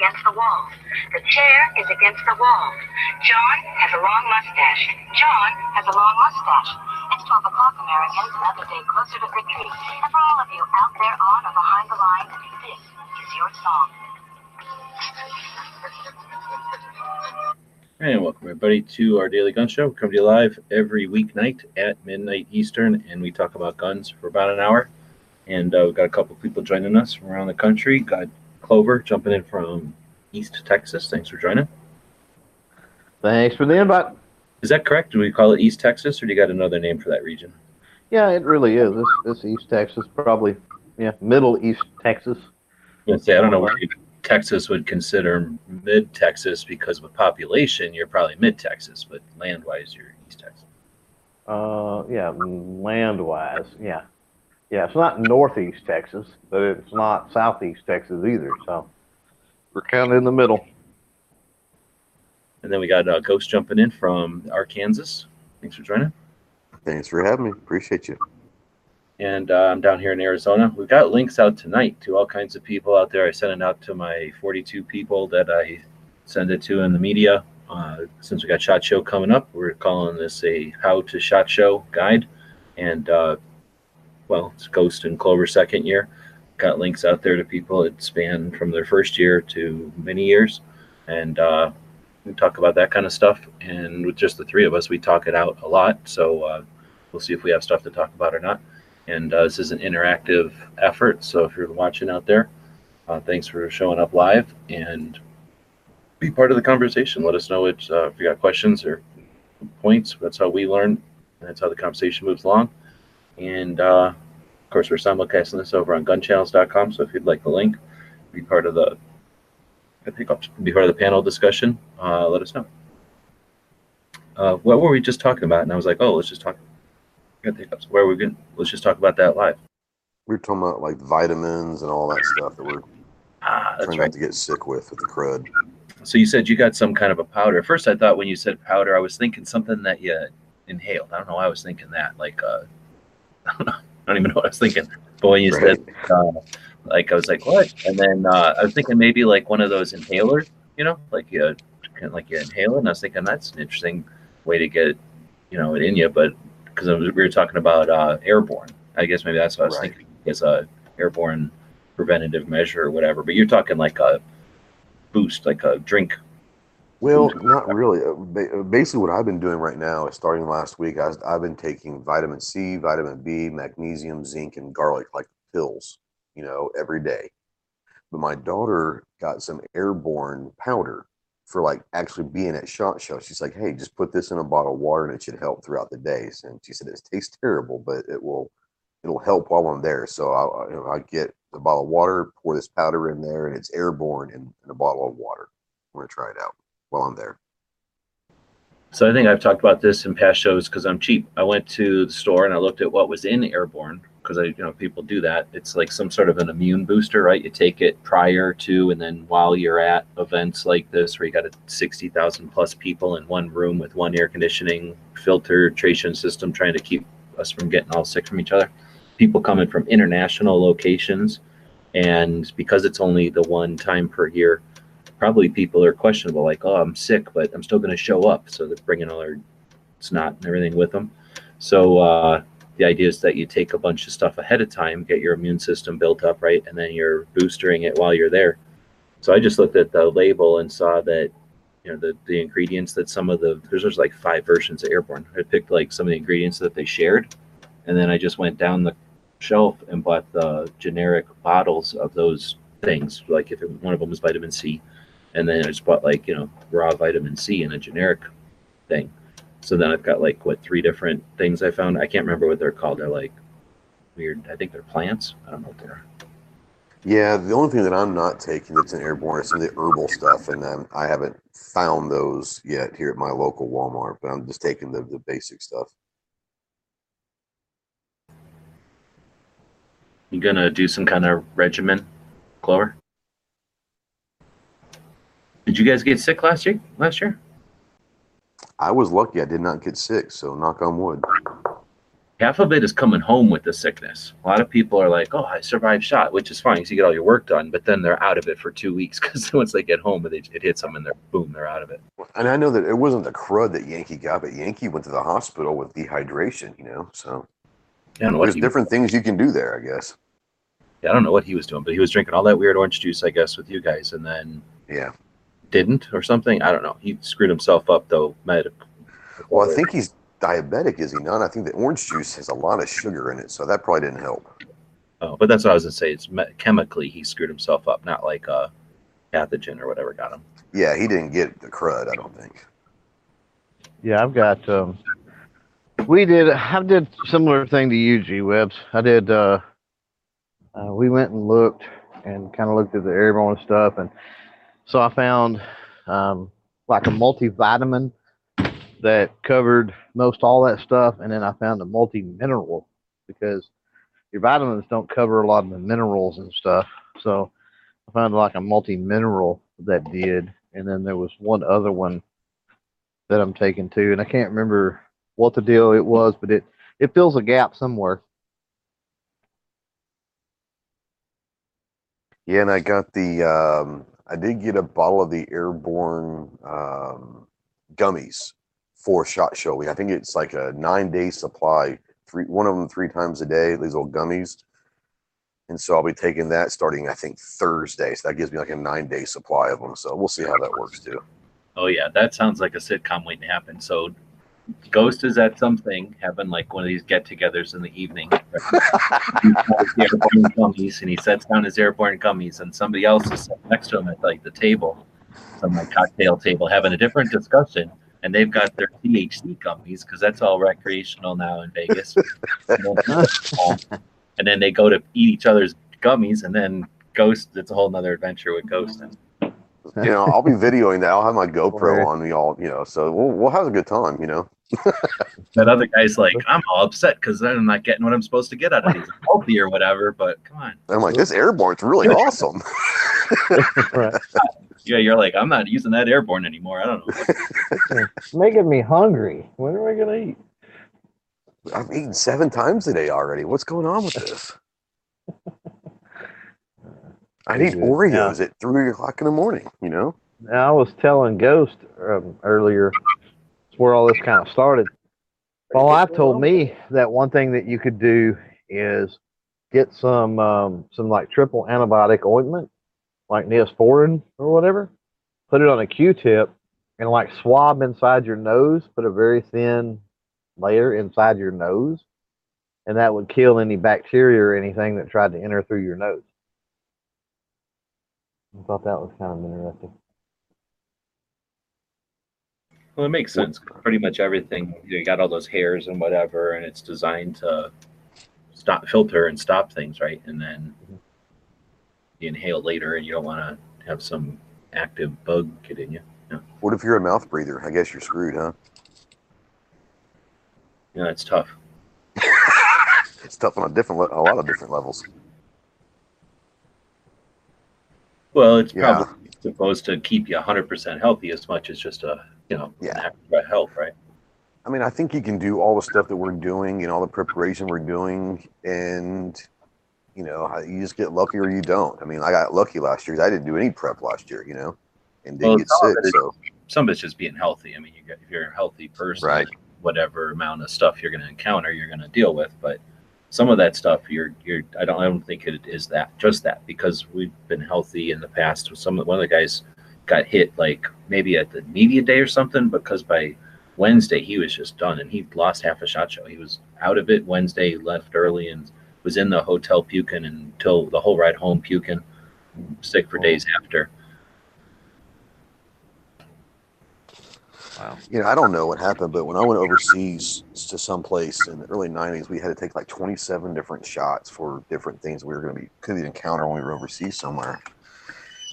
against the wall. The chair is against the wall. John has a long mustache. John has a long mustache. It's 12 o'clock, Americans, another day closer to victory. And for all of you out there on or behind the lines, this is your song. And welcome everybody to our daily gun show. We come to you live every weeknight at midnight Eastern, and we talk about guns for about an hour. And uh, we've got a couple people joining us from around the country. Got Clover jumping in from East Texas. Thanks for joining. Thanks for the invite. Is that correct? Do we call it East Texas, or do you got another name for that region? Yeah, it really is. This, this East Texas, probably, yeah, Middle East Texas. I say I don't know where Texas would consider mid Texas because with population, you're probably mid Texas, but land wise, you're East Texas. Uh, yeah, land wise, yeah. Yeah, it's not northeast Texas, but it's not southeast Texas either. So we're kind of in the middle. And then we got uh, Ghost jumping in from Arkansas. Thanks for joining. Thanks for having me. Appreciate you. And uh, I'm down here in Arizona. We've got links out tonight to all kinds of people out there. I sent it out to my 42 people that I send it to in the media. Uh, since we got Shot Show coming up, we're calling this a How to Shot Show guide. And uh, well, it's Ghost and Clover second year. Got links out there to people that span from their first year to many years. And uh, we talk about that kind of stuff. And with just the three of us, we talk it out a lot. So uh, we'll see if we have stuff to talk about or not. And uh, this is an interactive effort. So if you're watching out there, uh, thanks for showing up live and be part of the conversation. Let us know it, uh, if you got questions or points. That's how we learn. That's how the conversation moves along. And uh, of course, we're simulcasting this over on gunchannels.com. So if you'd like the link, be part of the I think I'll be part of the panel discussion. Uh, let us know. Uh, what were we just talking about? And I was like, oh, let's just talk. Where are we going? Let's just talk about that live. We were talking about like vitamins and all that stuff that we're Ah, trying right. not to get sick with with the crud. So you said you got some kind of a powder. First, I thought when you said powder, I was thinking something that you inhaled. I don't know why I was thinking that. Like, uh, I don't know. I don't even know what I was thinking. But when you Right. said, uh, like, I was like, what? And then uh, I was thinking maybe like one of those inhalers, you know, like you, kind of like you inhale it. And I was thinking that's an interesting way to get, you know, it in you. But because we were talking about uh, airborne, I guess maybe that's what I was Right. thinking as a airborne preventative measure or whatever. But you're talking like a boost, like a drink. Well, not really. Uh, Basically, what I've been doing right now is starting last week. I was, I've been taking vitamin C, vitamin B, magnesium, zinc, and garlic like pills, you know, every day. But my daughter got some airborne powder for like actually being at shot show. She's like, "Hey, just put this in a bottle of water, and it should help throughout the days." And she said it tastes terrible, but it will it'll help while I'm there. So I, you know, I get a bottle of water, pour this powder in there, and it's airborne in, in a bottle of water. I'm gonna try it out while I'm there. So I think I've talked about this in past shows because I'm cheap. I went to the store and I looked at what was in airborne because I, you know, people do that. It's like some sort of an immune booster, right? You take it prior to and then while you're at events like this where you got a 60,000 plus people in one room with one air conditioning filtration system trying to keep us from getting all sick from each other. People coming from international locations and because it's only the one time per year, probably people are questionable, like, oh, I'm sick, but I'm still going to show up. So they're bringing all their snot and everything with them. So uh, the idea is that you take a bunch of stuff ahead of time, get your immune system built up, right? And then you're boostering it while you're there. So I just looked at the label and saw that, you know, the, the ingredients that some of the, there's, there's like five versions of Airborne. I picked like some of the ingredients that they shared. And then I just went down the shelf and bought the generic bottles of those things. Like if it, one of them was vitamin C, and then I just bought like you know raw vitamin C in a generic thing. So then I've got like what three different things I found. I can't remember what they're called. They're like weird. I think they're plants. I don't know what they're. Yeah, the only thing that I'm not taking that's an airborne is some of the herbal stuff, and um, I haven't found those yet here at my local Walmart. But I'm just taking the, the basic stuff. You gonna do some kind of regimen, Clover? Did you guys get sick last year? Last year? I was lucky; I did not get sick. So knock on wood. half of it is coming home with the sickness. A lot of people are like, "Oh, I survived shot," which is fine because you get all your work done. But then they're out of it for two weeks because once they get home, it, it hits them and they're boom, they're out of it. And I know that it wasn't the crud that Yankee got, but Yankee went to the hospital with dehydration. You know, so know there's he, different things you can do there, I guess. yeah, I don't know what he was doing, but he was drinking all that weird orange juice, I guess, with you guys, and then Yeah. Didn't or something. I don't know. He screwed himself up though. Med. Well, I think he's diabetic, is he not? I think the orange juice has a lot of sugar in it, so that probably didn't help. Oh, but that's what I was gonna say. It's me- chemically he screwed himself up, not like a pathogen or whatever got him. Yeah, he didn't get the crud, I don't think. Yeah, I've got. Um, we did. I did similar thing to you, G Webs. I did. Uh, uh, we went and looked and kind of looked at the airborne stuff, and so I found um, like a multivitamin that covered most all that stuff, and then I found a multi mineral because your vitamins don't cover a lot of the minerals and stuff. So I found like a multi mineral that did, and then there was one other one that I'm taking too, and I can't remember what the deal it was, but it it fills a gap somewhere. Yeah, and I got the um, I did get a bottle of the airborne um, gummies for Shot Show. I think it's like a nine day supply, three one of them three times a day. These little gummies, and so I'll be taking that starting I think Thursday. So that gives me like a nine day supply of them. So we'll see how that works too. Oh yeah, that sounds like a sitcom waiting to happen. So Ghost is at something having like one of these get-togethers in the evening. He airborne gummies, and he sets down his airborne gummies, and somebody else is sitting next to him at like the table, some like cocktail table, having a different discussion. And they've got their THC gummies because that's all recreational now in Vegas. and then they go to eat each other's gummies, and then Ghost. It's a whole nother adventure with Ghost. And You know, I'll be videoing that. I'll have my GoPro Right. on me all, you know, so we'll we'll have a good time, you know. that other guy's like, I'm all upset because I'm not getting what I'm supposed to get out of these. I'm healthy or whatever, but come on. I'm like, this airborne's really awesome. right. Yeah, you're like, I'm not using that airborne anymore. I don't know. It's making me hungry. When are we gonna eat? I've eaten seven times a day already. What's going on with this? I need. Oreos at three o'clock in the morning. You know, Now, I was telling Ghost um, earlier where all this kind of started. My wife told me that one thing that you could do is get some um, some like triple antibiotic ointment, like Neosporin or whatever. Put it on a Q-tip and like swab inside your nose. Put a very thin layer inside your nose, and that would kill any bacteria or anything that tried to enter through your nose. I thought that was kind of interesting. Well, it makes sense. Pretty much everything. You got all those hairs and whatever, and it's designed to stop, filter, and stop things, right? And then you inhale later, and you don't want to have some active bug get in you. what if you're a mouth breather? I guess you're screwed, huh? Yeah, it's tough. It's tough on a different, le- a lot of different levels. Well, it's Yeah. supposed to keep you 100% healthy as much as just a, you know, Yeah. health, right? I mean, I think you can do all the stuff that we're doing and all the preparation we're doing, and you know, you just get lucky or you don't. I mean, I got lucky last year. I didn't do any prep last year, you know, and didn't Well, get sick. it So Some of it's just being healthy. I mean, you get, if you're a healthy person, Right. whatever amount of stuff you're going to encounter, you're going to deal with. But some of that stuff, you're, you're, I don't, I don't think it is that, just that, because we've been healthy in the past. Some one of the guys got hit like maybe at the media day or something, because by Wednesday he was just done and he lost half a shot show. He was out of it Wednesday, left early, and was in the hotel puking until the whole ride home puking, sick for oh. days after. Wow. you know, I don't know what happened, but when I went overseas to some place in the early '90s, we had to take like 27 different shots for different things we were going to be could encounter when we were overseas somewhere.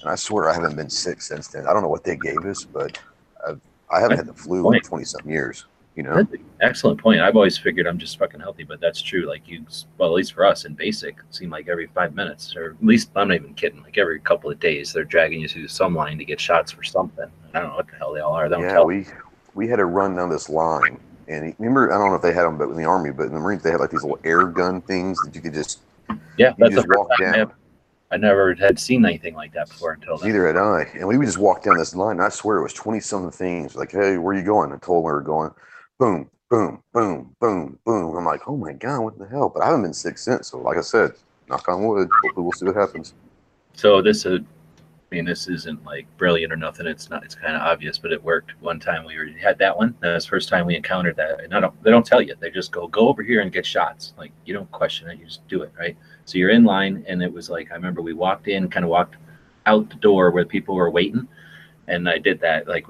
And I swear I haven't been sick since then. I don't know what they gave us, but I've, I haven't had the flu in 20 something years. You know, excellent point. I've always figured I'm just fucking healthy, but that's true. Like you, well, at least for us in basic, it seemed like every five minutes, or at least I'm not even kidding. Like every couple of days, they're dragging you through some line to get shots for something. I don't know what the hell they all are. They yeah, we we had to run down this line, and he, remember, I don't know if they had them, but in the army, but in the Marines, they had like these little air gun things that you could just Yeah, that's the just first walk time I, down. I never had seen anything like that before until then. Neither had I. And we would just walk down this line. And I swear it was 20 something things. Like, hey, where you going? I told them we were going. Boom, boom, boom, boom, boom. I'm like, oh my God, what the hell? But I haven't been sick since. So, like I said, knock on wood. Hopefully, we'll see what happens. So this is, I mean, this isn't like brilliant or nothing. It's not. It's kind of obvious, but it worked. One time we were, had that one. That was first time we encountered that. And I don't. They don't tell you. They just go go over here and get shots. Like you don't question it. You just do it, right? So you're in line, and it was like I remember we walked in, kind of walked out the door where people were waiting, and I did that like,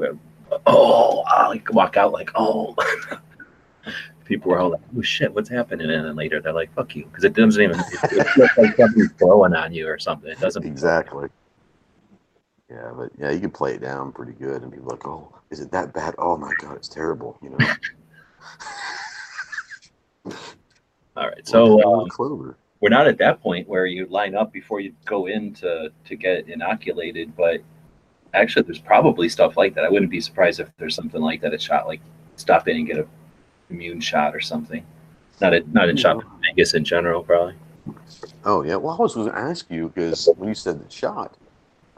oh, I walk out like oh. People were all like, "Oh shit, what's happening?" And then later they're like, "Fuck you," because it doesn't even. It, like something's blowing on you or something. It doesn't. Exactly. Yeah, but yeah, you can play it down pretty good. And people like, oh, is it that bad? Oh my God, it's terrible. You know? All right, so uh, Clover. we're not at that point where you line up before you go in to to get inoculated, but actually, there's probably stuff like that. I wouldn't be surprised if there's something like that. A shot like stop in and get a immune shot or something. Not a, not in shot, I guess in general, probably. Oh yeah. Well, I was going to ask you because when you said the shot,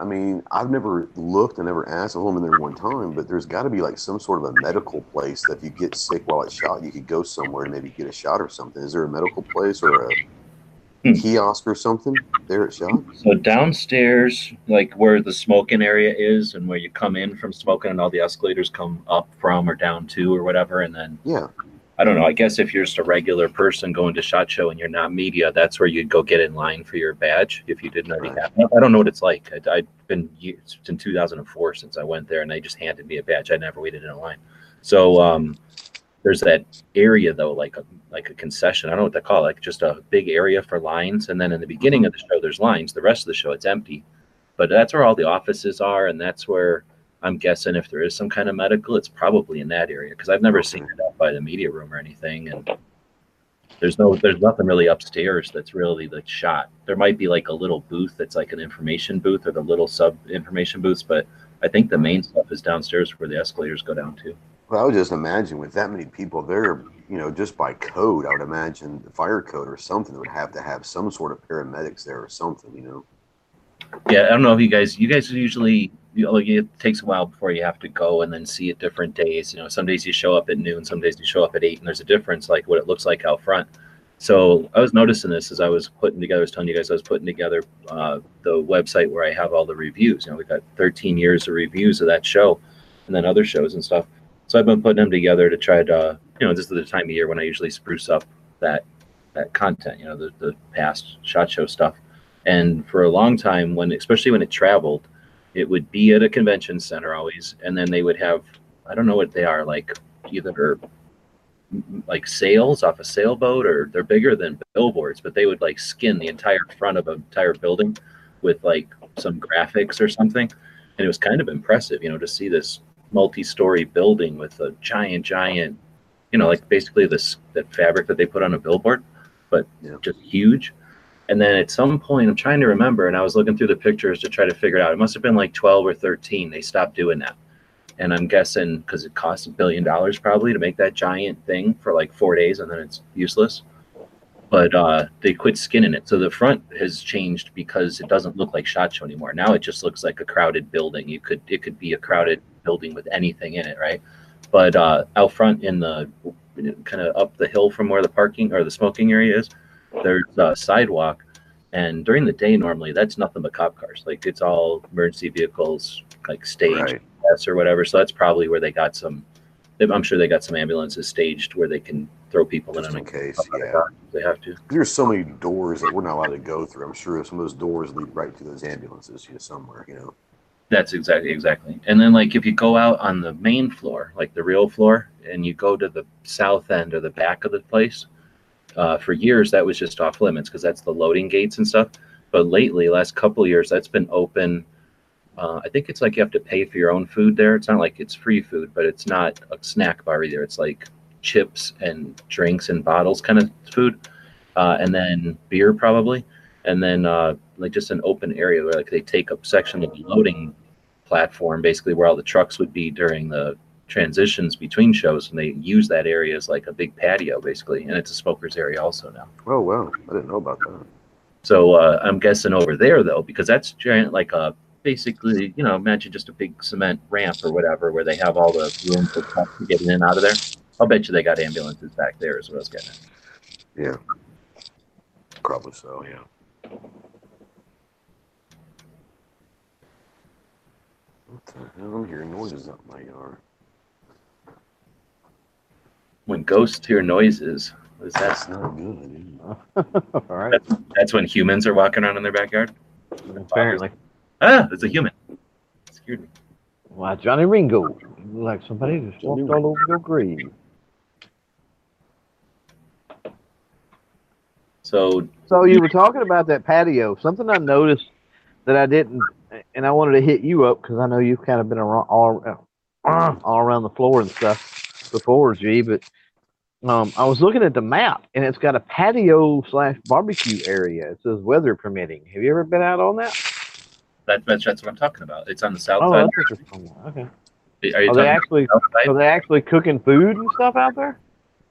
I mean, I've never looked, I never asked. I've only been there one time, but there's got to be like some sort of a medical place that if you get sick while it's shot, you could go somewhere and maybe get a shot or something. Is there a medical place or a Hmm. kiosk or something there at shot? So downstairs, like where the smoking area is, and where you come in from smoking, and all the escalators come up from or down to or whatever, and then Yeah. I don't know. I guess if you're just a regular person going to Shot Show and you're not media, that's where you'd go get in line for your badge if you didn't already have. it. I don't know what it's like. I, I've been years, in 2004 since I went there, and they just handed me a badge. I never waited in a line. So um, there's that area though, like a like a concession. I don't know what they call it, like just a big area for lines. And then in the beginning of the show, there's lines. The rest of the show, it's empty. But that's where all the offices are, and that's where I'm guessing if there is some kind of medical, it's probably in that area because I've never seen it up by the media room or anything. And there's no, there's nothing really upstairs that's really the shot. There might be like a little booth that's like an information booth or the little sub information booths, but I think the main stuff is downstairs where the escalators go down to. Well, I would just imagine with that many people there, you know, just by code, I would imagine the fire code or something would have to have some sort of paramedics there or something, you know. Yeah, I don't know if you guys, you guys usually, you know, it takes a while before you have to go and then see it different days. You know, some days you show up at noon, some days you show up at eight, and there's a difference, like what it looks like out front. So I was noticing this as I was putting together, I was telling you guys I was putting together uh, the website where I have all the reviews. You know, we've got 13 years of reviews of that show and then other shows and stuff. So I've been putting them together to try to, you know, this is the time of year when I usually spruce up that that content, you know, the, the past shot show stuff. And for a long time, when especially when it traveled, it would be at a convention center always, and then they would have I don't know what they are like either like sails off a sailboat or they're bigger than billboards, but they would like skin the entire front of an entire building with like some graphics or something, and it was kind of impressive, you know, to see this multi-story building with a giant, giant, you know, like basically this that fabric that they put on a billboard, but Yeah. just huge. And then at some point, I'm trying to remember, and I was looking through the pictures to try to figure it out. It must have been like 12 or 13. They stopped doing that. And I'm guessing because it costs a billion dollars probably to make that giant thing for like four days and then it's useless. But uh, they quit skinning it. So the front has changed because it doesn't look like Shot Show anymore. Now it just looks like a crowded building. You could It could be a crowded building with anything in it, right? But uh, out front in the kind of up the hill from where the parking or the smoking area is, there's a sidewalk and during the day normally that's nothing but cop cars like it's all emergency vehicles like staged Right. or whatever so that's probably where they got some i'm sure they got some ambulances staged where they can throw people in Just in and case, yeah. they have to There's so many doors that we're not allowed to go through. I'm sure some of those doors lead right to those ambulances, you know, somewhere, you know. That's exactly exactly. And then like if you go out on the main floor, like the real floor, and you go to the south end or the back of the place, uh, for years that was just off limits because that's the loading gates and stuff. But lately, last couple years, that's been open. Uh, I think it's like you have to pay for your own food there. It's not like it's free food, but it's not a snack bar either. It's like chips and drinks and bottles kind of food, uh, and then beer probably, and then uh, like just an open area where like they take up section of the loading platform, basically where all the trucks would be during the transitions between shows, and they use that area as like a big patio, basically, and it's a smokers area also now. Oh wow, I didn't know about that. So uh, I'm guessing over there though, because that's giant, like a basically, you know, imagine just a big cement ramp or whatever, where they have all the room for trucks to get in and out of there. I'll bet you they got ambulances back there, is what I was getting at. Yeah, probably so. Yeah. What the hell? I'm hearing noises up my yard. When ghosts hear noises, what is That's not good. All right. That's when humans are walking around in their backyard. Apparently. Ah, there's a human. Scared me. Why, Johnny Ringo. Like somebody just Johnny walked all over your grave. So So you were talking about that patio. Something I noticed that I didn't, and I wanted to hit you up because I know you've kind of been around all, all around the floor and stuff before, G. But um, I was looking at the map, and it's got a patio slash barbecue area. It says weather permitting. Have you ever been out on that? that, that's that's what I'm talking about. It's on the south Oh, side. that's what you're. Okay. Are you Are they actually the are they actually cooking food and stuff out there?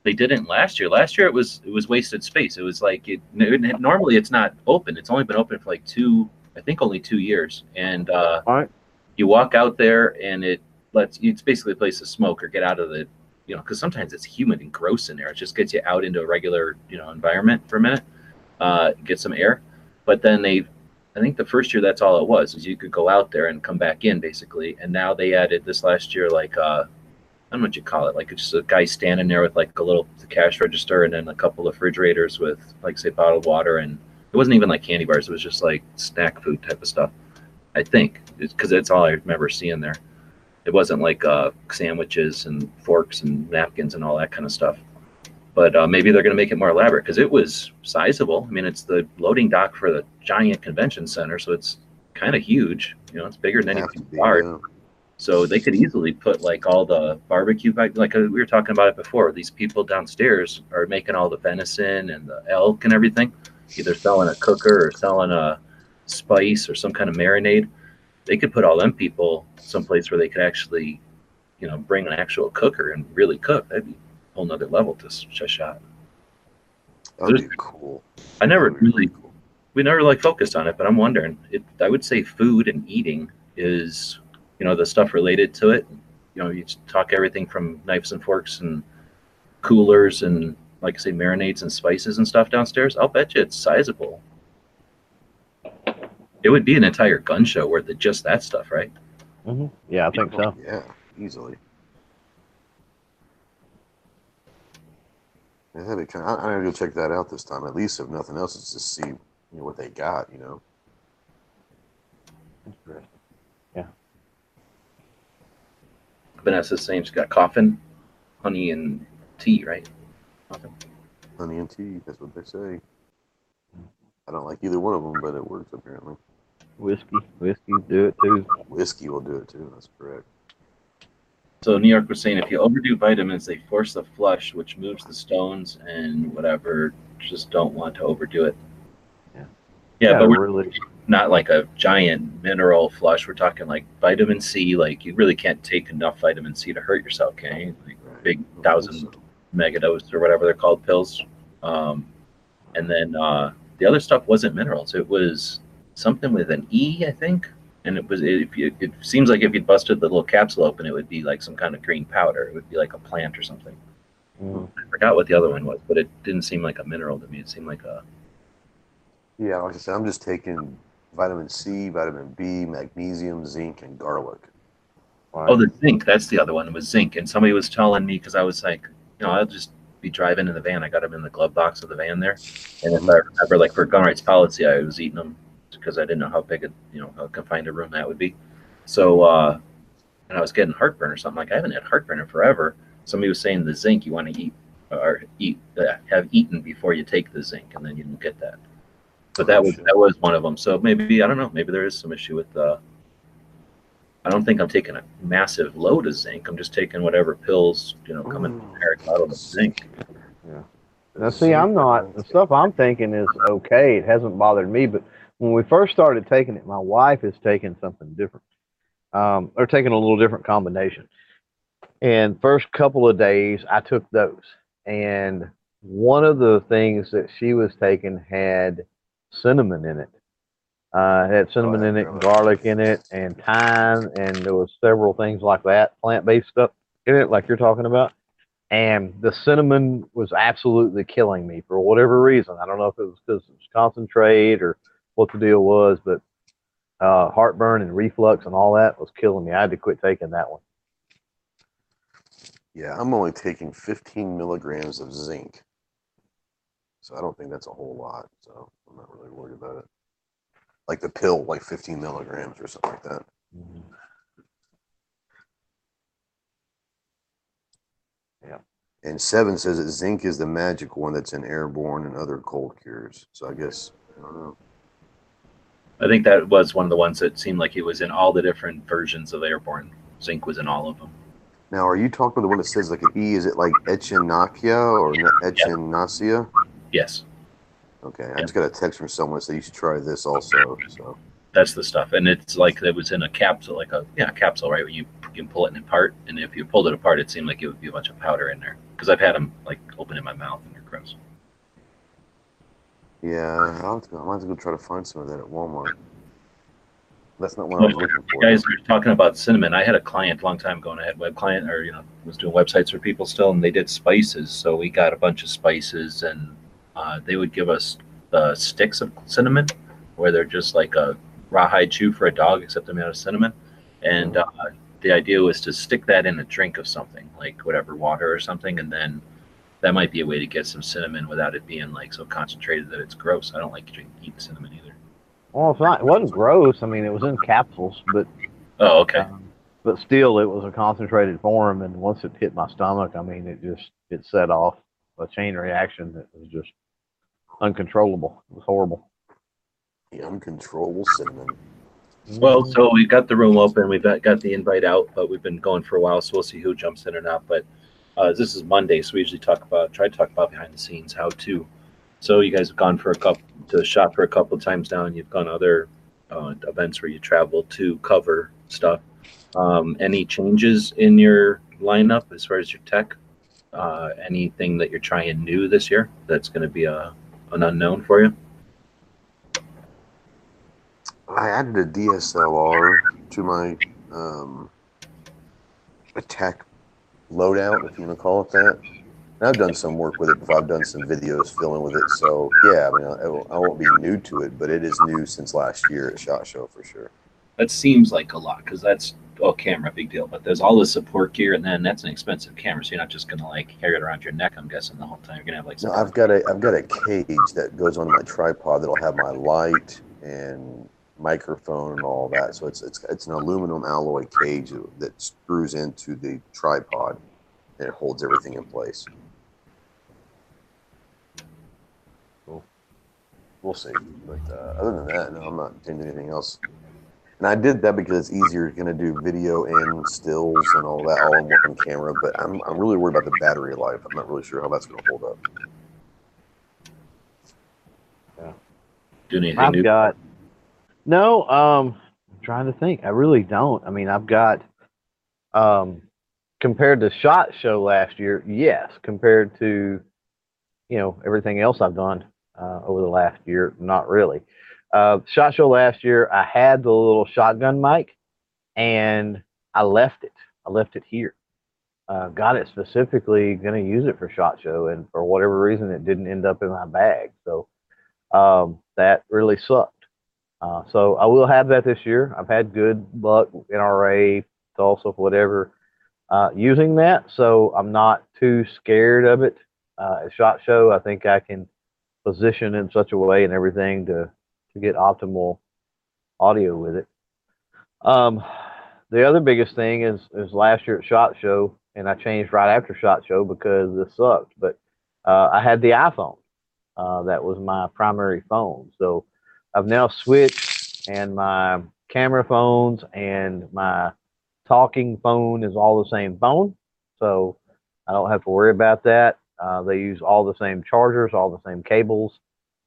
They didn't last year. Last year it was it was wasted space. It was like it, it- normally it's not open. It's only been open for like two, I think only two years. And uh, you walk out there and it lets it's basically a place to smoke or get out of the you know because sometimes it's humid and gross in there. It just gets you out into a regular you know environment for a minute, uh, get some air. But then they, I think the first year that's all it was is you could go out there and come back in basically. And now they added this last year like uh, I don't know what you call it. Like it's just a guy standing there with like a little cash register and then a couple of refrigerators with like say bottled water and it wasn't even like candy bars. It was just like snack food type of stuff. I think because that's all I remember seeing there. It wasn't like uh, sandwiches and forks and napkins and all that kind of stuff. But uh, maybe they're going to make it more elaborate because it was sizable. I mean, it's the loading dock for the giant convention center, so it's kind of huge. You know, it's bigger than anything bar. yeah. So they could easily put like all the barbecue, like uh, we were talking about it before. These people downstairs are making all the venison and the elk and everything, either selling a cooker or selling a spice or some kind of marinade. They could put all them people someplace where they could actually, you know, bring an actual cooker and really cook. That'd be a whole nother level to s- to shot. That'd be cool. I never really, cool. we never like focused on it, but I'm wondering. It, I would say food and eating is, you know, the stuff related to it. You know, you talk everything from knives and forks and coolers and, like I say, marinades and spices and stuff downstairs. I'll bet you it's sizable. It would be an entire gun show worth of just that stuff, right? hmm Yeah, I think so. Yeah, easily. Yeah, that'd be kind of, I, I'm gonna go check that out this time. At least if nothing else, is to see you know, what they got. You know. Interesting. Vanessa's saying she's got coffin, honey, and tea, right? Coffin. Honey and tea. That's what they say. I don't like either one of them, but it works apparently. Whiskey, whiskey, do it too. Whiskey will do it too. That's correct. So New York was saying if you overdo vitamins, they force the flush, which moves the stones and whatever. Just don't want to overdo it. Yeah. Yeah, but we're really. not like a giant mineral flush. We're talking like vitamin C. Like you really can't take enough vitamin C to hurt yourself, can you? Like Right. big I don't think thousand so. megadose or whatever they're called pills. Um, and then uh, the other stuff wasn't minerals. It was something with an E, I think. And it was if you, it seems like if you busted the little capsule open, it would be like some kind of green powder. It would be like a plant or something. Mm. I forgot what the other one was, but it didn't seem like a mineral to me. It seemed like a Yeah, like I said, I'm just taking vitamin C, vitamin B, magnesium, zinc, and garlic. oh the zinc. That's the other one. It was zinc. And somebody was telling me because I was like, you know, I'll just be driving in the van. I got them in the glove box of the van there. And if I remember, like for gun rights policy, I was eating them because I didn't know how big a, you know, how confined a room that would be. So, uh, and I was getting heartburn or something. Like I haven't had heartburn in forever. Somebody was saying the zinc you want to eat or eat uh, have eaten before you take the zinc, and then you don't get that. But that was that was one of them. So maybe I don't know. Maybe there is some issue with. Uh, I don't think I'm taking a massive load of zinc. I'm just taking whatever pills you know come in generic bottle of zinc. Yeah. Now, see, I'm not. The stuff I'm thinking is okay. It hasn't bothered me, but when we first started taking it, my wife is taking something different. Um, or taking a little different combination. And first couple of days, I took those. And one of the things that she was taking had cinnamon in it. Uh, it had cinnamon in it, garlic in it, and thyme, and there was several things like that, plant-based stuff in it, like you're talking about. And the cinnamon was absolutely killing me for whatever reason. I don't know if it was because it was concentrate or what the deal was, but uh, heartburn and reflux and all that was killing me. I had to quit taking that one. Yeah, I'm only taking 15 milligrams of zinc. So I don't think that's a whole lot. So I'm not really worried about it. Like the pill, like 15 milligrams or something like that. Yeah. And seven says that zinc is the magic one that's in airborne and other cold cures. So I guess I don't know. I think that was one of the ones that seemed like it was in all the different versions of Airborne. Zinc was in all of them. Now, are you talking about the one that says like an E? Is it like Echinacea or Echinacea? Yes, Okay, I just got a text from someone that said you should try this also. So that's the stuff, and it's like it was in a capsule, like a yeah capsule, right? Where you can pull it apart, and if you pulled it apart, it seemed like it would be a bunch of powder in there. Because I've had them like open in my mouth and they're gross. Yeah, I'll have to, I'll have to go try to find some of that at Walmart. That's not what I was looking You for. guys are talking about cinnamon. I had a client a long time ago, and I had a web client, or you know, was doing websites for people still, and they did spices. So we got a bunch of spices, and uh, they would give us the sticks of cinnamon, where they're just like a rawhide chew for a dog, except they're made out of cinnamon. And uh, the idea was to stick that in a drink of something, like whatever water or something, and then that might be a way to get some cinnamon without it being like so concentrated that it's gross. I don't like to drink eat cinnamon either. Well, it's not. It wasn't gross. I mean, it was in capsules, but Oh, okay. um, but still, it was a concentrated form. And once it hit my stomach, I mean, it just it set off a chain reaction that was just uncontrollable. It was horrible. The uncontrollable cinnamon. Well, so we got the room open. We've got, got the invite out, but we've been going for a while, so we'll see who jumps in or not. But uh, this is Monday, so we usually talk about try to talk about behind the scenes, how to. So you guys have gone for a couple to shop for a couple of times now, and you've gone other uh, events where you travel to cover stuff. Um, any changes in your lineup as far as your tech? Uh, anything that you're trying new this year that's going to be a an unknown for you? I added a DSLR to my um, attack loadout, if you want to call it that. And I've done some work with it before. I've done some videos filming with it. So yeah, I mean, I, I won't be new to it, but it is new since last year at Shot Show for sure. that seems like a lot because that's oh camera big deal but there's all the support gear and then that's an expensive camera so you're not just gonna like carry it around your neck i'm guessing the whole time you're gonna have like No, I've got a I've got a cage that goes on my tripod that'll have my light and microphone and all that. So it's it's it's an aluminum alloy cage that screws into the tripod and it holds everything in place. Cool. We'll see. But uh, other than that, no, I'm not doing anything else. And I did that because it's easier going to do video and stills and all that all in one camera. But I'm, I'm really worried about the battery life. I'm not really sure how that's going to hold up. Yeah, do anything new? I've new got no. Um, I'm trying to think. I really don't. I mean, I've got um, compared to Shot Show last year. Yes, compared to you know everything else I've done uh, over the last year, not really. Uh, Shot Show last year, I had the little shotgun mic, and I left it. I left it here. Uh, got it specifically going to use it for Shot Show, and for whatever reason, it didn't end up in my bag. So um, that really sucked. Uh, so I will have that this year. I've had good luck, NRA, Tulsa, whatever, uh, using that. So I'm not too scared of it. Uh, at Shot Show, I think I can position in such a way and everything to, to get optimal audio with it. Um, the other biggest thing is, is last year at Shot Show, and I changed right after Shot Show because this sucked, but uh, I had the iPhone. Uh, that was my primary phone. So I've now switched, and my camera phones and my talking phone is all the same phone. So I don't have to worry about that. Uh, they use all the same chargers, all the same cables,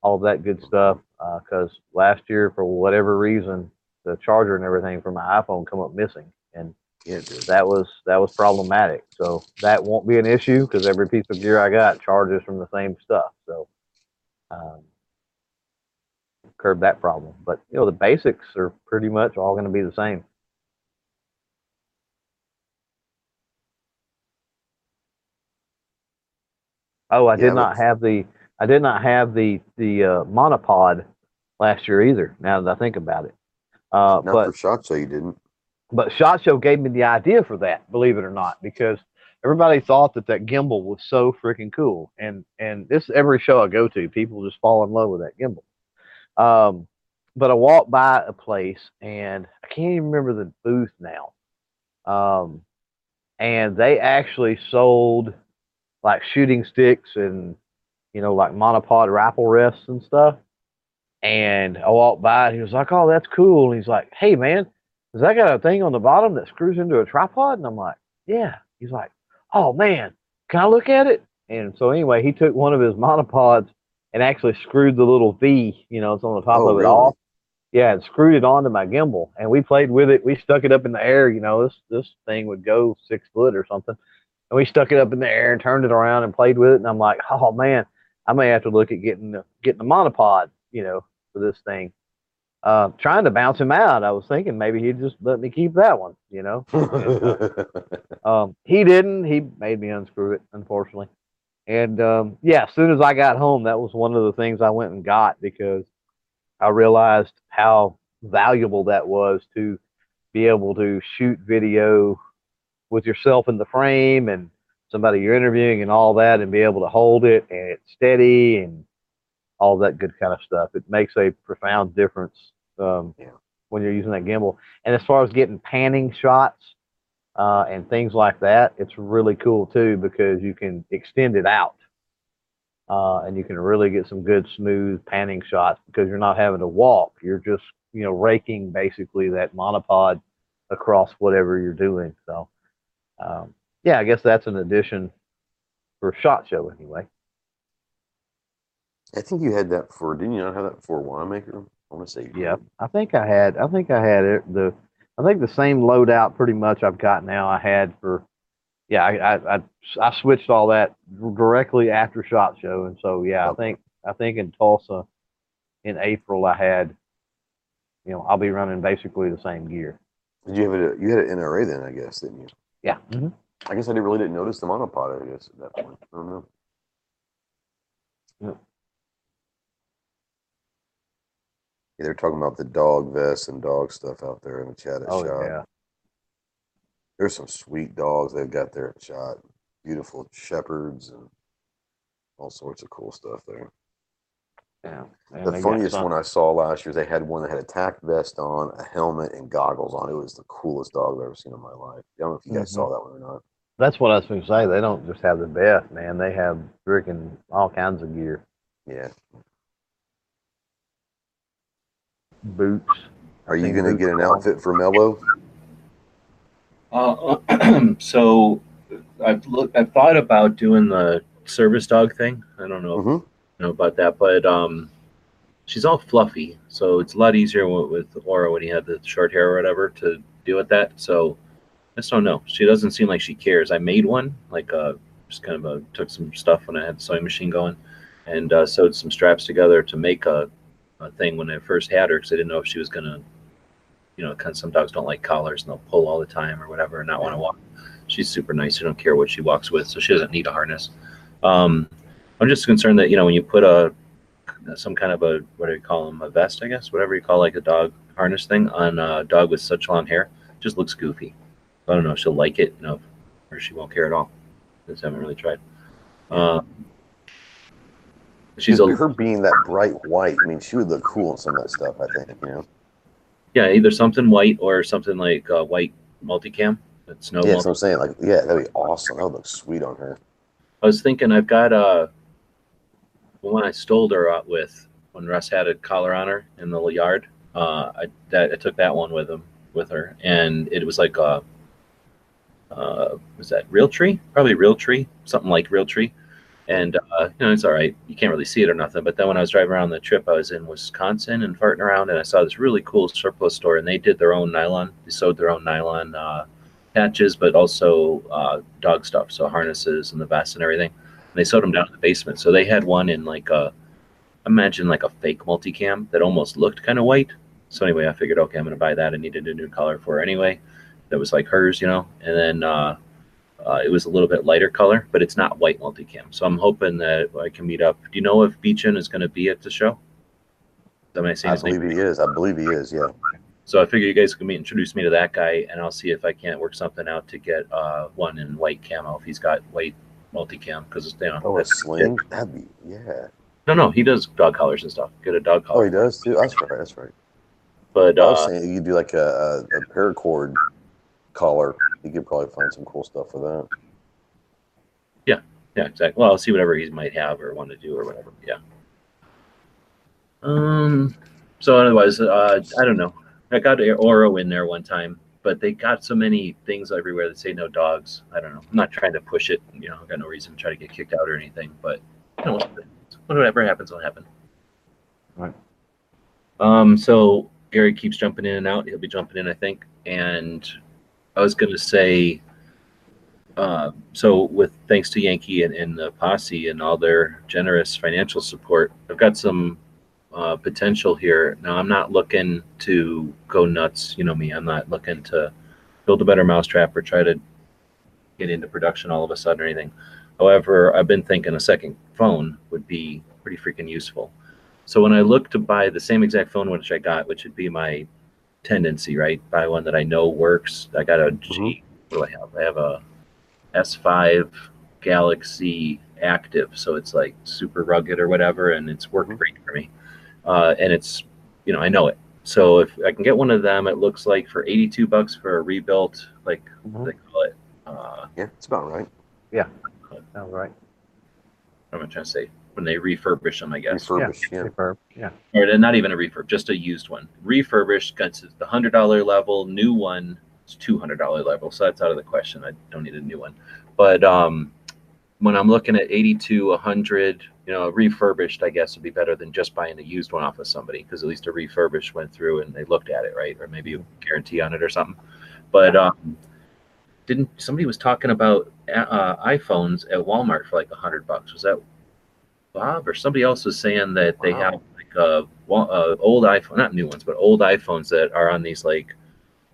all that good stuff. Because last year, for whatever reason, the charger and everything for my iPhone come up missing, and dude. that was that was problematic. So that won't be an issue because every piece of gear I got charges from the same stuff. So um, curb that problem. But you know the basics are pretty much all going to be the same. Oh, I Yeah, did not have the I did not have the the uh, monopod last year either. Now that I think about it, uh, Not but for shot show, you didn't. but Shot Show gave me the idea for that, believe it or not, because everybody thought that that gimbal was so freaking cool, and and this every show I go to, people just fall in love with that gimbal. Um, but I walked by a place, and I can't even remember the booth now. Um, and they actually sold like shooting sticks and you know like monopod rifle rests and stuff. And I walked by, and he was like, "Oh, that's cool." And he's like, "Hey, man." Has that got a thing on the bottom that screws into a tripod? And I'm like, yeah. He's like, oh man, can I look at it? And so anyway, he took one of his monopods and actually screwed the little V, you know, it's on the top Oh, of it really? off. Yeah, and screwed it onto my gimbal. And we played with it. We stuck it up in the air. You know, this this thing would go six foot or something. And we stuck it up in the air and turned it around and played with it. And I'm like, oh man, I may have to look at getting the, getting a monopod, you know, for this thing uh, trying to bounce him out. I was thinking maybe he'd just let me keep that one, you know. Um, he didn't. He made me unscrew it, unfortunately. And um, yeah, as soon as I got home, that was one of the things I went and got because I realized how valuable that was to be able to shoot video with yourself in the frame and somebody you're interviewing and all that, and be able to hold it and it's steady and all that good kind of stuff. It makes a profound difference um, Yeah. when you're using that gimbal. And as far as getting panning shots uh, and things like that, it's really cool too because you can extend it out. Uh, and you can really get some good smooth panning shots because you're not having to walk. You're just, you know, raking basically that monopod across whatever you're doing. So, um, yeah, I guess that's an addition for shot show anyway. I think you had that for. Didn't you not have that for Winemaker? I want to say. Yeah. I think I had. I think I had it. The I think the same loadout pretty much I've got now. I had for. Yeah, I I, I, I switched all that directly after Shot Show, and so yeah, I think I think in Tulsa, in April I had. You know, I'll be running basically the same gear. Did you have it? You had an NRA then, I guess, didn't you? Yeah. hmm I guess I didn't really didn't notice the monopod. I guess at that point. I don't know. Yep. Yeah, they're talking about the dog vests and dog stuff out there in the chat at Oh shot. yeah. There's some sweet dogs they've got there at shot. Beautiful shepherds and all sorts of cool stuff there. Yeah. And the funniest one I saw last year, they had one that had a tack vest on, a helmet, and goggles on. It was the coolest dog I've ever seen in my life. I don't know if you guys Mhm. saw that one or not. That's what I was going to say. They don't just have the vest, man. They have freaking all kinds of gear, Yeah. Boots. Are you going to get an outfit for Mello? Uh, so I've looked, I've thought about doing the service dog thing. I don't know, if hmm you know about that, but um, she's all fluffy, so it's a lot easier with, with Aura when he had the short hair or whatever to deal with that. So I just don't know. She doesn't seem like she cares. I made one, like uh, just kind of a, took some stuff when I had the sewing machine going, and uh, sewed some straps together to make a, a thing when I first had her because I didn't know if she was gonna, you know, some dogs don't like collars and they'll pull all the time or whatever and not want to walk. She's super nice. She don't care what she walks with, so she doesn't need a harness. Um, I'm just concerned that you know when you put a some kind of a what do you call them a vest I guess whatever you call like a dog harness thing on a dog with such long hair just looks goofy. I don't know if she'll like it, you know, or she won't care at all. I just haven't really tried. Um, she's a her being that bright white. I mean, she would look cool in some of that stuff. I think you know. yeah either something white or something like uh, white multicam. That's no. Yeah, that's what I'm saying. Like, yeah, that'd be awesome. That would look sweet on her. I was thinking I've got uh the one I stole her out with when Russ had a collar on her in the yard. Uh, I that I took that one with him with her, and it was like a uh, was that Realtree? Probably Realtree, something like Realtree. And uh, you know, it's all right. You can't really see it or nothing. But then when I was driving around the trip, I was in Wisconsin and farting around, and I saw this really cool surplus store, and they did their own nylon. They sewed their own nylon uh, patches, but also uh, dog stuff, so harnesses and the vests and everything. And they sewed them down in the basement. So they had one in like a, imagine like a fake multicam that almost looked kind of white. So anyway, I figured, okay, I'm gonna buy that. I needed a new color for anyway. That was like hers, you know. And then uh, uh, it was a little bit lighter color, but it's not white multicam. So I'm hoping that I can meet up. Do you know if Beechin is going to be at the show? Am I saying I believe he is. I believe he is. Yeah. So I figure you guys can meet, introduce me to that guy, and I'll see if I can't work something out to get uh, one in white camo if he's got white multicam because you know. Oh, a sling. That'd be yeah. No, no, he does dog collars and stuff. Get a dog collar. Oh, he does too. That's right. That's right. but I was uh, saying you do like a, a, a paracord collar. You could probably find some cool stuff for that. yeah, yeah, exactly. Well, I'll see whatever he might have or want to do or whatever. Yeah. Um. So otherwise, uh, I don't know. I got Oro in there one time, but they got so many things everywhere that say no dogs. I don't know. I'm not trying to push it. You know, I've got no reason to try to get kicked out or anything. But you know, whatever happens will happen. Right. Um. So Gary keeps jumping in and out. He'll be jumping in, I think. And I was gonna say. Uh, so with thanks to Yankee and, and the posse and all their generous financial support, I've got some uh, potential here. Now I'm not looking to go nuts. You know me. I'm not looking to build a better mousetrap or try to get into production all of a sudden or anything. However, I've been thinking a second phone would be pretty freaking useful. So when I look to buy the same exact phone which I got, which would be my tendency, right? Buy one that I know works. I got a G. What do I have? I have a S5 Galaxy Active, so it's like super rugged or whatever, and it's worked Mhm. great for me. Uh, and it's, you know, I know it. So if I can get one of them, it looks like for 82 bucks for a rebuilt, like Mhm. what they call it. Uh, Yeah, it's about right. Sounds right. what am I trying to say? When they refurbish them, I guess. Refurbish. Yeah. Superb. Yeah. or not even a refurb, just a used one. Refurbished, got to the hundred dollar level. New one is two hundred dollar level, so that's out of the question. I don't need a new one. But um, when I'm looking at eighty to hundred, you know, refurbished, I guess would be better than just buying a used one off of somebody because at least a refurbished went through and they looked at it, right? Or maybe a guarantee on it or something. But um, didn't somebody was talking about uh, iPhones at Walmart for like a hundred bucks? Was that Bob or somebody else was saying that they Wow. have like uh, wa- uh, old iPhone, not new ones, but old iPhones that are on these like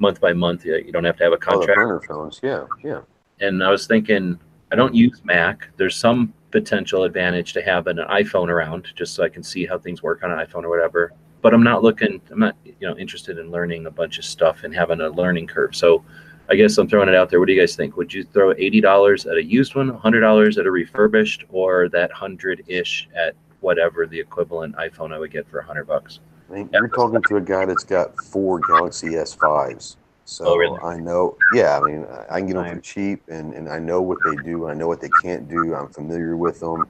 month by month. You don't have to have a Oh, contract. burner phones. Yeah. Yeah. and I was thinking, I don't use Mac. There's some potential advantage to having an iPhone around, just so I can see how things work on an iPhone or whatever. But I'm not looking. I'm not, you know, interested in learning a bunch of stuff and having a learning curve. So, I guess I'm throwing it out there. What do you guys think? Would you throw eighty dollars at a used one, hundred dollars at a refurbished, or that hundred ish at whatever the equivalent iPhone I would get for a hundred bucks? I mean, you're talking to a guy that's got four Galaxy S5s. So Oh, really? I know, yeah, I mean, I- I can get them for cheap and, and I know what they do. I know what they can't do. I'm familiar with them.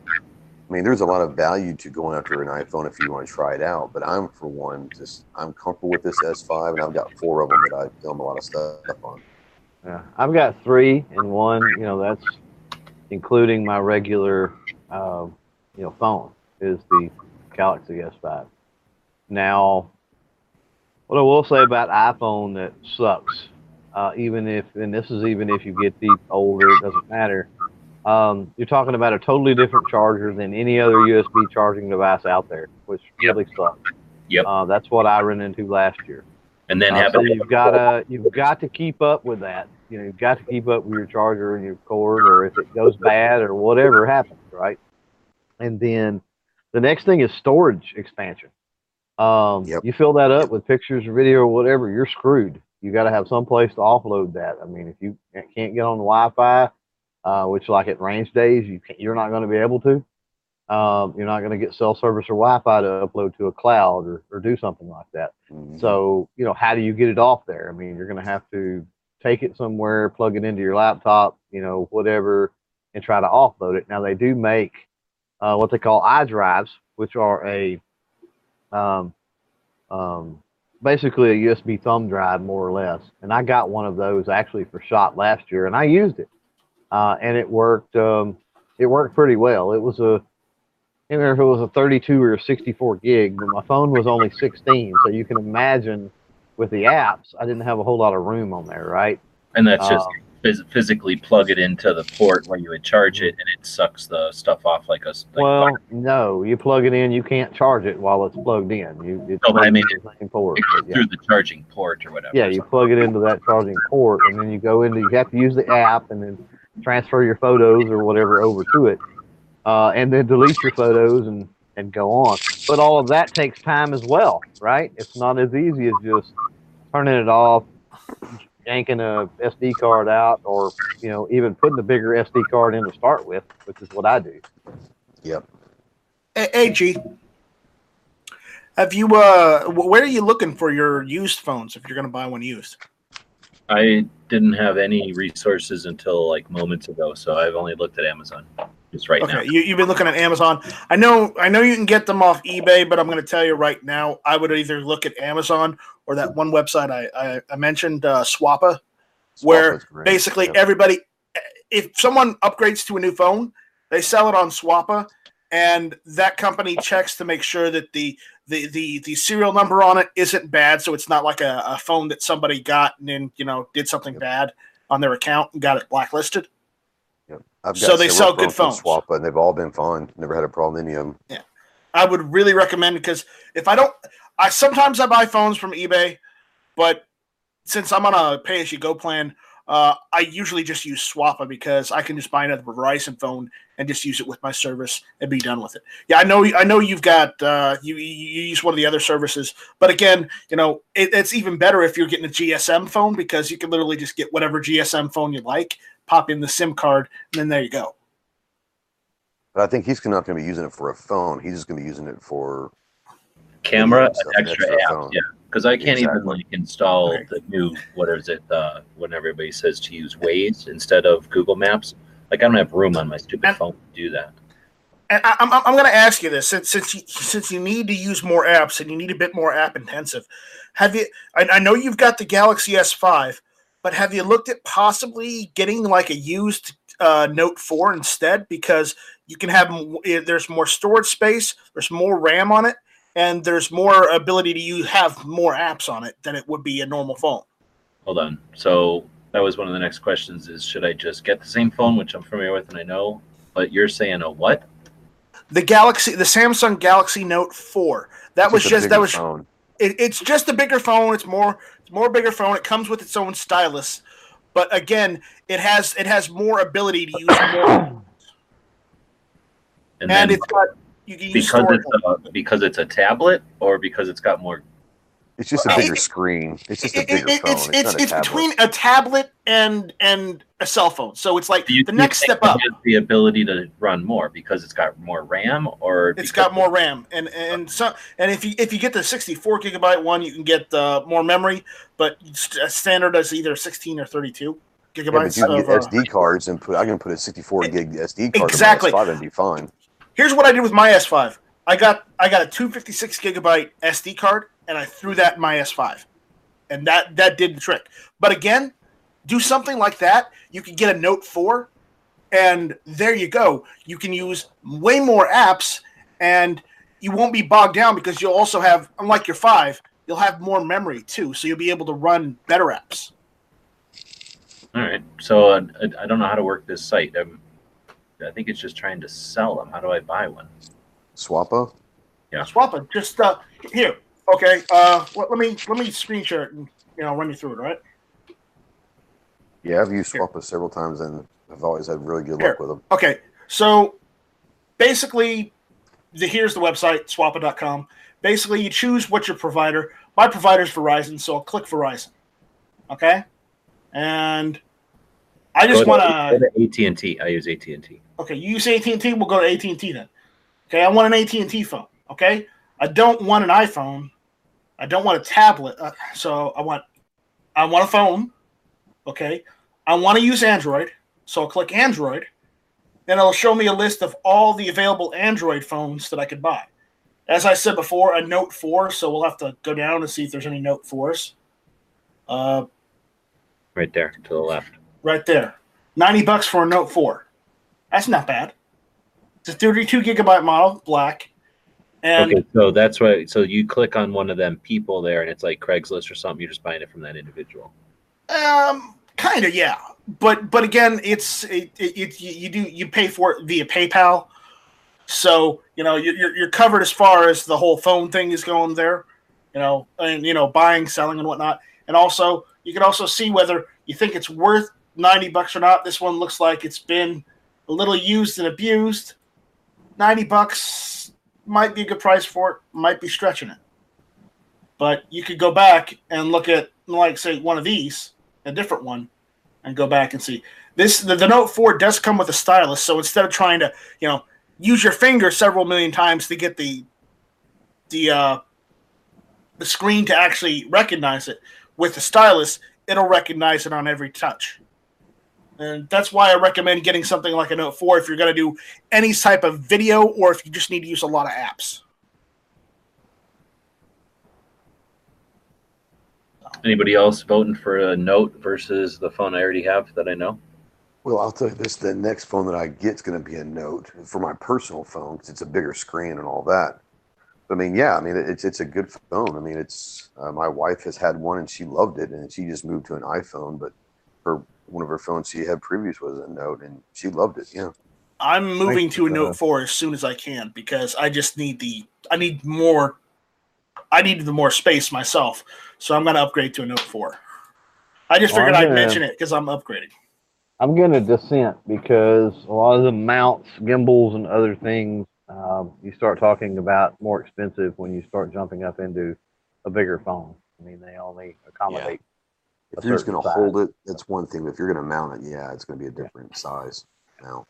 I mean, there's a lot of value to going after an iPhone if you want to try it out. But I'm, for one, just, I'm comfortable with this S5 and I've got four of them that I film a lot of stuff on. Yeah, I've got three and one. You know, that's including my regular, uh, you know, phone is the Galaxy S5. Now, what I will say about iPhone that sucks, uh, even if, and this is even if you get the older, it doesn't matter. Um, you're talking about a totally different charger than any other USB charging device out there, which Yep. really sucks. Yep. Uh, that's what I ran into last year. And then Uh, have so it. you've got to you've got to keep up with that. You know, you've got to keep up with your charger and your cord, or if it goes bad or whatever happens, right? And then the next thing is storage expansion. Um, Yep. You fill that up with pictures or video or whatever, you're screwed. You got to have some place to offload that. I mean, if you can't get on the Wi-Fi, uh, which like at range days, you can't, you're not going to be able to. Um, you're not going to get cell service or Wi-Fi to upload to a cloud or, or do something like that. Mhm. So, you know, how do you get it off there? I mean, you're going to have to take it somewhere, plug it into your laptop, you know, whatever, and try to offload it. Now, they do make uh, what they call iDrives, which are a um, um, basically a USB thumb drive, more or less. And I got one of those actually for shot last year, and I used it, uh, and it worked. Um, it worked pretty well. It was a can't remember if it was a 32 or a 64 gig, but my phone was only 16. So you can imagine with the apps, I didn't have a whole lot of room on there, right? And that's just Um, phys- physically plug it into the port where you would charge it, and it sucks the stuff off like a. Like well, no, you plug it in. You can't charge it while it's plugged in. You it's No, but I mean, same port. it yeah. through the charging port or whatever. Yeah, you plug it into that charging port, and then you go into. You have to use the app, and then transfer your photos or whatever over to it, uh, and then delete your photos and and go on. But all of that takes time as well, right? It's not as easy as just turning it off, yanking a SD card out, or you know even putting a bigger SD card in to start with, which is what I do. Yep. Hey, hey, G. Have you uh where are you looking for your used phones if you're gonna buy one used? I didn't have any resources until like moments ago, so I've only looked at Amazon just right okay, now. you, you've been looking at Amazon. I know I know you can get them off eBay, but I'm gonna tell you right now, I would either look at Amazon or that one website I I, I mentioned, uh, Swappa, Where great. basically Yep. everybody if someone upgrades to a new phone they sell it on swappa and that company checks to make sure that the the the, the serial number on it isn't bad so it's not like a, a phone that somebody got and then you know did something Yep. bad on their account and got it blacklisted Yep. I've so they sell good phones. Swappa, and they've all been fine. Never had a problem with any of them. Yeah, I would really recommend because if i don't i sometimes i buy phones from ebay but since i'm on a pay as you go plan uh, I usually just use Swappa because I can just buy another Verizon phone and just use it with my service and be done with it. Yeah, I know. I know you've got uh, you, you use one of the other services, but again, you know it, it's even better if you're getting a GSM phone because you can literally just get whatever GSM phone you like, pop in the SIM card, and then there you go. But I think he's not going to be using it for a phone. He's just going to be using it for Camera, Yeah, extra, extra apps, phone. yeah. Because I can't even like install Right. the new what is it? Uh, when everybody says to use Waze instead of Google Maps, like I don't have room on my stupid And- phone to do that. And I, I'm, I'm going to ask you this since since you, since you need to use more apps and you need a bit more app intensive. Have you? I, I know you've got the Galaxy S5, but have you looked at possibly getting like a used uh, Note 4 instead? Because you can have m- eh, there's more storage space, there's more RAM on it, and there's more ability to you have more apps on it than it would be a normal phone. Hold on. So that was one of the next questions: is should I just get the same phone, which I'm familiar with and I know, but you're saying a what? The Galaxy, the Samsung Galaxy Note 4. That It's was a just that was phone. It, it's just a bigger phone. It's more it's more bigger phone. It comes with its own stylus, but again, it has it has more ability to use more, And, and then it's got you can use because it's a, because it's a tablet or because it's got more. It's just a bigger it- screen. It's just a bigger it- phone. it's It's, it's, not a between a tablet and and a cell phone. So it's like Do you- the you next step it up. the ability to run more because it's got more RAM or it's got more RAM, and and so and if you if you get the 64 gigabyte one, you can get uh, more memory, but st- standard is either 16 or 32 Yeah, but gigabytes you can of. get uh, SD cards and put. I can put a 64 gig SD card Exactly. in my S5 and be fine. here's what I did with my S5. I got I got a 256 gigabyte SD card and I threw that in my S5, and that that did the trick. But again, do something like that. You can get a Note 4, and there you go. You can use way more apps, and you won't be bogged down because you'll also have, unlike your five, you'll have more memory too, so you'll be able to run better apps. All right. So uh, I, I don't know how to work this site. I'm, I think it's just trying to sell them. How do I buy one? Swappa. Yeah. Swap it. Just uh, here. Okay. Uh, let, let me let me screen share it and you know run you through it. All right. Yeah, I've used Here. Swappa several times and I've always had really good Here. luck with them. Okay, so basically, the, here's the website, swappa.com. Basically, you choose what your provider. My provider is Verizon, so I'll click Verizon. Okay, and I just want to- to. to AT and T. I use AT and T. Okay, you use AT and T. We'll go to AT and T then. Okay, I want an AT and T phone. Okay, I don't want an iPhone. I don't want a tablet. Uh, so I want, I want a phone. Okay, I want to use Android. So I'll click Android. and it'll show me a list of all the available Android phones that I could buy. As I said before, a Note 4. So we'll have to go down and see if there's any Note 4s. Uh, Right there to the left. right there. 90 bucks for a Note 4. That's not bad. It's a 32 gigabyte model, black. And okay, so that's why. So you click on one of them people there, and it's like Craigslist or something. You're just buying it from that individual. um Kind of, yeah. But but again, it's it, it, it you you do you pay for it via PayPal, so you know you're you're covered as far as the whole phone thing is going there, you know, and you know buying, selling, and whatnot. And also, you can also see whether you think it's worth ninety bucks or not. This one looks like it's been a little used and abused. Ninety bucks might be a good price for it. Might be stretching it. But you could go back and look at, like, say, one of these, a different one, and go back and see. This the, the Note 4 does come with a stylus, so instead of trying to, you know, use your finger several million times to get the the uh the screen to actually recognize it, with the stylus, it'll recognize it on every touch. And that's why I recommend getting something like a Note 4 if you're going to do any type of video or if you just need to use a lot of apps. Anybody else voting for a Note versus the phone I already have that I know? Well, I'll tell you this: the next phone that I get is going to be a Note for my personal phone because it's a bigger screen and all that. I mean, yeah, I mean it's it's a good phone. I mean, it's uh, my wife has had one and she loved it, and she just moved to an iPhone. But her one of her phones she had previous was a Note, and she loved it. Yeah, I'm moving Thank to a you, Note uh, 4 as soon as I can because I just need the I need more I need the more space myself. So I'm going to upgrade to a Note 4. I just Well, figured I'm I'd gonna- mention it because I'm upgrading. I'm going to dissent because a lot of the mounts, gimbals, and other things um, you start talking about more expensive when you start jumping up into a bigger phone. I mean, they only accommodate. If you're just going to hold it, that's one thing. But if you're going to mount it, yeah, it's going to be a different size now.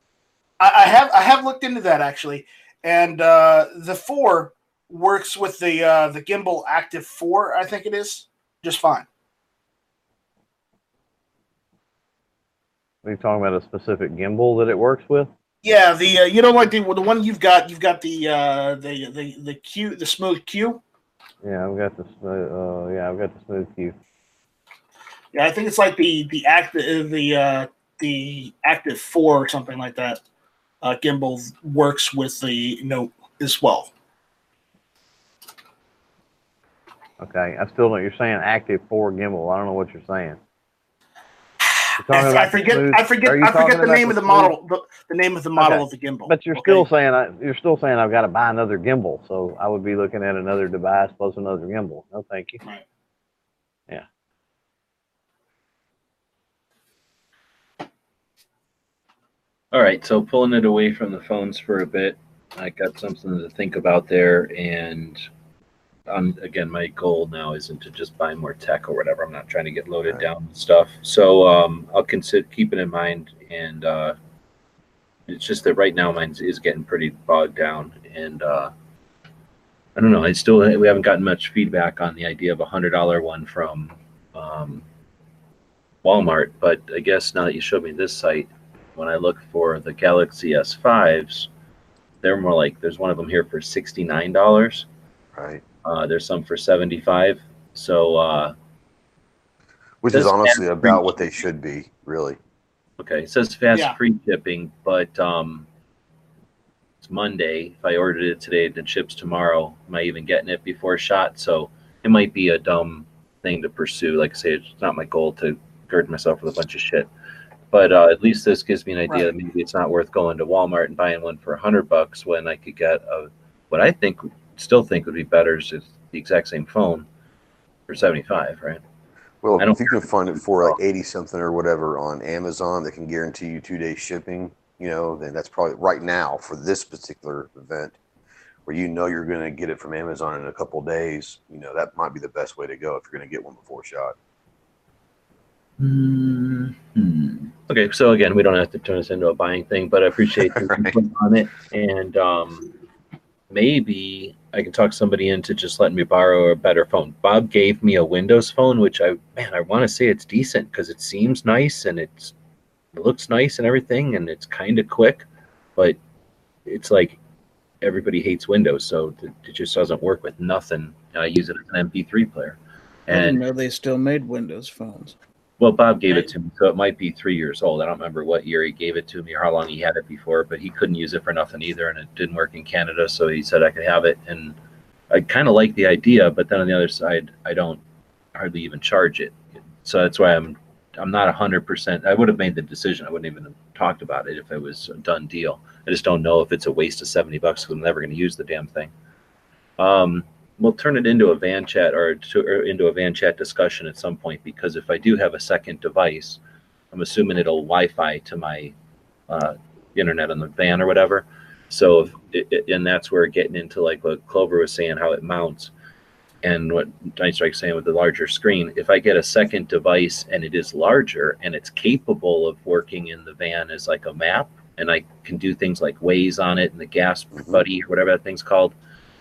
I, I have I have looked into that actually, and uh, the four works with the uh, the gimbal Active Four. I think it is just fine. Are you talking about a specific gimbal that it works with? Yeah, the uh, you know like the the one you've got you've got the uh, the the the Q the smooth Q. Yeah, I've got the smooth. Uh, yeah, I've got the smooth Q. Yeah, I think it's like the the active the uh, the Active Four or something like that. Uh, gimbal works with the Note as well. Okay, I still don't. You're saying active four gimbal. I don't know what you're saying. You're I, about I the forget smooth- I forget I forget the name of the model the, the name of the model Okay. of the gimbal. But you're okay? still saying I, you're still saying I've got to buy another gimbal, so I would be looking at another device plus another gimbal. No, thank you. Right. All right, so pulling it away from the phones for a bit, I got something to think about there. And um, again, my goal now isn't to just buy more tech or whatever. I'm not trying to get loaded Right. down with stuff. So um, I'll consider keep it in mind. And uh, it's just that right now mine is getting pretty bogged down. And uh, I don't know. I still we haven't gotten much feedback on the idea of a hundred dollar one from um, Walmart. But I guess now that you showed me this site, when I look for the Galaxy S5s, they're more like there's one of them here for sixty nine dollars. Right. Uh, there's some for seventy five. So uh, Which is honestly about what they should be, really. okay, it says fast Yeah. free shipping, but um, it's Monday. If I ordered it today, it ships tomorrow. Am I even getting it before shot? So it might be a dumb thing to pursue. Like I say, it's not my goal to gird myself with a bunch of shit. But uh, at least this gives me an idea that maybe it's not worth going to Walmart and buying one for a hundred bucks when I could get a what I think still think would be better is it's the exact same phone for seventy five, right? Well, I don't if you can find it for like eighty something or whatever on Amazon that can guarantee you two day shipping, you know, then that's probably right now for this particular event, where you know you're going to get it from Amazon in a couple days. You know, that might be the best way to go if you're going to get one before shot. Hmm. Okay, so again, we don't have to turn this into a buying thing, but I appreciate your Right. input on it, and um, maybe I can talk somebody into just letting me borrow a better phone. Bob gave me a Windows phone, which I man, I want to say it's decent because it seems nice and it's it looks nice and everything, and it's kind of quick, but it's like everybody hates Windows, so it, it just doesn't work with nothing. I use it as an MP3 player, I didn't and know they still made Windows phones. Well, Bob gave it to me, so it might be three years old. I don't remember what year he gave it to me or how long he had it before, but he couldn't use it for nothing either, and it didn't work in Canada, so he said I could have it. And I kind of like the idea, but then on the other side, I don't hardly even charge it. So that's why I'm I'm not hundred percent. I would have made the decision. I wouldn't even have talked about it if it was a done deal. I just don't know if it's a waste of seventy bucks because I'm never going to use the damn thing. Um, we'll turn it into a van chat or, to, or into a van chat discussion at some point because if I do have a second device, I'm assuming it'll Wi-Fi to my uh, internet on the van or whatever. So, if it, it, and that's where getting into like what Clover was saying, how it mounts, and what Night Strike's saying with the larger screen. If I get a second device and it is larger and it's capable of working in the van as like a map, and I can do things like Waze on it and the Gas Mhm. Buddy or whatever that thing's called,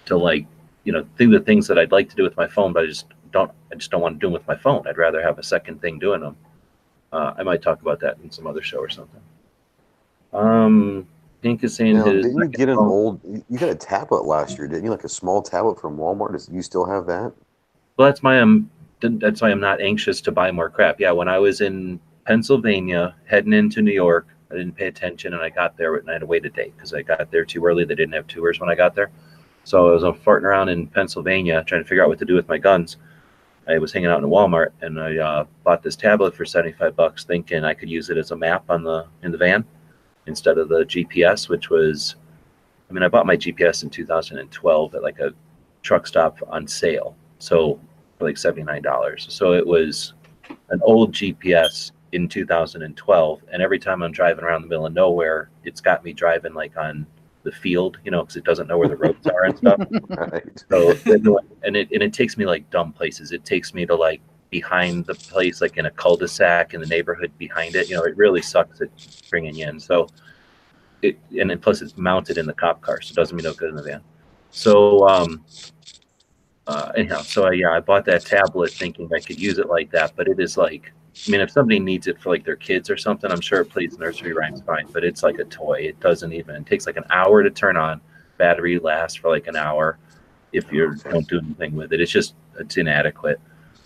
to like you know do the things that I'd like to do with my phone, but I just don't. I just don't want to do them with my phone. I'd rather have a second thing doing them. Uh, I might talk about that in some other show or something. Um, Pink is saying Now, didn't you get an phone- old? you- got a tablet last year, didn't you? Like a small tablet from Walmart. Does you still have that? Well, that's why I'm. That's why I'm not anxious to buy more crap. Yeah, when I was in Pennsylvania heading into New York, I didn't pay attention, and I got there and I had to wait a day because I got there too early. They didn't have tours when I got there, so I was uh, farting around in Pennsylvania trying to figure out what to do with my guns. I was hanging out in a Walmart, and I uh, bought this tablet for seventy five bucks, thinking I could use it as a map on the in the van instead of the GPS, which was. I mean, I bought my GPS in 2012 at like a truck stop on sale. So like $79. So it was an old GPS in 2012. And every time I'm driving around the middle of nowhere, it's got me driving like on the field, you know, because it doesn't know where the roads are and stuff. Right. So and it and it takes me like dumb places. It takes me to like behind the place, like in a cul-de-sac in the neighborhood behind it. You know, it really sucks at bringing you in. So it and then plus it's mounted in the cop car, so it doesn't mean no good in the van. So um, uh, anyhow, so I, yeah, I bought that tablet thinking I could use it like that, but it is like. I mean, if somebody needs it for like their kids or something, I'm sure it plays nursery rhymes fine. But it's like a toy. It doesn't even. It takes like an hour to turn on. Battery lasts for like an hour if you don't do anything with it. It's just it's inadequate.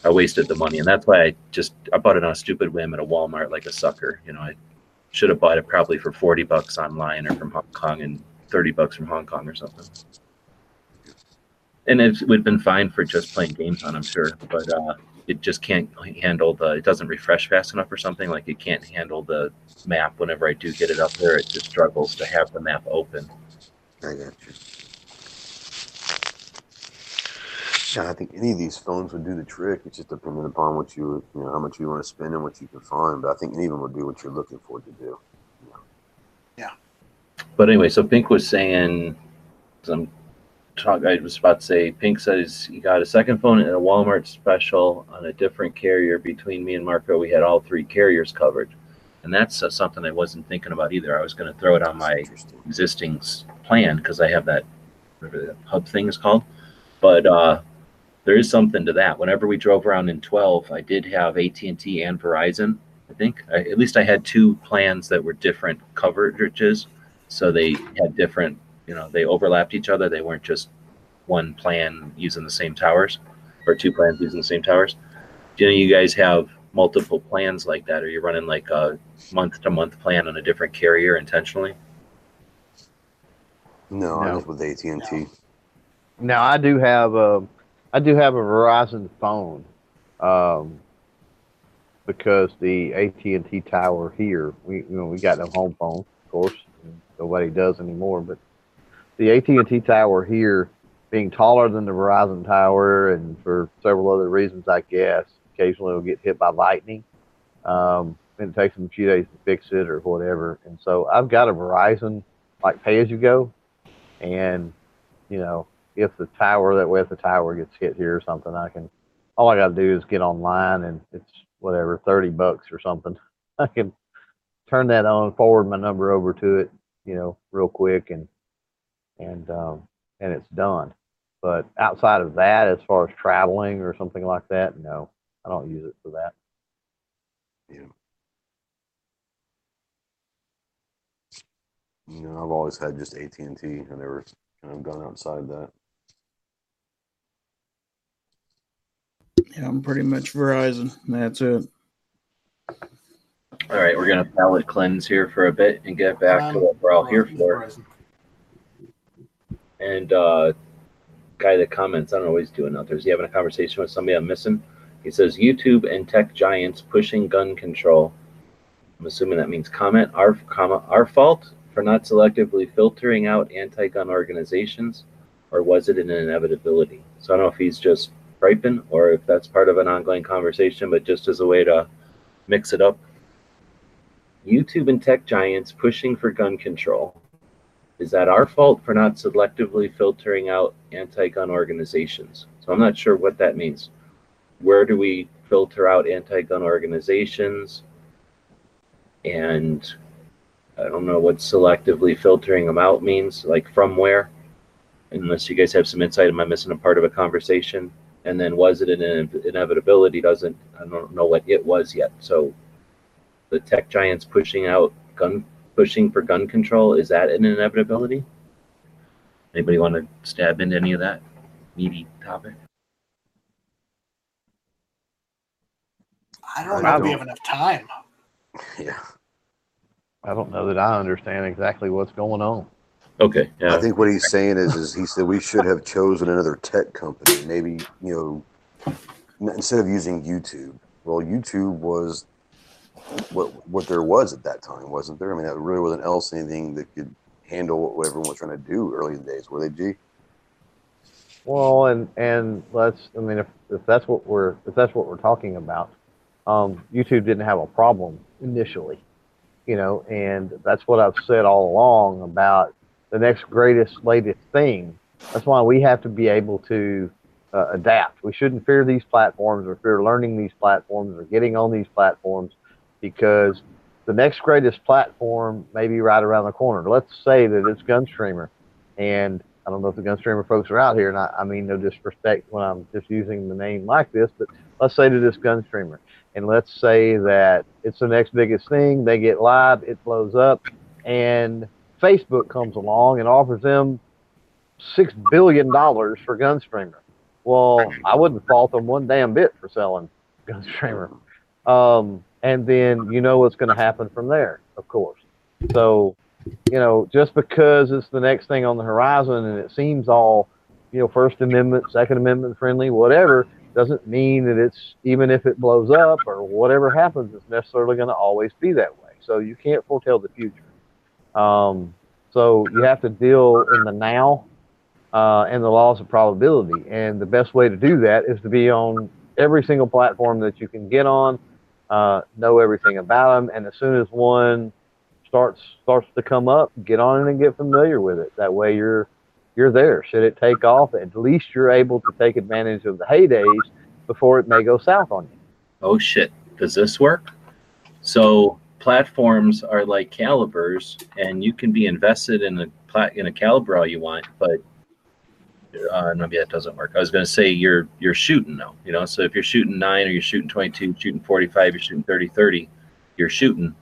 I wasted the money, and that's why I just I bought it on a stupid whim at a Walmart like a sucker. You know, I should have bought it probably for forty bucks online or from Hong Kong and thirty bucks from Hong Kong or something. And it would have been fine for just playing games on, I'm sure, but uh, it just can't handle the. It doesn't refresh fast enough or something. Like it can't handle the map. Whenever I do get it up there, it just struggles to have the map open. I got you. Yeah, I think any of these phones would do the trick. It's just dependent upon what you, you know, how much you want to spend and what you can find. But I think any of them would do what you're looking for to do. Yeah. But anyway, so Pink was saying, 'cause I'm talk, I was about to say, Pink says he got a second phone and a Walmart special on a different carrier. Between me and Marco, we had all three carriers covered, and that's uh, something I wasn't thinking about either. I was going to throw it on my existing plan because I have that whatever the hub thing is called. But uh, there is something to that. Whenever we drove around in 12, I did have AT and T and Verizon. I think I, at least I had two plans that were different coverages, so they had different. You know, they overlapped each other. They weren't just one plan using the same towers, or two plans using the same towers. Do you know you guys have multiple plans like that? Or you running like a month to month plan on a different carrier intentionally? No, I No. was with AT and T. Now I do have a, I do have a Verizon phone, um, because the AT and T tower here, we you know we got no home phone, of course, and nobody does anymore. But the AT and T tower here, being taller than the Verizon tower, and for several other reasons, I guess, occasionally it'll get hit by lightning. Um, and it takes them a few days to fix it or whatever. And so I've got a Verizon like pay as you go, and you know if the tower that way if the tower gets hit here or something, I can all I gotta do is get online and it's whatever, thirty bucks or something. I can turn that on, forward my number over to it, you know, real quick and and um and it's done. But outside of that, as far as traveling or something like that, no, I don't use it for that. You know, I've always had just AT and T. I never kind of gone outside that. Yeah, I'm pretty much Verizon. That's it. All right, we're gonna palate cleanse here for a bit and get back to Um, what we're all here for. And uh, guy that comments, I don't know what he's doing out there. Is he having a conversation with somebody I'm missing? He says YouTube and tech giants pushing gun control. I'm assuming that means comment our comma our fault for not selectively filtering out anti-gun organizations, or was it an inevitability? So I don't know if he's just griping or if that's part of an ongoing conversation, but just as a way to mix it up. YouTube and tech giants pushing for gun control. Is that our fault for not selectively filtering out anti gun organizations? So I'm not sure what that means. Where do we filter out anti gun organizations? And I don't know what selectively filtering them out means, like from where, unless you guys have some insight. Am I missing a part of a conversation? And then was it an inevitability? Doesn't, I don't know what it was yet. So the tech giants pushing out gun pushing for gun control is that an inevitability anybody want to stab into any of that meaty topic I don't I know if we have enough time. Yeah. I don't know that I understand exactly what's going on. okay yeah I think what he's saying is, is he said we should have chosen another tech company. Maybe you know, instead of using YouTube. Well, YouTube was what what there was at that time, wasn't there? I mean, that really wasn't else anything that could handle what everyone was trying to do early in the days, were they? G. Well, and and let's. I mean, if, if that's what we're if that's what we're talking about, um, YouTube didn't have a problem initially, you know, and that's what I've said all along about the next greatest latest thing. That's why we have to be able to uh, adapt. We shouldn't fear these platforms or fear learning these platforms or getting on these platforms because the next greatest platform may be right around the corner. Let's say that it's Gunstreamer, and I don't know if the Gunstreamer folks are out here, and I, I mean no disrespect when I'm just using the name like this, but let's say that it's Gunstreamer, and let's say that it's the next biggest thing. They get live, it blows up, and Facebook comes along and offers them six billion dollars for Gunstreamer. Well, I wouldn't fault them one damn bit for selling Gunstreamer. Um, and then you know what's going to happen from there, of course. So, you know, just because it's the next thing on the horizon and it seems all, you know, First Amendment, Second Amendment friendly, whatever, doesn't mean that it's even if it blows up or whatever happens, it's necessarily going to always be that way. So you can't foretell the future. Um, so you have to deal in the now uh, and the laws of probability. And the best way to do that is to be on every single platform that you can get on, uh, know everything about them, and as soon as one starts starts to come up, get on it and get familiar with it. That way you're you're there. Should it take off, at least you're able to take advantage of the heydays before it may go south on you. oh shit does this work so platforms are like calibers and you can be invested in a plat in a caliber all you want but uh, no, maybe that doesn't work. I was going to say you're you're shooting though, you know. So if you're shooting nine, or you're shooting 22, shooting 45, you're shooting 30, 30, you're shooting.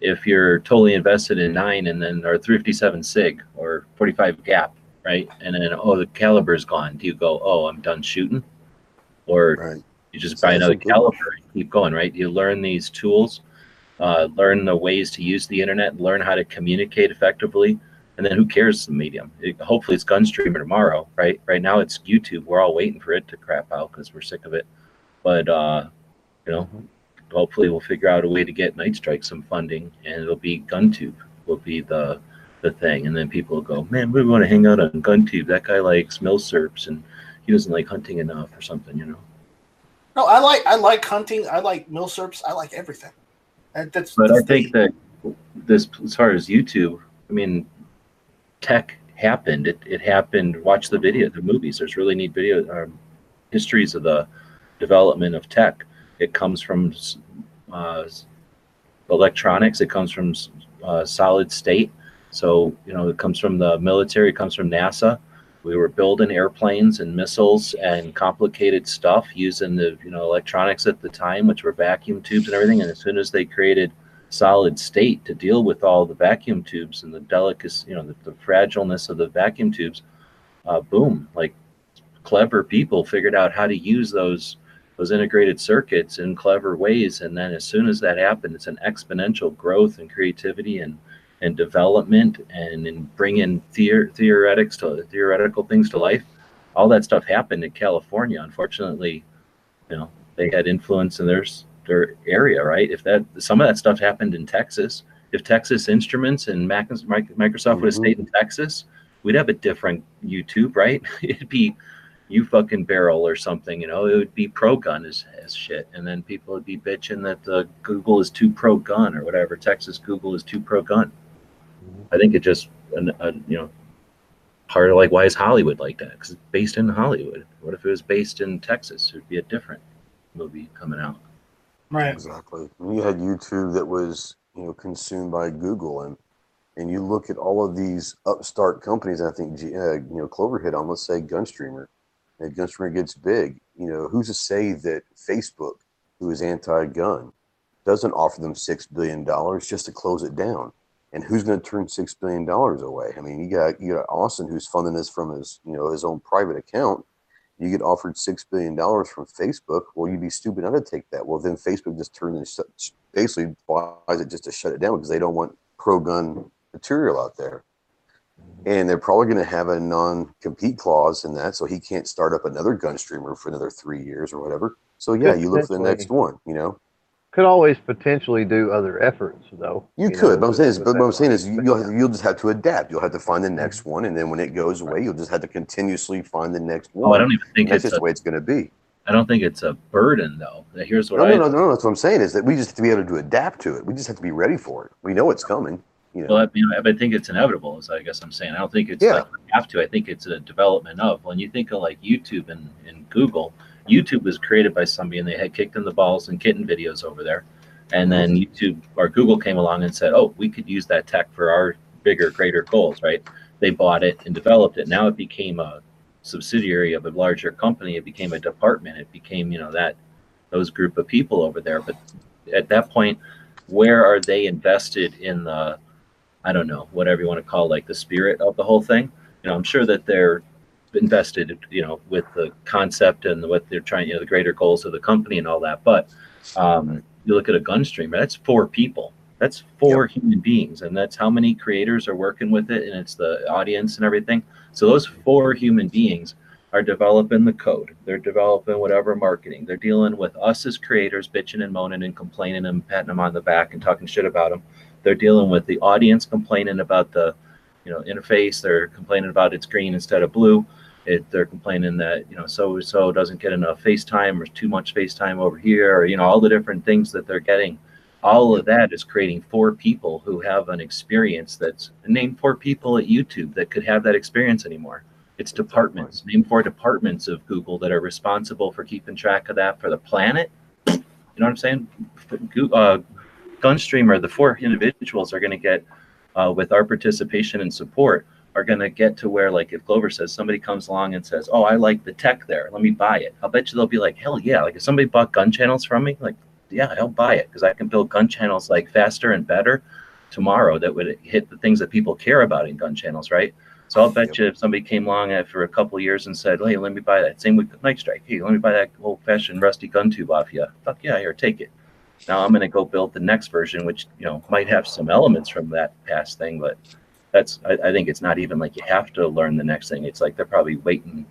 If you're totally invested in nine and then or 357 sig or 45 gap, right? And then oh the caliber's gone. Do you go oh I'm done shooting, or Right. you just buy another caliber and keep going, right? You learn these tools, uh, learn the ways to use the internet, learn how to communicate effectively, and then who cares the medium? It, hopefully, it's Gunstreamer tomorrow, right? Right now, it's YouTube. We're all waiting for it to crap out because we're sick of it. But uh, you know, hopefully, we'll figure out a way to get Night Strike some funding, and it'll be GunTube will be the the thing, and then people will go, man, we want to hang out on GunTube. That guy likes milsurps, and he doesn't like hunting enough, or something, you know. No, I like I like hunting. I like milsurps. I like everything. That, that's But I think the- that this, as far as YouTube, I mean, tech happened. It, it happened. Watch the video, the movies. There's really neat video um, histories of the development of tech. It comes from uh, electronics. It comes from uh, solid state. So you know, it comes from the military. It comes from NASA. We were building airplanes and missiles and complicated stuff using the you know electronics at the time, which were vacuum tubes and everything. And as soon as they created solid state to deal with all the vacuum tubes and the delicacy, you know, the, the fragileness of the vacuum tubes, uh, boom, like clever people figured out how to use those those integrated circuits in clever ways. And then as soon as that happened, it's an exponential growth and creativity and and development and in bringing theor- theoretics to theoretical things to life. All that stuff happened in California. Unfortunately, you know, they had influence in their their area, right? If that some of that stuff happened in Texas, if Texas Instruments and Mac, Mic- Microsoft would have stayed in Texas, we'd have a different YouTube, right? It'd be you fucking barrel or something, you know. It would be pro gun as, as shit, and then people would be bitching that uh, Google is too pro gun or whatever. Texas Google is too pro gun. I think it just, an, a, you know, part of like why is Hollywood like that? Because it's based in Hollywood. What if it was based in Texas? It'd be a different movie coming out. Right. Exactly. And you had YouTube that was, you know, consumed by Google, and and you look at all of these upstart companies. I think, uh, you know, Clover hit on. Let's say Gunstreamer, and Gunstreamer gets big. You know, who's to say that Facebook, who is anti-gun, doesn't offer them six billion dollars just to close it down? And who's going to turn six billion dollars away? I mean, you got you got Austin who's funding this from his you know his own private account. You get offered six billion dollars from Facebook. Well, you'd be stupid not to take that. Well, then Facebook just turns and basically buys it just to shut it down because they don't want pro-gun material out there. And they're probably going to have a non-compete clause in that, so he can't start up another Gunstreamer for another three years or whatever. So yeah, you look for the next one. You know, Could always potentially do other efforts, though. you, know, could. but I'm saying is, but what I'm saying is, you- you'll you'll just have to adapt. You'll have to find the mm-hmm. next one, and then when it goes away, you'll just have to continuously find the next one. Oh, I don't even think That's it's just a, the way it's going to be. I don't think it's a burden though. Here's what No, I no, no, no, no. That's what I'm saying is that we just have to be able to adapt to it. We just have to be ready for it. We know it's coming. You know, Well, I, mean, I think it's inevitable. Is I guess I'm saying. I don't think it's Yeah. like we have to. I think it's a development of. When you think of like YouTube and, and Google, YouTube was created by somebody, and they had kicked in the balls and kitten videos over there, and then YouTube or Google came along and said, "Oh, we could use that tech for our bigger, greater goals." Right? They bought it and developed it. Now it became a subsidiary of a larger company. It became a department. It became you know that those group of people over there. But at that point, where are they invested in the I don't know, whatever you want to call like the spirit of the whole thing. You know, I'm sure that they're invested, you know, with the concept and what they're trying, you know, the greater goals of the company and all that. But um, you look at a Gunstreamer, that's four people. That's four human beings, and that's how many creators are working with it, and it's the audience and everything. So those four human beings are developing the code. They're developing whatever marketing. They're dealing with us as creators, bitching and moaning and complaining and patting them on the back and talking shit about them they're dealing with the audience complaining about the you know interface they're complaining about it's green instead of blue it, they're complaining that you know so so doesn't get enough FaceTime or too much FaceTime over here or you know all the different things that they're getting. All of that is creating four people who have an experience that's name four people at YouTube that could have that experience anymore. It's departments. name four departments of Google that are responsible for keeping track of that for the planet. You know what I'm saying? Uh, Gunstreamer, the four individuals are going to get, uh, with our participation and support, are going to get to where, like, if Clover says somebody comes along and says, "Oh, I like the tech there. Let me buy it." I'll bet you they'll be like, "Hell yeah!" Like, if somebody bought gun channels from me, like, yeah, I'll buy it because I can build gun channels like faster and better tomorrow that would hit the things that people care about in gun channels, right? So I'll bet Yep. you if somebody came along after a couple of years and said, "Hey, let me buy that." Same with Night Strike. Hey, let me buy that old-fashioned rusty GunTube off you. Fuck yeah, here, take it. Now I'm going to go build the next version, which you know might have some elements from that past thing, but that's I, I think it's not even like you have to learn the next thing. It's like they're probably waiting.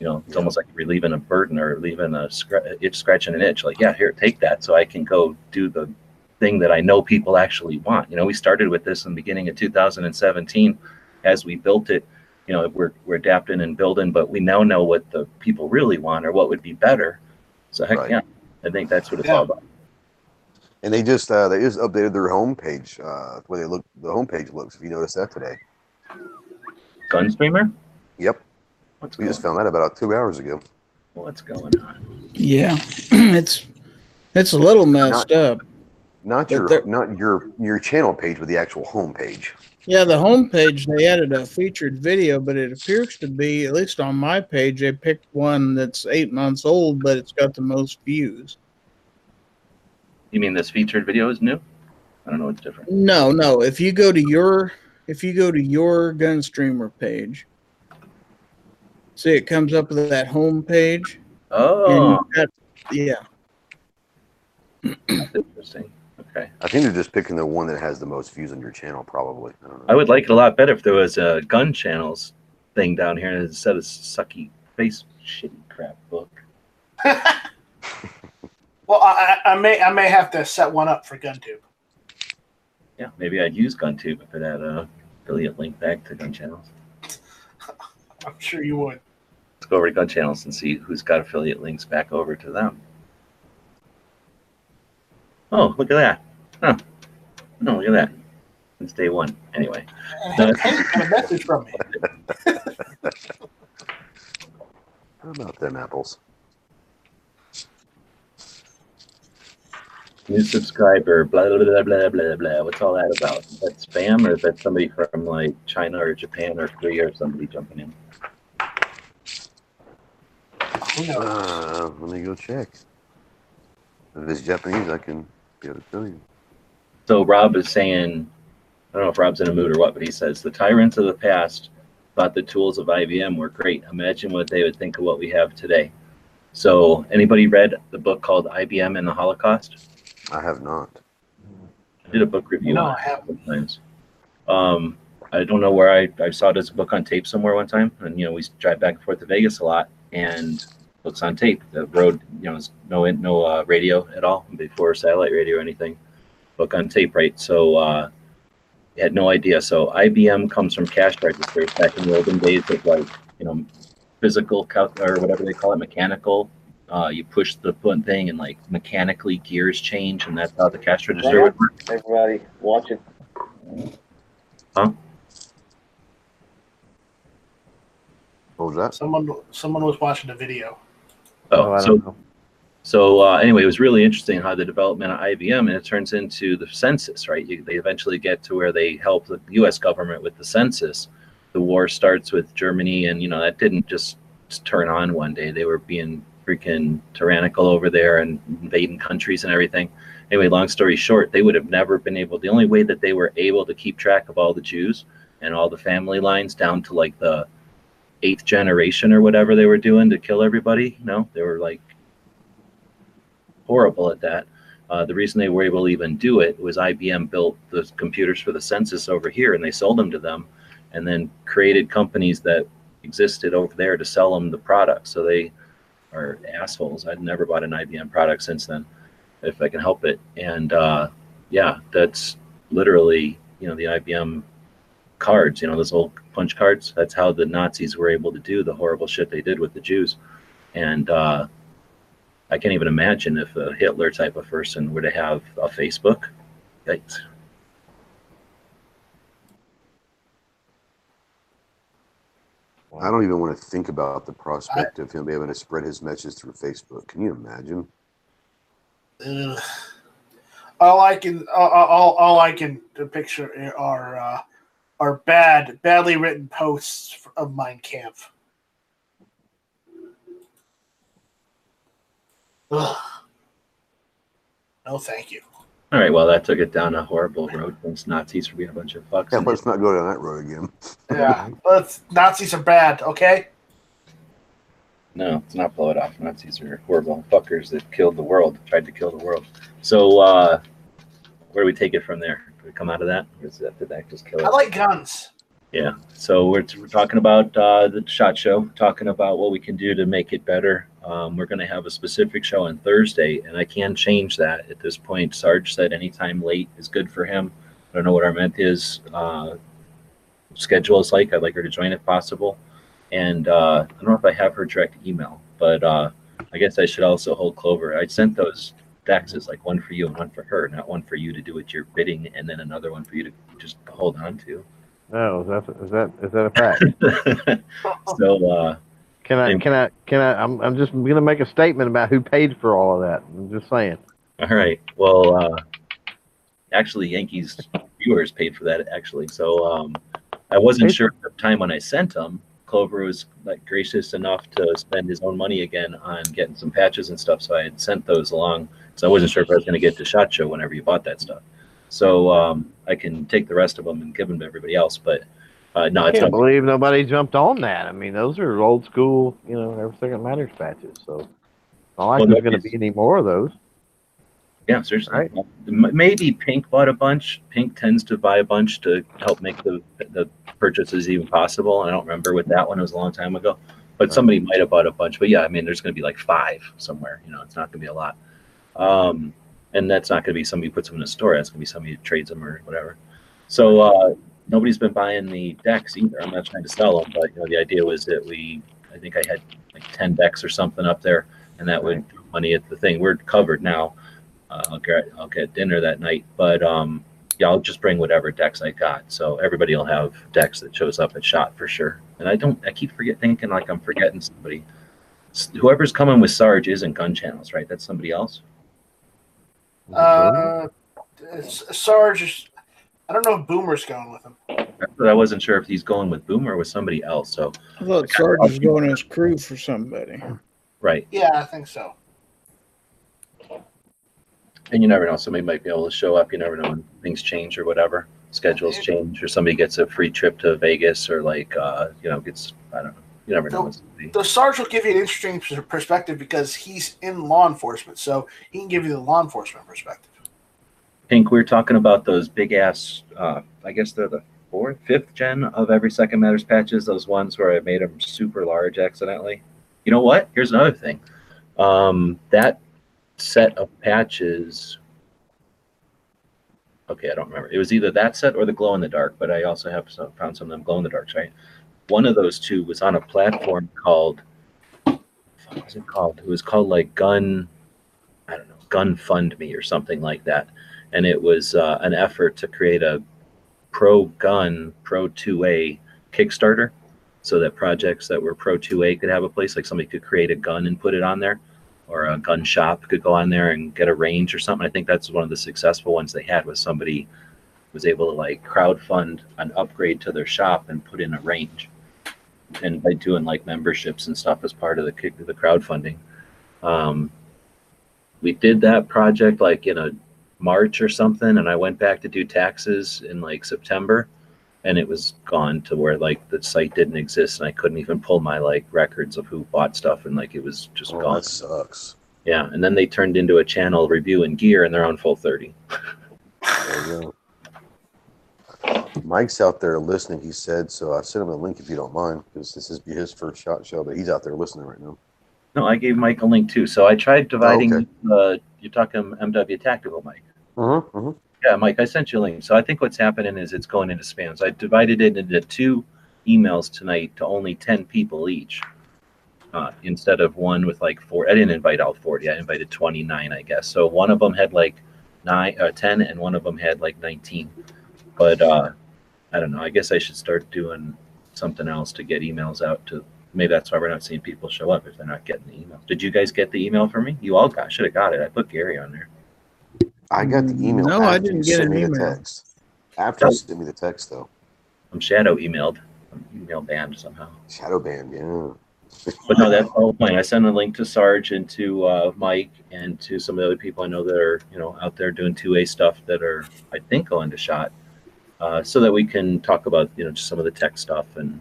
You know, it's Yeah. almost like relieving a burden or relieving a scr- itch, scratching an itch. Like, yeah, here, take that, so I can go do the thing that I know people actually want. You know, we started with this in the beginning of 2017. As we built it, you know, we're we're adapting and building, but we now know what the people really want or what would be better. So heck Right. yeah, I think that's what it's Yeah. all about. And they just uh, they just updated their homepage. Uh, the way they look, the homepage looks. If you noticed that today. Gunstreamer? Yep, What's we just found that about two hours ago. what's going on? Yeah, it's it's a little messed up. Not your not your your channel page, but the actual homepage. Yeah, the homepage they added a featured video, but it appears to be at least on my page they picked one that's eight months old, but it's got the most views. You mean this featured video is new? I don't know what's different. No, no. If you go to your if you go to your Gunstreamer page, see it comes up with that home page. Oh, got- yeah. that's interesting. Okay. I think they're just picking the one that has the most views on your channel, probably. I don't know. I would like it a lot better if there was a gun channels thing down here instead of sucky face shitty crap book. Well, I, I I may I may have to set one up for GunTube. Yeah, maybe I'd use GunTube if it had uh, a affiliate link back to Gun Channels. I'm sure you would. Let's go over to Gun Channels and see who's got affiliate links back over to them. Oh, look at that. Huh. No, look at that. It's day one. Anyway. Hey, hey, got a message from me. How about them apples? New subscriber, blah blah blah blah blah blah. What's all that about? Is that spam or is that somebody from like China or Japan or Korea or somebody jumping in? Uh, let me go check. If it's Japanese, I can be able to tell you. So Rob is saying, I don't know if Rob's in a mood or what, but he says the tyrants of the past thought the tools of IBM were great. Imagine what they would think of what we have today. So anybody read the book called IBM and the Holocaust? I have not. I did a book review No, on I haven't. a times. Um, I don't know where I, I saw this book on tape somewhere one time, and you know we drive back and forth to Vegas a lot, and books on tape. The road, you know, is no no uh, radio at all before satellite radio or anything. Book on tape, right? So uh, had no idea. So IBM comes from cash registers back in the olden days of like you know physical cal- or whatever they call it, mechanical. Uh, you push the button thing and like mechanically gears change, and that's how the cash register would work. Everybody watching. Huh? What was that? Someone someone was watching the video. Oh, I so don't know. So uh, anyway, it was really interesting how the development of IBM and it turns into the census, right? You, they eventually get to where they help the U.S. government with the census. The war starts with Germany, and you know that didn't just turn on one day. They were being freaking tyrannical over there and invading countries and everything. Anyway, long story short, they would have never been able. The only way that they were able to keep track of all the Jews and all the family lines down to like the eighth generation or whatever they were doing to kill everybody. You know, they were like horrible at that. Uh, the reason they were able to even do it was IBM built the computers for the census over here and they sold them to them and then created companies that existed over there to sell them the product. So they are assholes. I've never bought an IBM product since then, if I can help it. And uh, yeah, that's literally, you know, the IBM cards, you know, those old punch cards. That's how the Nazis were able to do the horrible shit they did with the Jews. And uh, I can't even imagine if a Hitler type of person were to have a Facebook. Yikes. I don't even want to think about the prospect of him being able to spread his message through Facebook. Can you imagine? Ugh. All I can all, all, all I can picture are uh, are bad, badly written posts of Mein Kampf. Ugh. No, thank you. All right, well, that took it down a horrible road. Thanks, Nazis, for being a bunch of fucks. Yeah, let's not go down that road again. Yeah, let's, Nazis are bad. Okay. No, let's not blow it off. Nazis are horrible fuckers that killed the world, tried to kill the world. So, uh, where do we take it from there? Do we come out of that? Or is that, did that just kill I it? like guns. Yeah. So we're, we're talking about uh, the shot show, talking about what we can do to make it better. Um, we're going to have a specific show on Thursday, and I can change that at this point. Sarge said anytime late is good for him. I don't know what Arment is uh, schedule is like. I'd like her to join if possible. And uh, I don't know if I have her direct email, but uh, I guess I should also hold Clover. I sent those dexes, like one for you and one for her, not one for you to do at your bidding, and then another one for you to just hold on to. No, is that is that is that a fact? so uh, Can I And- can I can I? I'm I'm just gonna make a statement about who paid for all of that. I'm just saying. all right well uh, actually yankees viewers paid for that actually so um, i wasn't Paid- sure at the time when i sent them clover was like gracious enough to spend his own money again on getting some patches and stuff so i had sent those along so i wasn't sure if i was going to get to shot show whenever you bought that stuff so um, i can take the rest of them and give them to everybody else but uh, no I can't believe nobody jumped on that. I mean, those are old school, you know, everything that matters patches. So, I don't like Well, there's going to be any more of those. Yeah, seriously. Right. Maybe Pink bought a bunch. Pink tends to buy a bunch to help make the the purchases even possible. I don't remember with that one; it was a long time ago. But somebody might have bought a bunch. But yeah, I mean, there's going to be like five somewhere. You know, it's not going to be a lot. Um, and that's not going to be somebody who puts them in a store. That's going to be somebody who trades them or whatever. So uh, nobody's been buying the decks either. I'm not trying to sell them, but you know, the idea was that we, I think I had like 10 decks or something up there, and that would money at the thing. We're covered now. Uh, I'll get I'll get dinner that night, but um, yeah, I'll just bring whatever decks I got. So everybody will have decks that shows up at shot for sure. And I don't, I keep forget thinking like I'm forgetting somebody. Whoever's coming with Sarge isn't gun channels, right? That's somebody else. Uh, Sarge, I don't know if Boomer's going with him. But I wasn't sure if he's going with Boomer or with somebody else. So I thought Sarge was going as crew for somebody. right, Yeah, I think so. and you never know. Somebody might be able to show up. You never know when things change or whatever. Schedules change, or somebody gets a free trip to Vegas, or like uh, you know gets I don't know. You never know. No. when somebody- The Sarge will give you an interesting perspective because he's in law enforcement, so he can give you the law enforcement perspective. Pink, we were talking about those big ass. Uh, I guess they're the fourth, fifth gen of every second matters patches. Those ones where I made them super large accidentally. You know what? Here's another thing. Um, that set of patches. Okay, I don't remember. It was either that set or the glow in the dark, but I also have some, found some of them glow in the darks, right? One of those two was on a platform called. What was it called? It was called like Gun. I don't know, Gun Fund Me or something like that and it was uh, an effort to create a pro gun, pro 2A Kickstarter so that projects that were pro 2A could have a place. Like somebody could create a gun and put it on there, or a gun shop could go on there and get a range or something. I think that's one of the successful ones they had was somebody was able to like crowd fund an upgrade to their shop and put in a range. And by doing like memberships and stuff as part of the the crowdfunding. Um, we did that project like in a March or something, and I went back to do taxes in like September, and it was gone to where like the site didn't exist, and I couldn't even pull my like records of who bought stuff, and like it was just Oh, gone. that sucks. Yeah, and then they turned into a channel review and gear, and they're on Full30. There you go. Mike's out there listening. He said so. I sent him a link if you don't mind, because this is his first shot show, but he's out there listening right now. No, I gave Mike a link too. So I tried dividing. okay. Uh, you're talking MW Tactical, Mike. Mm-hmm. Yeah, Mike, I sent you a link. So I think what's happening is it's going into spams. I divided it into two emails tonight to only 10 people each uh, instead of one with like four. I didn't invite all 40. I invited 29, I guess. So one of them had like nine, uh, 10, and one of them had like 19. But uh, I don't know. I guess I should start doing something else to get emails out to. Maybe that's why we're not seeing people show up if they're not getting the email. Did you guys get the email from me? You all got should have got it. I put Gary on there. I got the email. No, I didn't you get an me the email. text. After you sent me the text, though. I'm shadow emailed. I'm email banned somehow. Shadow banned, yeah. But no, that's the whole point. I sent a link to Sarge and to uh, Mike and to some of the other people I know that are you know out there doing two A stuff that are I think going to shot, uh, so that we can talk about you know just some of the tech stuff and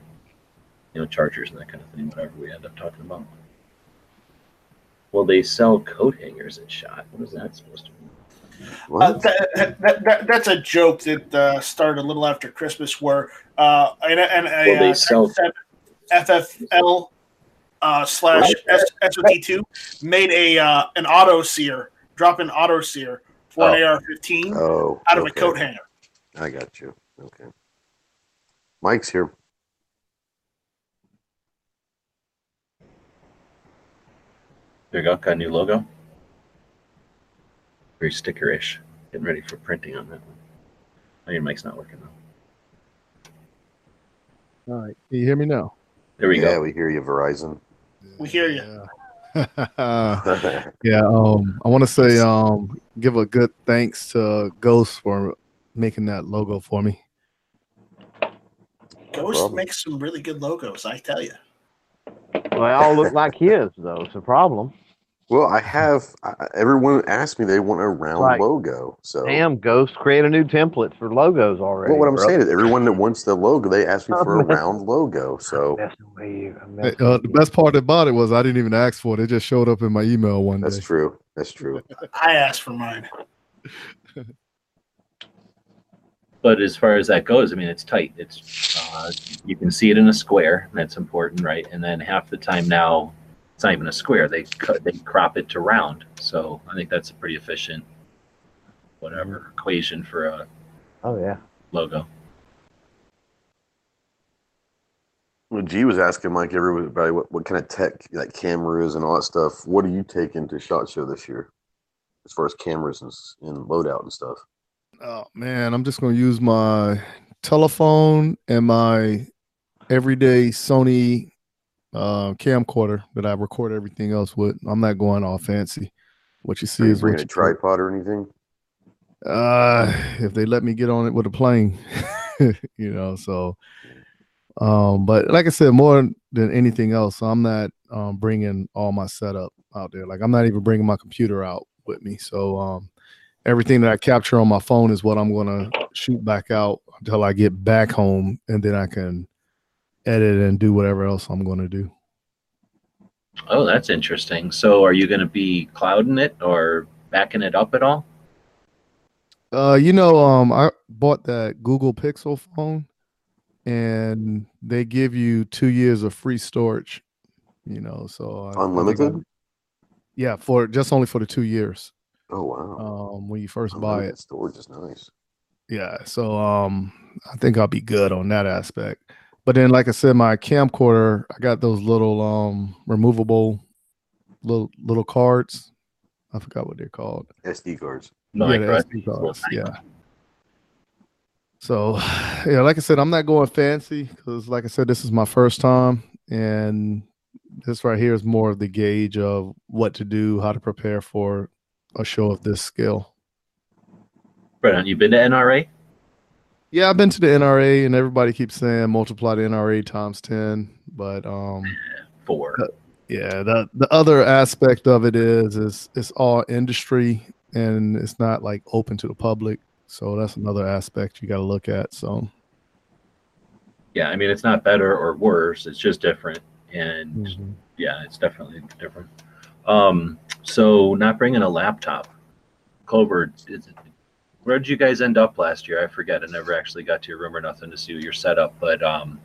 you know chargers and that kind of thing. Whatever we end up talking about. Well, they sell coat hangers at shot. What is that supposed to mean? Uh, that, that, that, that's a joke that uh, started a little after Christmas, where uh, and, and a, Well, they uh, sell- FFL uh, slash SOT two made a uh, an auto sear, drop in auto sear for an AR-15 oh, out of a coat hanger. I got you. Okay. Mike's here. There you go. Got a new logo. Very stickerish. Getting ready for printing on that one. Oh, your mic's not working though. All right. Can you hear me now? There we yeah, go. Yeah, we hear you, Verizon. We hear you. Yeah. yeah. Um, I want to say, um, give a good thanks to Ghost for making that logo for me. Ghost problem. makes some really good logos, I tell you. Well, they all look like his, though. It's a problem. Well, I have. I, everyone asked me they want a round Right. logo. So, Damn, Ghost, create a new template for logos already. well, what I'm bro. saying is, everyone that wants the logo, they asked me for a I'm messing- round logo. So I'm messing you. I'm Hey, Uh, the best part about it was I didn't even ask for it. It just showed up in my email one that's day. That's true. That's true. I asked for mine. But as far as that goes, I mean, it's tight. It's uh, you can see it in a square. That's important, right? And then half the time now, it's not even a square. They cut, they crop it to round. So I think that's a pretty efficient, whatever equation for a Oh yeah. logo. Well, G was asking Mike everybody what, what kind of tech like cameras and all that stuff. What do you take into Shot Show this year, as far as cameras and, and loadout and stuff? Oh man, I'm just gonna use my telephone and my everyday Sony uh, camcorder that I record everything else with. I'm not going all fancy. What you see Are you is what bringing a you tripod or anything? Uh, if they let me get on it with a plane, you know. So, um, but like I said, more than anything else, I'm not um bringing all my setup out there. Like I'm not even bringing my computer out with me. So, um, everything that I capture on my phone is what I'm gonna shoot back out until I get back home, and then I can edit and do whatever else I'm gonna do. Oh, that's interesting. So are you going to be clouding it or backing it up at all? Uh, you know, um, I bought that Google Pixel phone, and they give you two years of free storage. You know, so I- I I- Unlimited? yeah, for just only for the two years. Oh wow! Um, when you first buy it, storage is nice. yeah. So um, I think I'll be good on that aspect. But then, like I said, my camcorder, I got those little um removable little little cards. I forgot what they're called. SD cards. yeah, Like. SD cards, yeah. So, yeah, like I said, I'm not going fancy because, like I said, this is my first time, and this right here is more of the gauge of what to do, how to prepare for a show of this scale. Right on. You been to NRA? Yeah, I've been to the NRA, and everybody keeps saying multiply the NRA times ten, but um, Four. yeah, the the other aspect of it is is it's all industry, and it's not like open to the public. So that's another aspect you got to look at. So. Yeah, I mean it's not better or worse. It's just different, and Mhm. yeah, it's definitely different. Um, so not bringing a laptop. Clover, is, where did you guys end up last year? I forget. I never actually got to your room or nothing to see your setup, but um,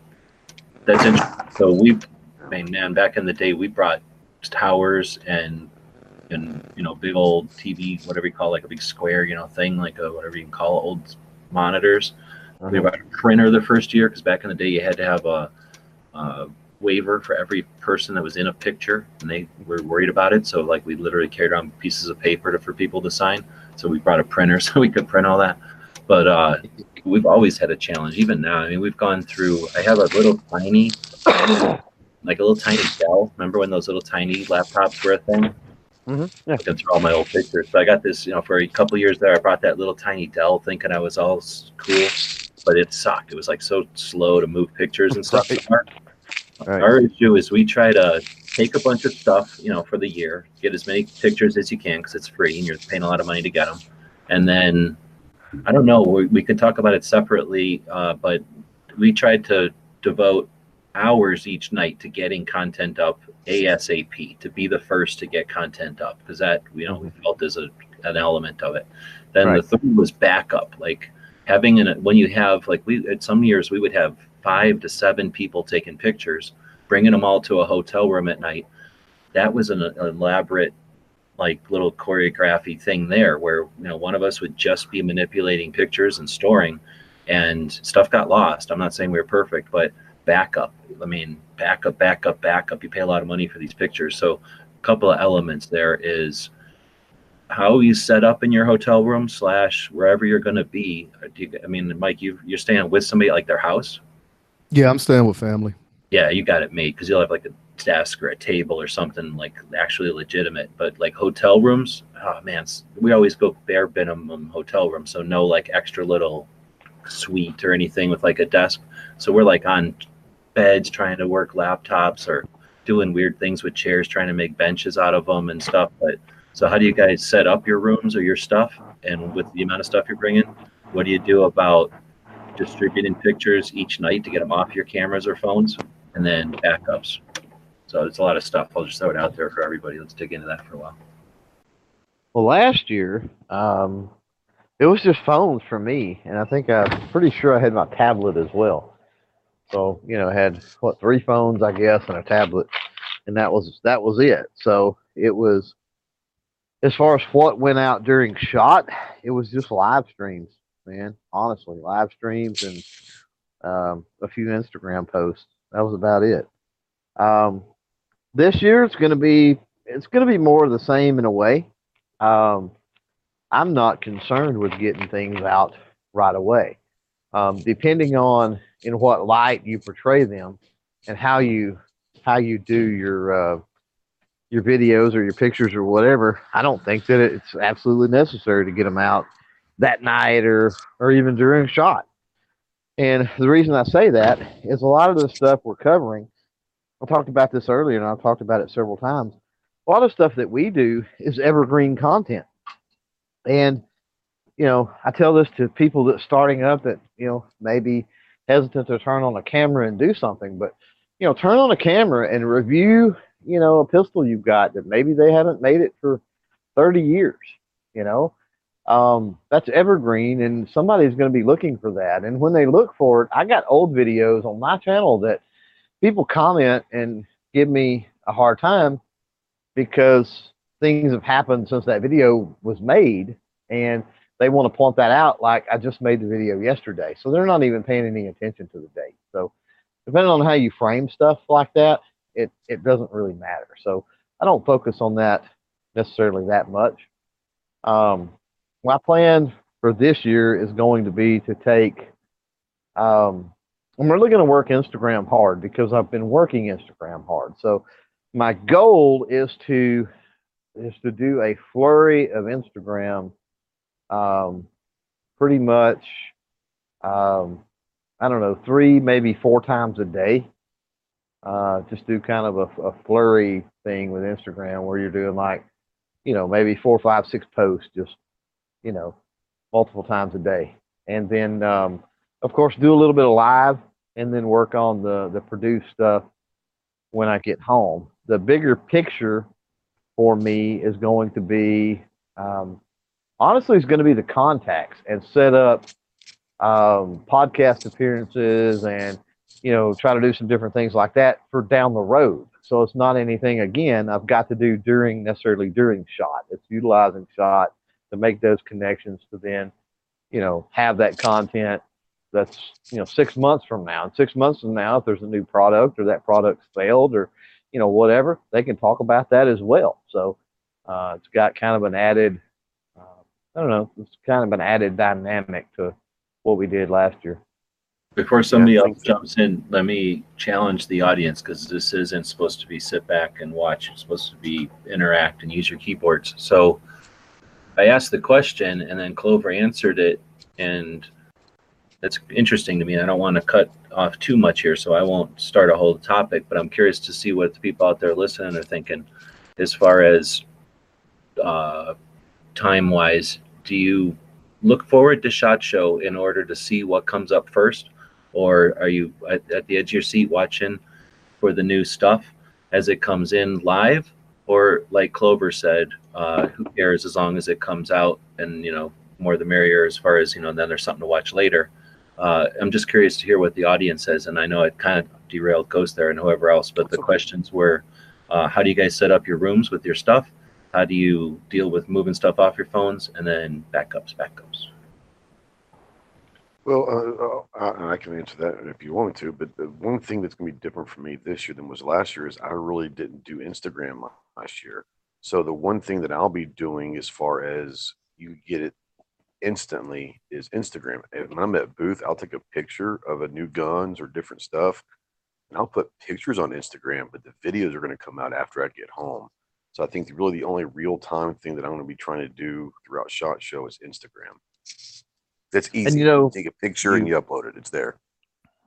that's interesting. So we, I mean, man, back in the day, we brought towers and and you know big old TV, whatever you call it, like a big square, you know, thing, like a whatever you can call it, old monitors. We bought a printer the first year because back in the day you had to have a, a waiver for every person that was in a picture, and they were worried about it. So like we literally carried around pieces of paper to, for people to sign. So we brought a printer so we could print all that. But uh, we've always had a challenge, even now. I mean, we've gone through. I have a little tiny, like a little tiny Dell. Remember when those little tiny laptops were a thing? Mhm, yeah. I can throw all my old pictures. So I got this, you know, for a couple years there. I brought that little tiny Dell, thinking I was all cool, but it sucked. It was like so slow to move pictures and stuff. Right. Our, Right. our issue is we try to take a bunch of stuff, you know, for the year, get as many pictures as you can because it's free and you're paying a lot of money to get them, and then I don't know. We, we could talk about it separately, uh, but we tried to devote hours each night to getting content up ASAP to be the first to get content up because that you know we felt is a an element of it. Then Right. the third was backup, like having an when you have like we at some years we would have five to seven people taking pictures, bringing them all to a hotel room at night. That was an, elaborate like little choreography thing there where you know one of us would just be manipulating pictures and storing and stuff got lost i'm not saying we were perfect but backup i mean backup backup backup you pay a lot of money for these pictures so a couple of elements there is how you set up in your hotel room slash wherever you're going to be you, i mean mike you, you're staying with somebody like their house Yeah, I'm staying with family. Yeah, you got it made because you'll have like a desk or a table or something like actually legitimate. But like hotel rooms, oh man, we always go bare minimum hotel room, so no like extra little suite or anything with like a desk. So we're like on beds trying to work laptops or doing weird things with chairs, trying to make benches out of them and stuff. But so how do you guys set up your rooms or your stuff? And with the amount of stuff you're bringing, what do you do about distributing pictures each night to get them off your cameras or phones? And then backups. So it's a lot of stuff. I'll just throw it out there for everybody. Let's dig into that for a while. Well, last year, um, it was just phones for me, and I think I'm pretty sure I had my tablet as well. So you know, I had what three phones, I guess, and a tablet. and that was that was it. So it was as far as what went out during shot, it was just live streams, man. Honestly, live streams and um, a few Instagram posts. That was about it. Um, this year it's going to be it's going to be more of the same in a way. Um, I'm not concerned with getting things out right away, um, depending on in what light you portray them and how you how you do your uh, your videos or your pictures or whatever. I don't think that it's absolutely necessary to get them out that night or or even during shot. And the reason I say that is a lot of the stuff we're covering. I talked about this earlier, and I've talked about it several times. A lot of stuff that we do is evergreen content, and you know, I tell this to people that starting up that you know maybe hesitant to turn on a camera and do something, but you know, turn on a camera and review, you know, a pistol you've got that maybe they haven't made it for 30 years, you know, um, that's evergreen and somebody's going to be looking for that. And when they look for it, I got old videos on my channel that people comment and give me a hard time because things have happened since that video was made and they want to point that out like I just made the video yesterday. So they're not even paying any attention to the date. So depending on how you frame stuff like that, it, it doesn't really matter. So I don't focus on that necessarily that much. Um, my plan for this year is going to be to take, um, I'm really going to work Instagram hard because I've been working Instagram hard. So my goal is to is to do a flurry of Instagram, um, pretty much um, I don't know, three, maybe four times a day. Uh, just do kind of a, a, flurry thing with Instagram where you're doing like, you know, maybe four, five, six posts, just, you know, multiple times a day. And then, um, of course, do a little bit of live and then work on the, the produced stuff when I get home. The bigger picture for me is going to be, um, honestly, is going to be the contacts and set up um, podcast appearances and you know try to do some different things like that for down the road. So it's not anything again I've got to do during necessarily during shot. It's utilizing shot to make those connections to then you know have that content that's you know six months from now and six months from now if there's a new product or that product's failed or you know whatever they can talk about that as well so uh, it's got kind of an added uh, i don't know it's kind of an added dynamic to what we did last year. Before somebody else jumps in, let me challenge the audience because this isn't supposed to be sit back and watch. It's supposed to be interact and use your keyboards. So I asked the question and then Clover answered it. And that's interesting to me. I don't want to cut off too much here, so I won't start a whole topic, but I'm curious to see what the people out there listening are thinking as far as uh, time wise. Do you look forward to shot show in order to see what comes up first or are you at, at, the edge of your seat watching for the new stuff as it comes in live or like clover said uh, who cares as long as it comes out and you know more the merrier as far as you know then there's something to watch later uh, i'm just curious to hear what the audience says and i know it kind of derailed ghost there and whoever else but the questions were uh, how do you guys set up your rooms with your stuff how do you deal with moving stuff off your phones and then backups, backups? Well, uh, uh, I can answer that if you want me to. But the one thing that's going to be different for me this year than was last year is I really didn't do Instagram last year. So the one thing that I'll be doing as far as you get it instantly is Instagram. And when I'm at booth, I'll take a picture of a new guns or different stuff, and I'll put pictures on Instagram. But the videos are going to come out after I get home. So I think really the only real time thing that I'm going to be trying to do throughout Shot Show is Instagram. That's easy. And you know, you take a picture you, and you upload it. It's there.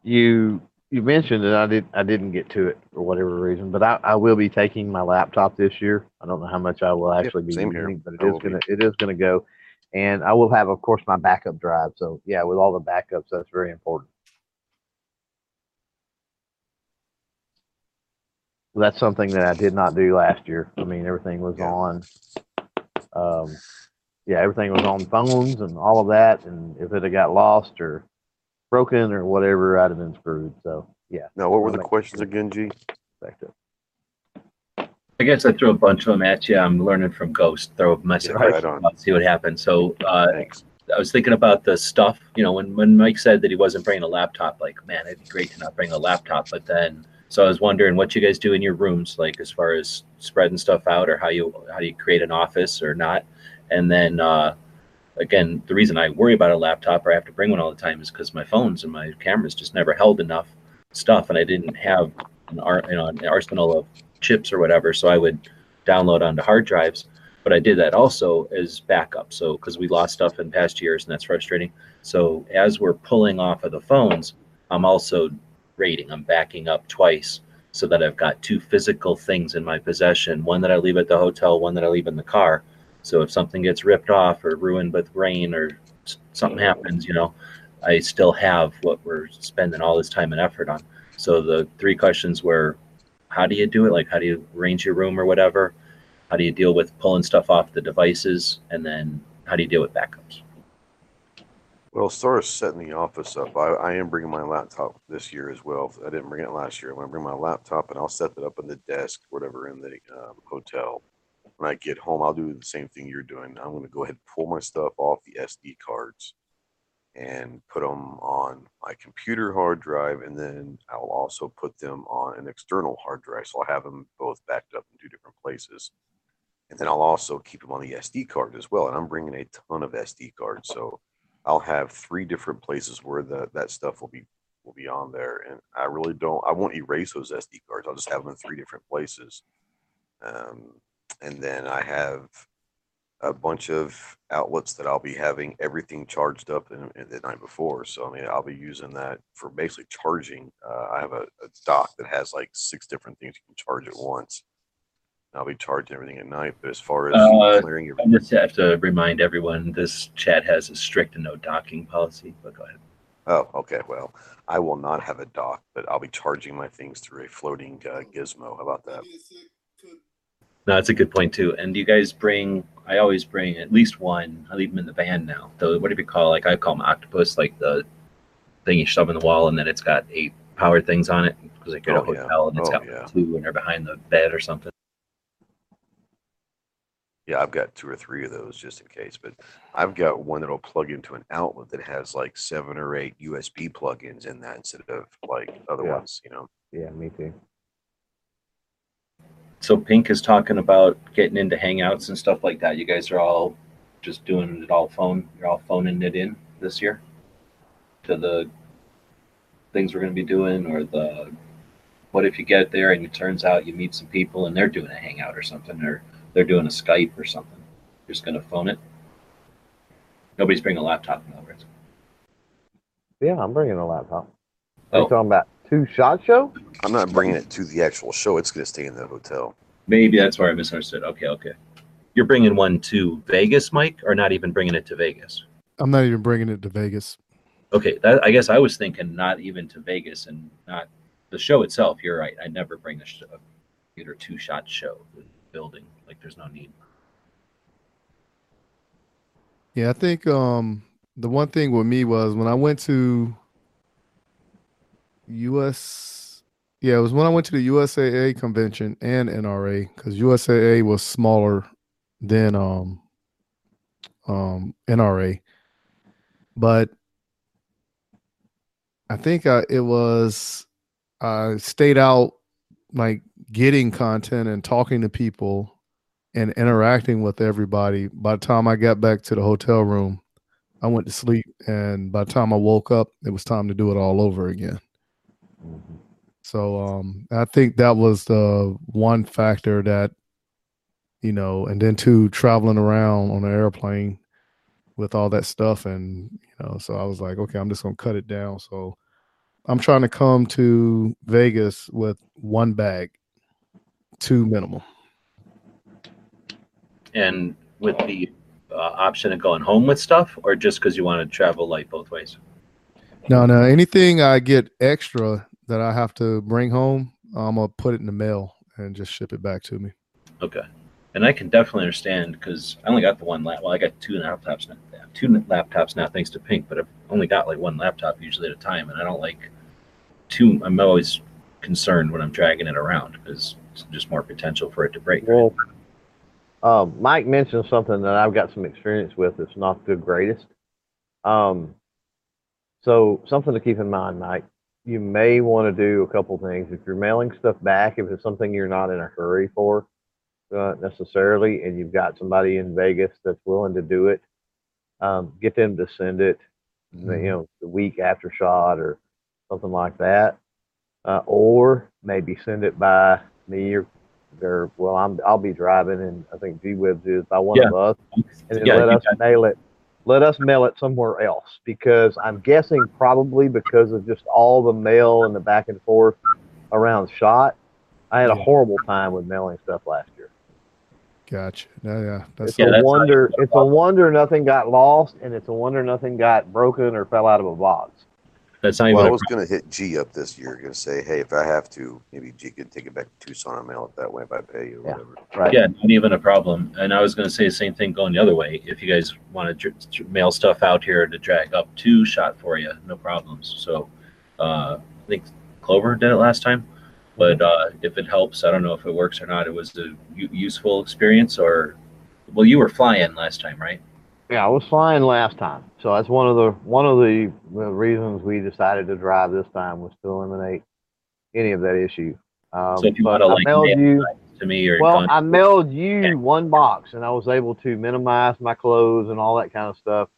You you mentioned that I did I didn't get to it for whatever reason, but I, I will be taking my laptop this year. I don't know how much I will actually yeah, be using, but it is gonna be. it is gonna go. And I will have, of course, my backup drive. So yeah, with all the backups, that's very important. that's something that I did not do last year. I mean, everything was Yeah. on, um, yeah, everything was on phones and all of that. And if it had got lost or broken or whatever, I'd have been screwed. So yeah, Now, what were the questions sure. again, G? back up. I guess I threw a bunch of them at you. I'm learning from Ghost. Throw a message, Yeah, right on. see what happens. So uh, Thanks. I was thinking about the stuff. You know, when when Mike said that he wasn't bringing a laptop, like man, it'd be great to not bring a laptop. But then, so I was wondering what you guys do in your rooms, like as far as spreading stuff out, or how you how do you create an office or not. And then uh, again, the reason I worry about a laptop or I have to bring one all the time is because my phones and my cameras just never held enough stuff, and I didn't have an, ar- you know, an arsenal of chips or whatever. So I would download onto hard drives. But I did that also as backup. So because we lost stuff in past years, and that's frustrating. So as we're pulling off of the phones, I'm also rating. I'm backing up twice so that I've got two physical things in my possession. One that I leave at the hotel, one that I leave in the car. So if something gets ripped off or ruined with rain or something happens, you know, I still have what we're spending all this time and effort on. So the three questions were how do you do it? Like how do you arrange your room or whatever? How do you deal with pulling stuff off the devices? And then how do you deal with backups? Well, as far as setting the office up, I, I am bringing my laptop this year as well. I didn't bring it last year. I'm going to bring my laptop and I'll set it up in the desk, whatever, in the um, hotel. When I get home, I'll do the same thing you're doing. I'm going to go ahead and pull my stuff off the SD cards and put them on my computer hard drive. And then I'll also put them on an external hard drive. So I'll have them both backed up in two different places. And then I'll also keep them on the SD card as well. And I'm bringing a ton of SD cards. So I'll have three different places where the, that stuff will be will be on there, and I really don't. I won't erase those SD cards. I'll just have them in three different places, um, and then I have a bunch of outlets that I'll be having everything charged up in, in the night before. So I mean, I'll be using that for basically charging. Uh, I have a, a dock that has like six different things you can charge at once. I'll be charging everything at night, but as far as Uh, clearing your I just have to remind everyone this chat has a strict no docking policy. But go ahead. Oh, okay. Well, I will not have a dock, but I'll be charging my things through a floating uh, gizmo. How about that? No, that's a good point too. And you guys bring? I always bring at least one. I leave them in the van now. The what do you call? Like I call them octopus, like the thing you shove in the wall, and then it's got eight power things on it because like at a Oh, yeah. hotel, and it's Oh, got yeah. two, and they're behind the bed or something. Yeah, I've got two or three of those just in case, but I've got one that'll plug into an outlet that has like seven or eight USB plugins in that instead of like other Yeah. ones, you know. Yeah, me too. So Pink is talking about getting into Hangouts and stuff like that. You guys are all just doing it all phone. You're all phoning it in this year to the things we're going to be doing, or the what if you get there and it turns out you meet some people and they're doing a Hangout or something, or they're doing a Skype or something. You're just going to phone it. Nobody's bringing a laptop, in other words. Yeah, I'm bringing a laptop. Are Oh. you talking about two shot show? I'm not bringing it to the actual show. It's going to stay in the hotel. Maybe that's where I misunderstood. Okay, okay. You're bringing one to Vegas, Mike, or not even bringing it to Vegas? I'm not even bringing it to Vegas. Okay, that, I guess I was thinking not even to Vegas and not the show itself. You're right. I never bring a, sh- a theater two shot show the building. Like there's no need. Yeah, I think um the one thing with me was when I went to US yeah, it was when I went to the USAA convention and NRA because USAA was smaller than um um NRA. But I think I, it was I stayed out like getting content and talking to people and interacting with everybody. By the time I got back to the hotel room, I went to sleep, and by the time I woke up, it was time to do it all over again. So um, I think that was the one factor that, you know, and then two traveling around on an airplane with all that stuff, and you know, so I was like, okay, I'm just gonna cut it down. So I'm trying to come to Vegas with one bag, two minimal, And with the uh, option of going home with stuff, or just because you want to travel light both ways. No, no. Anything I get extra that I have to bring home, I'm gonna put it in the mail and just ship it back to me. Okay. And I can definitely understand because I only got the one lap. Well, I got two laptops now. yeah, Two laptops now, thanks to Pink. But I've only got like one laptop usually at a time, and I don't like two. I'm always concerned when I'm dragging it around because it's just more potential for it to break. Well, um, Mike mentioned something that I've got some experience with. It's not the greatest. Um, so something to keep in mind, Mike. You may want to do a couple things if you're mailing stuff back. If it's something you're not in a hurry for, uh, necessarily, and you've got somebody in Vegas that's willing to do it, um, get them to send it. You know, the week after shot or something like that, uh, or maybe send it by me or or well, I'm I'll be driving, and I think G Webs is by one of us, and then Yeah, let us mail it. Let us mail it somewhere else because I'm guessing probably because of just all the mail and the back and forth around shot. I had a horrible time with mailing stuff last year. Gotcha. Yeah, yeah. That's It's Yeah, a that's wonder. It's a wonder nothing got lost, and it's a wonder nothing got broken or fell out of a box. That's not even Well, I a was going to hit G up this year. Going to say, hey, if I have to, maybe G could take it back to Tucson and mail it that way if I pay you or Yeah. whatever. Right. Yeah, not even a problem. And I was going to say the same thing going the other way. If you guys want to dr- dr- mail stuff out here to drag up to shot for you, no problems. So uh, I think Clover did it last time. But uh, if it helps, I don't know if it works or not. It was a u- useful experience, or well, you were flying last time, right? Yeah, I was flying last time, so that's one of the one of the, reasons we decided to drive this time was to eliminate any of that issue. Um, So if you wanna, I like, mailed mail you. To me, or Well, I mailed you Yeah. one box, and I was able to minimize my clothes and all that kind of stuff,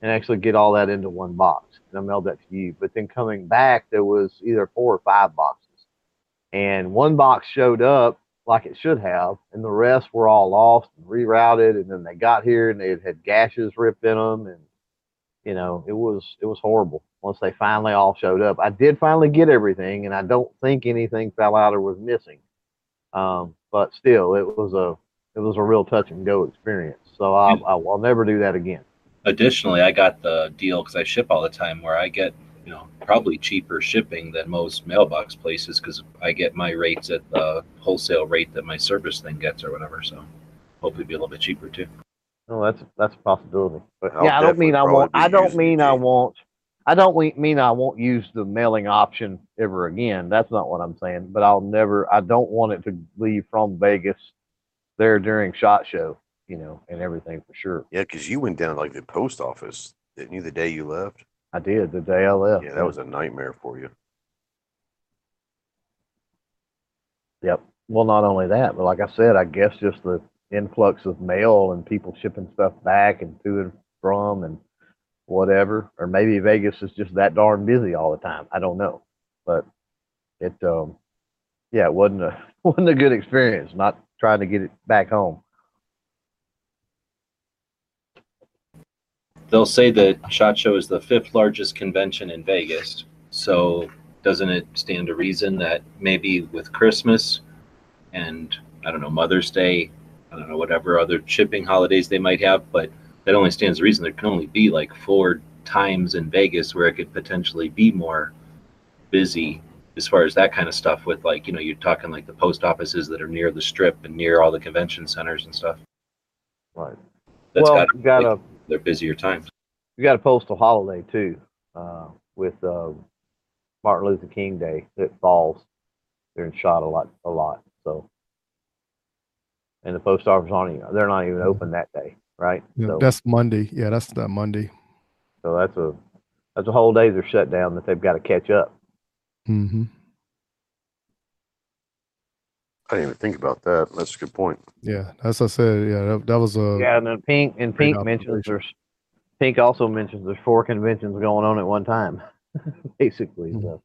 and actually get all that into one box. And I mailed that to you. But then coming back, there was either four or five boxes, and one box showed up like it should have, and the rest were all lost and rerouted. And then they got here, and they had, had gashes ripped in them, and you know, it was it was horrible. Once they finally all showed up, I did finally get everything, and I don't think anything fell out or was missing. Um, but still, it was a it was a real touch and go experience. So I'll, I'll, I'll never do that again. additionally, I got the deal because I ship all the time, where I get you know probably cheaper shipping than most mailbox places because I get my rates at the wholesale rate that my service thing gets or whatever. So hopefully, be a little bit cheaper too. No, that's that's a possibility. But I'll yeah, I don't mean I definitely won't. I don't mean I won't. I don't we- mean I won't use the mailing option ever again. That's not what I'm saying. But I'll never. I don't want it to leave from Vegas there during shot show. You know, and everything for sure. Yeah, because you went down like the post office, didn't you, the day you left? I did the day I left. Yeah, that was a nightmare for you. Yep. Well, not only that, but like I said, I guess just the influx of mail and people shipping stuff back and to and from and whatever. Or maybe Vegas is just that darn busy all the time. I don't know. But it, um, yeah, it wasn't a wasn't a good experience. Not trying to get it back home. They'll say that Shot Show is the fifth largest convention in Vegas. So doesn't it stand to reason that maybe with Christmas and I don't know Mother's Day, I don't know whatever other shipping holidays they might have, but that only stands to reason there can only be like four times in Vegas where it could potentially be more busy as far as that kind of stuff with like you know you're talking like the post offices that are near the strip and near all the convention centers and stuff. Right. That's well, got you got a their busier times. We got a postal holiday too, uh, with uh, Martin Luther King Day that falls. They're in shot a lot, a lot. So, and the post office aren't even, they're not even open that day, right? Yeah, so, that's Monday. Yeah, that's that Monday. so that's a that's a whole day they're shut down that they've got to catch up. hmm I didn't even think about that. That's a good point. Yeah, as I said, yeah, that, that was a yeah, and then Pink and Pink mentions there's Pink also mentions there's four conventions going on at one time, basically. Mhm. So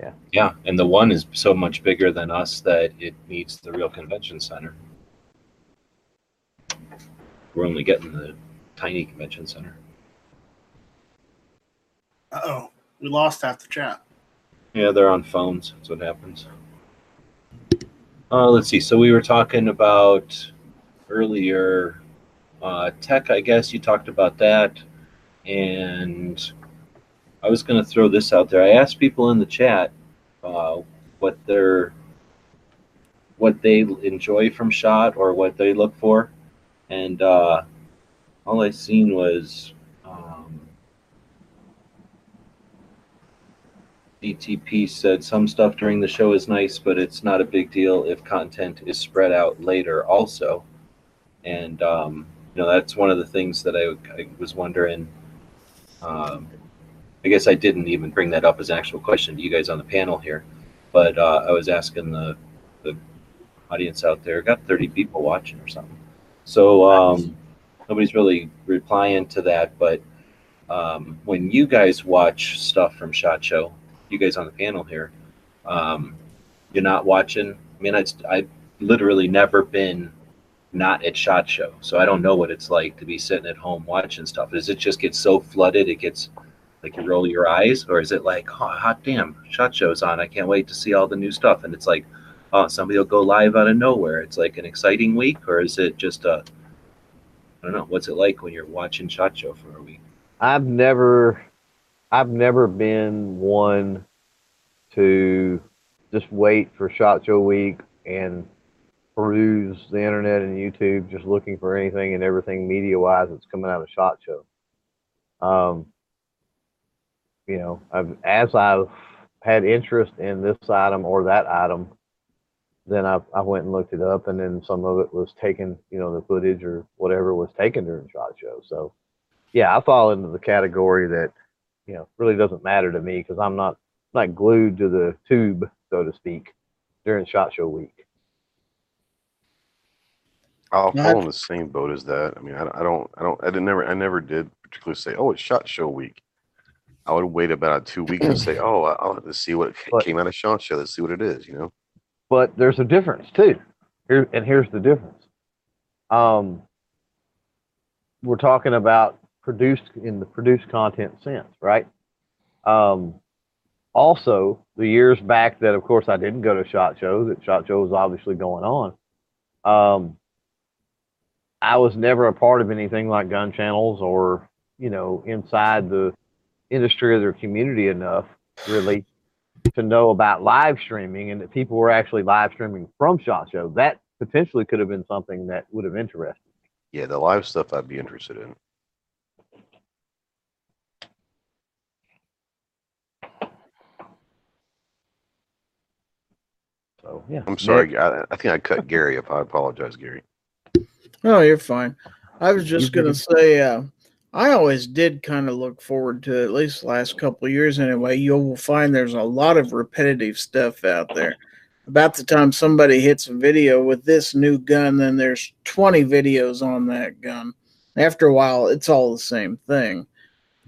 yeah, Yeah, and the one is so much bigger than us that it needs the real convention center. We're only getting the tiny convention center. Uh oh, we lost half the chat. Yeah, they're on phones. That's what happens. Uh, let's see. So we were talking about earlier uh, tech. I guess you talked about that, and I was going to throw this out there. I asked people in the chat uh, what their what they enjoy from shot or what they look for, and uh, all I seen was. Um, DTP said some stuff during the show is nice, but it's not a big deal if content is spread out later also. And, um, you know, that's one of the things that I, I was wondering. Um, I guess I didn't even bring that up as an actual question to you guys on the panel here, but uh, I was asking the, the audience out there, got 30 people watching or something. So um, nobody's really replying to that, but um, when you guys watch stuff from Shot Show, you guys on the panel here, um, you're not watching. I mean, I I literally never been not at Shot Show, so I don't know what it's like to be sitting at home watching stuff. Does it just get so flooded it gets like you roll your eyes, or is it like, oh, hot damn, Shot Show's on. I can't wait to see all the new stuff, and it's like, oh, somebody will go live out of nowhere. It's like an exciting week, or is it just a I don't know. What's it like when you're watching Shot Show for a week? I've never, I've never been one to just wait for Shot Show Week and peruse the internet and YouTube, just looking for anything and everything media wise that's coming out of Shot Show. Um, you know, I've, as I've had interest in this item or that item, then I, I went and looked it up, and then some of it was taken, you know, the footage or whatever was taken during Shot Show. So, yeah, I fall into the category that, you know, really doesn't matter to me because I'm not not glued to the tube, so to speak, during Shot Show week. I'll No, fall in the same boat as that. I mean, I, I don't, I don't, I didn't never, I never did particularly say, oh, it's Shot Show week. I would wait about two weeks and say, oh, I- I'll have to see what But- came out of Shot Show. Let's see what it is, you know. but there's a difference too. Here and here's the difference. Um, we're talking about produced in the produced content sense, right? Um, also, the years back that, of course, I didn't go to shot shows. That shot show was obviously going on. Um, I was never a part of anything like gun channels or you know inside the industry or their community enough, really, to know about live streaming and that people were actually live streaming from Shot Show. That potentially could have been something that would have interested. Me. Yeah, the live stuff I'd be interested in. So yeah, I'm sorry. I, I think I cut Gary up. I apologize, Gary. No, you're fine. I was just gonna say, uh, I always did kind of look forward to at least the last couple of years anyway. You'll find there's a lot of repetitive stuff out there. About the time somebody hits a video with this new gun, then there's 20 videos on that gun. After a while, it's all the same thing.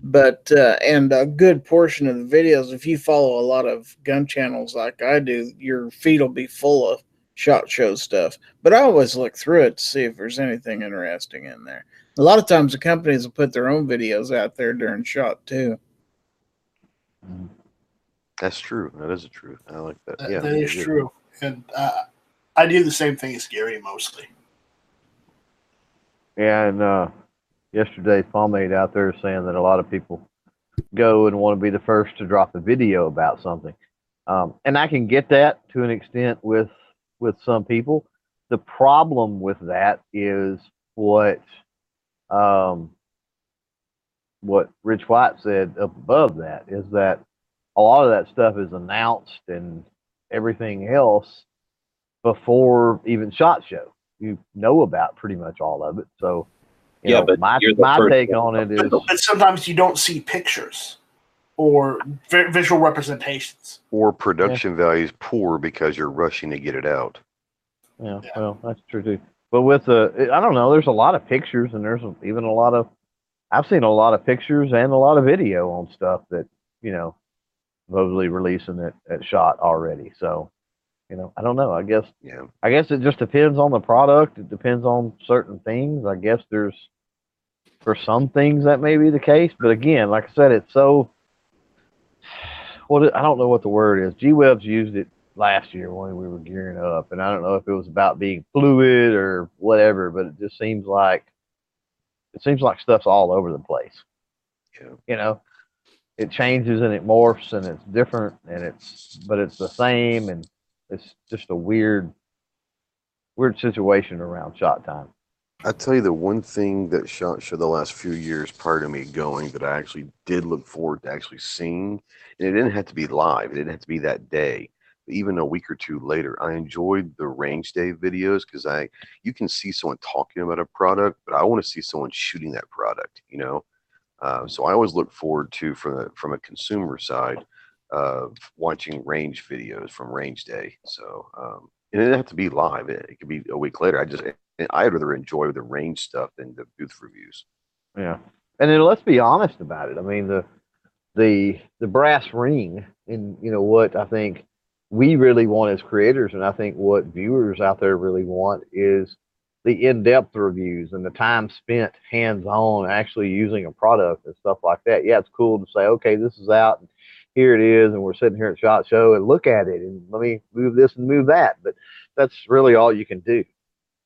But uh, and a good portion of the videos, if you follow a lot of gun channels like I do, your feed will be full of shot show stuff. But I always look through it to see if there's anything interesting in there. A lot of times the companies will put their own videos out there during shot too. That's true. That is the truth. I like that. That, yeah, that is true. And uh, I do the same thing as Gary mostly. Yeah, and uh, yesterday, Pomade out there saying that a lot of people go and want to be the first to drop a video about something, um, and I can get that to an extent with with some people. The problem with that is what um, what Rich White said up above that is that a lot of that stuff is announced and everything else before even shot show you know about pretty much all of it. So, you Yeah, know, but my my take on it is, But sometimes you don't see pictures or vi- visual representations. Or production values poor because you're rushing to get it out. yeah, Yeah. well, that's true too. But with uh, the, I don't know, there's a lot of pictures and there's even a lot of, I've seen a lot of pictures and a lot of video on stuff that you know, supposedly releasing it at shot already. So, you know, I don't know. I guess Yeah. I guess it just depends on the product. It depends on certain things. I guess there's for some things that may be the case, but again, like I said, it's so. Well, I don't know what the word is. G Webs used it last year when we were gearing up, and I don't know if it was about being fluid or whatever, but it just seems like it seems like stuff's all over the place. Yeah. You know, it changes and it morphs and it's different and it's but it's the same and it's just a weird weird situation around shot time. I tell you the one thing that shot show the last few years prior to me going that I actually did look forward to actually seeing, and it didn't have to be live. It didn't have to be that day. But even a week or two later, I enjoyed the range day videos because I you can see someone talking about a product, but I want to see someone shooting that product. You know, uh, so I always look forward to from a from a consumer side of watching range videos from range day. So um, and it didn't have to be live. It, it could be a week later. I just I'd rather enjoy the range stuff than the booth reviews. Yeah, and then let's be honest about it. I mean the the the brass ring, and you know what I think we really want as creators, and I think what viewers out there really want is the in-depth reviews and the time spent hands-on actually using a product and stuff like that. Yeah, it's cool to say, okay, this is out, and here it is, and we're sitting here at Shot Show and look at it, and let me move this and move that. But that's really all you can do.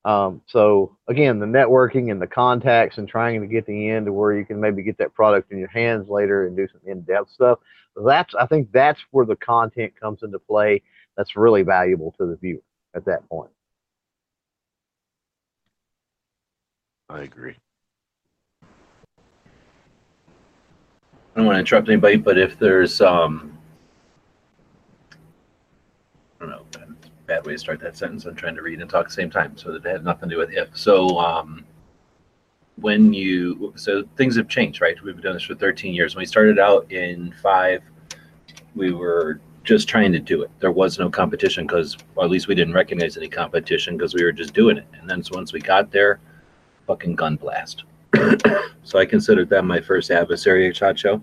Um, so again, the networking and the contacts and trying to get the end to where you can maybe get that product in your hands later and do some in-depth stuff. That's I think that's where the content comes into play. That's really valuable to the viewer at that point. I agree. I don't want to interrupt anybody, but if there's um, I don't know, bad way to start that sentence. I'm trying to read and talk at the same time, so that it had nothing to do with if. So um, when you so things have changed, right? We've been doing this for 13 years. When we started out in five, we were just trying to do it. There was no competition because, well, at least we didn't recognize any competition because we were just doing it. And then so once we got there, fucking Gunblast. so I considered them my first adversary at Shot Show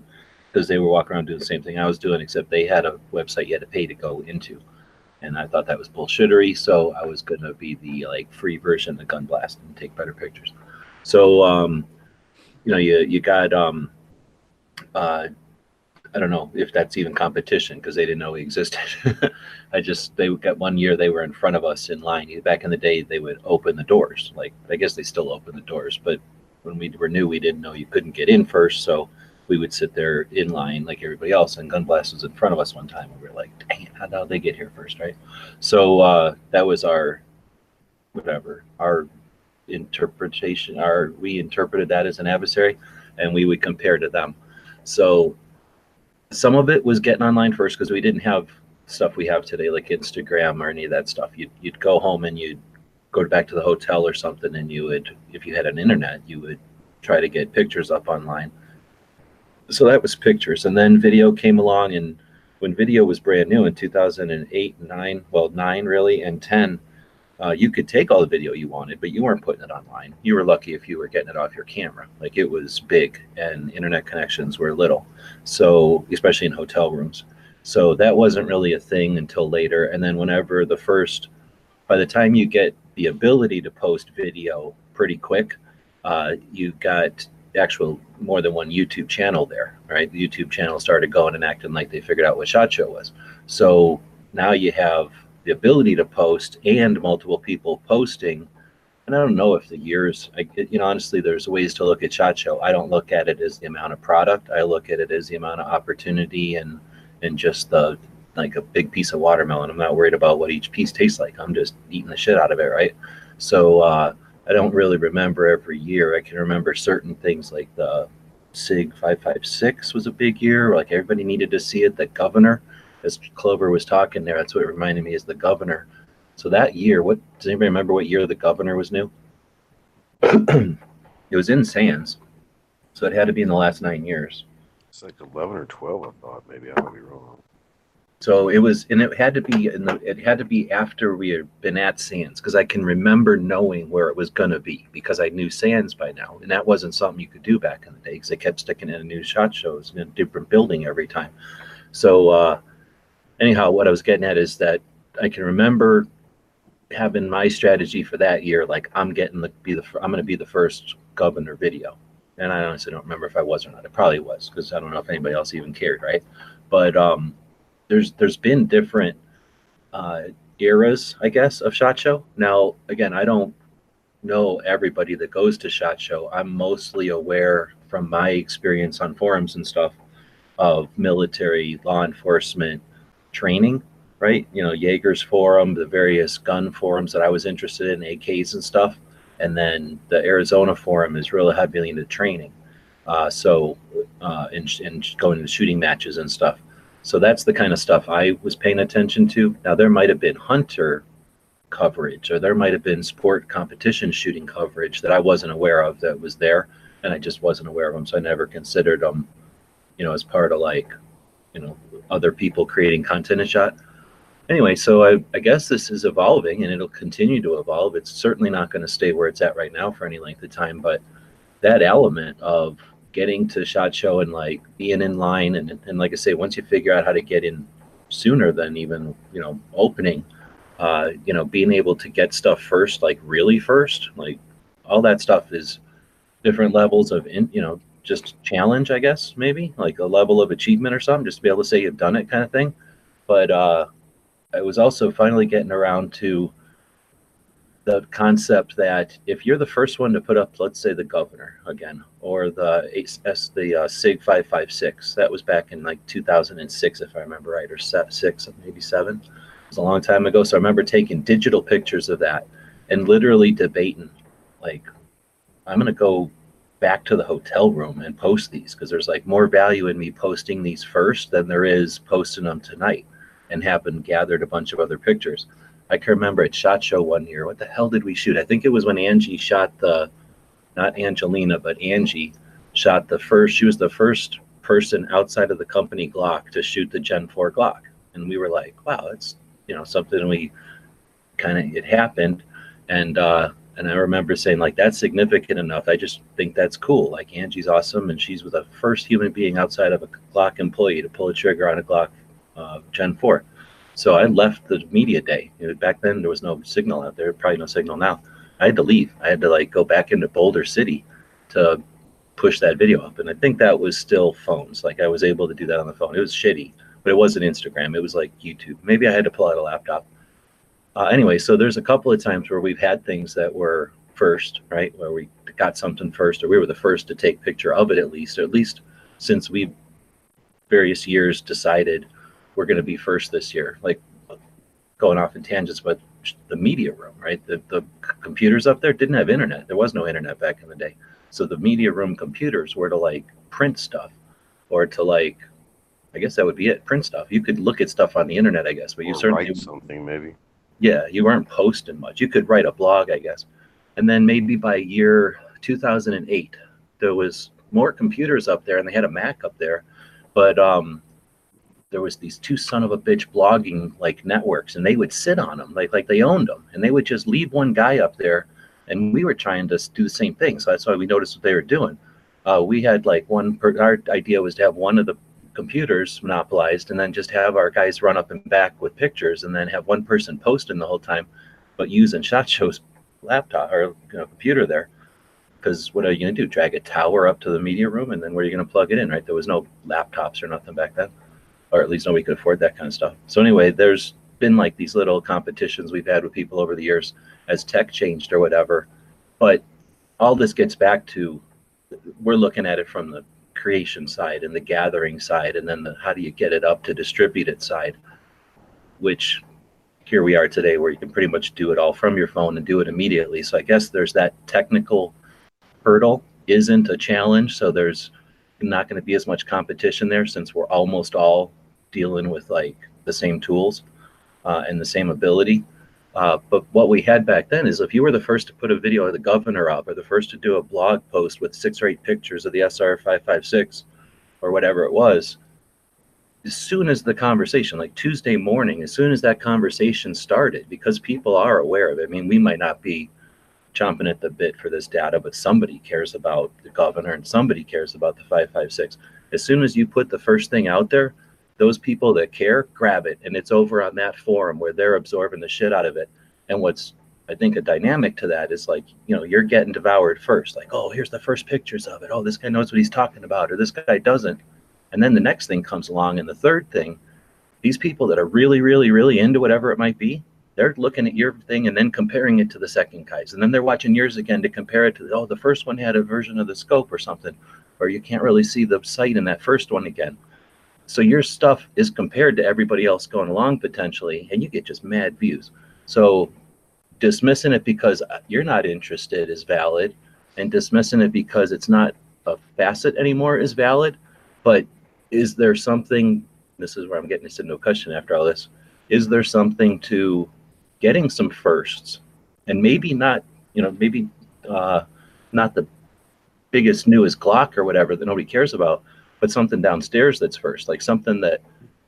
because they were walking around doing the same thing I was doing, except they had a website you had to pay to go into. And I thought that was bullshittery, so I was gonna be the like free version of Gunblast and take better pictures. So um, you know, you you got um uh I don't know if that's even competition because they didn't know we existed. I just they got one year they were in front of us in line. Back in the day, they would open the doors. Like I guess they still open the doors, but when we were new, we didn't know you couldn't get in first, so we would sit there in line like everybody else. And Gunblast was in front of us one time, and we were like, "Dang, it, how did they get here first, right?" So uh, that was our whatever our interpretation. Our we interpreted that as an adversary, and we would compare to them. So some of it was getting online first because we didn't have stuff we have today like Instagram or any of that stuff. You'd you'd go home and you'd go back to the hotel or something, and you would if you had an internet, you would try to get pictures up online. So that was pictures, and then video came along, and when video was brand new in 2008, nine, well nine really, and ten. Uh, you could take all the video you wanted, but you weren't putting it online. You were lucky if you were getting it off your camera. Like it was big, and internet connections were little. So, especially in hotel rooms. So that wasn't really a thing until later. And then whenever the first, by the time you get the ability to post video pretty quick, uh, you got actual more than one YouTube channel there, right? The YouTube channel started going and acting like they figured out what Shot Show was. So now you have the ability to post and multiple people posting. And I don't know if the years, I, you know, honestly, there's ways to look at Shot Show. I don't look at it as the amount of product. I look at it as the amount of opportunity and and just the like a big piece of watermelon. I'm not worried about what each piece tastes like. I'm just eating the shit out of it, right? So uh, I don't really remember every year. I can remember certain things like the SIG 556 was a big year. Like everybody needed to see it. The governor, as Clover was talking there, that's what it reminded me is the governor. So that year, what does anybody remember what year the governor was new? it was in Sands. So it had to be in the last nine years. It's like 11 or 12, I thought. Maybe I might be wrong. So it was, and it had to be in the, it had to be after we had been at Sands because I can remember knowing where it was going to be because I knew Sands by now, and that wasn't something you could do back in the day because they kept sticking in a new shot shows in a different building every time. So uh, anyhow, what I was getting at is that I can remember having my strategy for that year, like I'm getting the be the I'm going to be the first governor video, and I honestly don't remember if I was or not. It probably was because I don't know if anybody else even cared, right? But um, there's there's been different uh, eras, I guess, of Shot Show. Now, again, I don't know everybody that goes to Shot Show. I'm mostly aware from my experience on forums and stuff of military law enforcement training, right? You know, Jaeger's forum, the various gun forums that I was interested in, AKs and stuff. and then the Arizona forum is really heavily into training. Uh, so, uh, and, and going to shooting matches and stuff. So that's the kind of stuff I was paying attention to. Now there might have been hunter coverage, or there might have been sport competition shooting coverage that I wasn't aware of that was there, and I just wasn't aware of them, so I never considered them, you know, as part of like, you know, other people creating content and shot. Anyway, so I, I guess this is evolving and it'll continue to evolve. It's certainly not going to stay where it's at right now for any length of time, but that element of getting to shot show and like being in line and, and like I say, once you figure out how to get in sooner than even, you know, opening, uh, you know, being able to get stuff first, like really first, like all that stuff is different levels of, in, you know, just challenge, I guess, maybe like a level of achievement or something, just to be able to say you've done it kind of thing. But uh, I was also finally getting around to the concept that if you're the first one to put up, let's say the governor again, or the S, the uh, SIG 556, that was back in like 2006, if I remember right, or six, maybe seven. It was a long time ago. So I remember taking digital pictures of that and literally debating, like, I'm going to go back to the hotel room and post these because there's like more value in me posting these first than there is posting them tonight and having gathered a bunch of other pictures. I can remember at Shot Show one year. What the hell did we shoot? I think it was when Angie shot the, not Angelina, but Angie shot the first. She was the first person outside of the company Glock to shoot the Gen 4 Glock, and we were like, wow, that's you know something we kind of it happened, and uh, and I remember saying like that's significant enough. I just think that's cool. Like Angie's awesome, and she's the first human being outside of a Glock employee to pull a trigger on a Glock uh, Gen 4 so I left the media day. You know, back then there was no signal out there, probably no signal now. I had to leave. I had to like go back into Boulder City to push that video up. And I think that was still phones. Like I was able to do that on the phone. It was shitty, but it wasn't Instagram. It was like YouTube. Maybe I had to pull out a laptop. Uh, anyway, so there's a couple of times where we've had things that were first, right? Where we got something first, or we were the first to take picture of it at least, or at least since we various years decided we're going to be first this year. Like going off in tangents, but the media room, right? The, the computers up there didn't have internet. There was no internet back in the day. So the media room computers were to like print stuff or to like, I guess that would be it, print stuff. You could look at stuff on the internet, I guess, but you Or certainly write something maybe. yeah, you weren't posting much. You could write a blog, I guess. And then maybe by year 2008, there was more computers up there and they had a Mac up there. But um, there was these two son of a bitch blogging like networks and they would sit on them like like they owned them and they would just leave one guy up there and we were trying to do the same thing so that's why we noticed what they were doing. Uh, we had like one per, our idea was to have one of the computers monopolized and then just have our guys run up and back with pictures and then have one person posting the whole time but using shot show's laptop or you know, computer there because what are you going to do drag a tower up to the media room and then where are you going to plug it in right? There was no laptops or nothing back then or at least nobody could afford that kind of stuff. So anyway, there's been like these little competitions we've had with people over the years as tech changed or whatever. But all this gets back to we're looking at it from the creation side and the gathering side, and then the how do you get it up to distribute it side, which here we are today where you can pretty much do it all from your phone and do it immediately. So I guess there's that technical hurdle isn't a challenge. So there's not going to be as much competition there since we're almost all dealing with like the same tools uh, and the same ability. Uh, but what we had back then is if you were the first to put a video of the governor up or the first to do a blog post with six or eight pictures of the SR 556 or whatever it was, as soon as the conversation, like Tuesday morning, as soon as that conversation started, because people are aware of it, I mean, we might not be chomping at the bit for this data, but somebody cares about the governor and somebody cares about the 556. As soon as you put the first thing out there, those people that care grab it and it's over on that forum where they're absorbing the shit out of it. And what's I think a dynamic to that is like, you know, you're getting devoured first. Like, oh, here's the first pictures of it. Oh, this guy knows what he's talking about, or this guy doesn't. And then the next thing comes along, and the third thing, these people that are really, really, really into whatever it might be, they're looking at your thing and then comparing it to the second guy's. And then they're watching yours again to compare it to, oh, the first one had a version of the scope or something, or you can't really see the sight in that first one again. So your stuff is compared to everybody else going along potentially, and you get just mad views. So dismissing it because you're not interested is valid, and dismissing it because it's not a facet anymore is valid. But is there something? This is where I'm getting this into a question after all this. Is there something to getting some firsts, and maybe not, you know, maybe uh, not the biggest newest Glock or whatever that nobody cares about, but something downstairs that's first, like something that